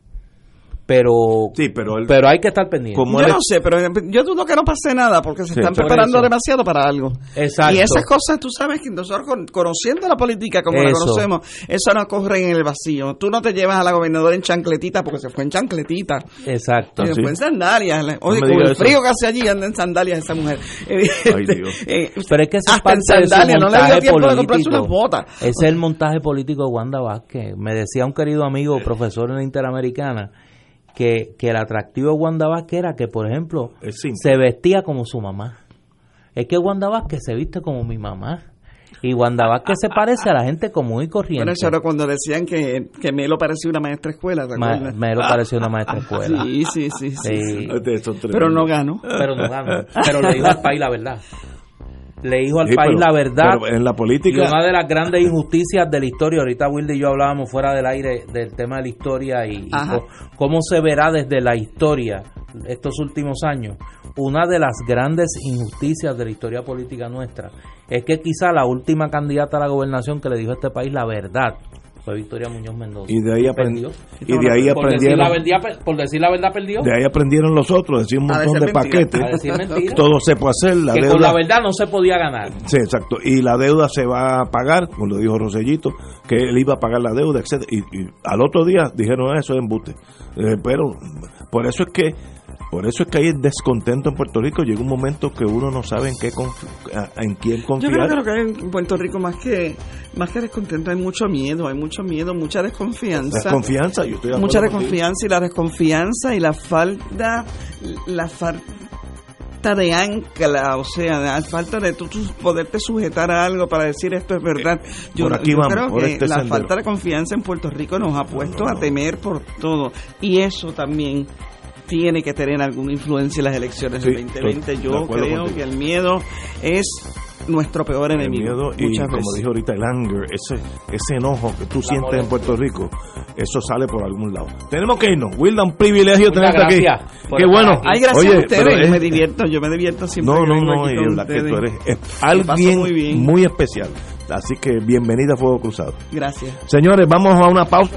Pero, Sí, pero pero hay que estar pendiente. Como Yo no sé, pero yo dudo que no pase nada porque se Sí, están preparando eso. demasiado para algo. Exacto. Y esas cosas, tú sabes que nosotros con- conociendo la política como la Eso. conocemos, eso no corre en el vacío. Tú no te llevas a la gobernadora en chancletita porque se fue en chancletita. Exacto. Y después en sandalias. Oye, con diga el eso. frío que hace allí anda en sandalias esa mujer. *laughs* Ay, Dios. Eh, Pero es que eso hasta en sandalias, no le dio tiempo de comprarse unas botas. Ese es el montaje político de Wanda Vázquez. Me decía un querido amigo, profesor en la Interamericana, que, que el atractivo de Wanda Vázquez era que, por ejemplo, se vestía como su mamá. Es que Wanda Vázquez se viste como mi mamá. Y Wanda Vázquez se parece a la gente común y corriente. Bueno, eso era cuando decían que, que Melo parecía una maestra escuela, ¿te Ma- acuerdas? me lo pareció una maestra escuela. Sí, sí, sí, sí. Pero no ganó. Pero no ganó. Pero le dijo al país la verdad. Le dijo al Sí, país pero- la verdad. pero en la Y política una de las grandes injusticias de la historia, ahorita Wilde y yo hablábamos fuera del aire del tema de la historia y, y cómo se verá desde la historia estos últimos años. Una de las grandes injusticias de la historia política nuestra es que quizá la última candidata a la gobernación que le dijo a este país la verdad fue Victoria Muñoz Mendoza. y de ahí aprendieron y de ahí por decir, la aprendieron verdad, por decir la verdad perdió. de ahí aprendieron los otros decir un montón decir de mentira. paquetes A decir *laughs* mentira. todo se puede hacer la que con la verdad no se podía ganar. Sí, exacto. Y la deuda se va a pagar, como lo dijo Rosellito, que él iba a pagar la deuda, etcétera. Y, y al otro día dijeron "Ah, eso es embuste. Eh, pero por eso es que por eso es que hay descontento en Puerto Rico. Llega un momento que uno no sabe en qué en quién Yo confiar. creo que lo que hay en Puerto Rico más que más que descontento hay mucho miedo, hay mucho miedo, mucha desconfianza. Desconfianza, yo estoy de mucha desconfianza y la desconfianza y la falta la falta de ancla, o sea, la falta de tú, poderte sujetar a algo para decir esto es verdad. Yo, por aquí yo vamos, creo por que este la sendero. falta de confianza en Puerto Rico nos ha puesto a temer por todo y eso también tiene que tener alguna influencia en las elecciones Sí, del 2020. estoy de Yo creo contigo. que el miedo es nuestro peor El enemigo. miedo y como dijo ahorita el anger, ese, ese enojo que tú sientes en Puerto Rico, eso sale por algún lado. Tenemos que irnos. Wilda, un privilegio Muchas tenerte aquí. Qué bueno. aquí. Ay, gracias Oye, a ustedes, yo me divierto, yo me divierto siempre. No, no, no, y la que tú eres es alguien muy bien. muy especial. Así que bienvenida a Fuego Cruzado. Gracias. Señores, vamos a una pausa.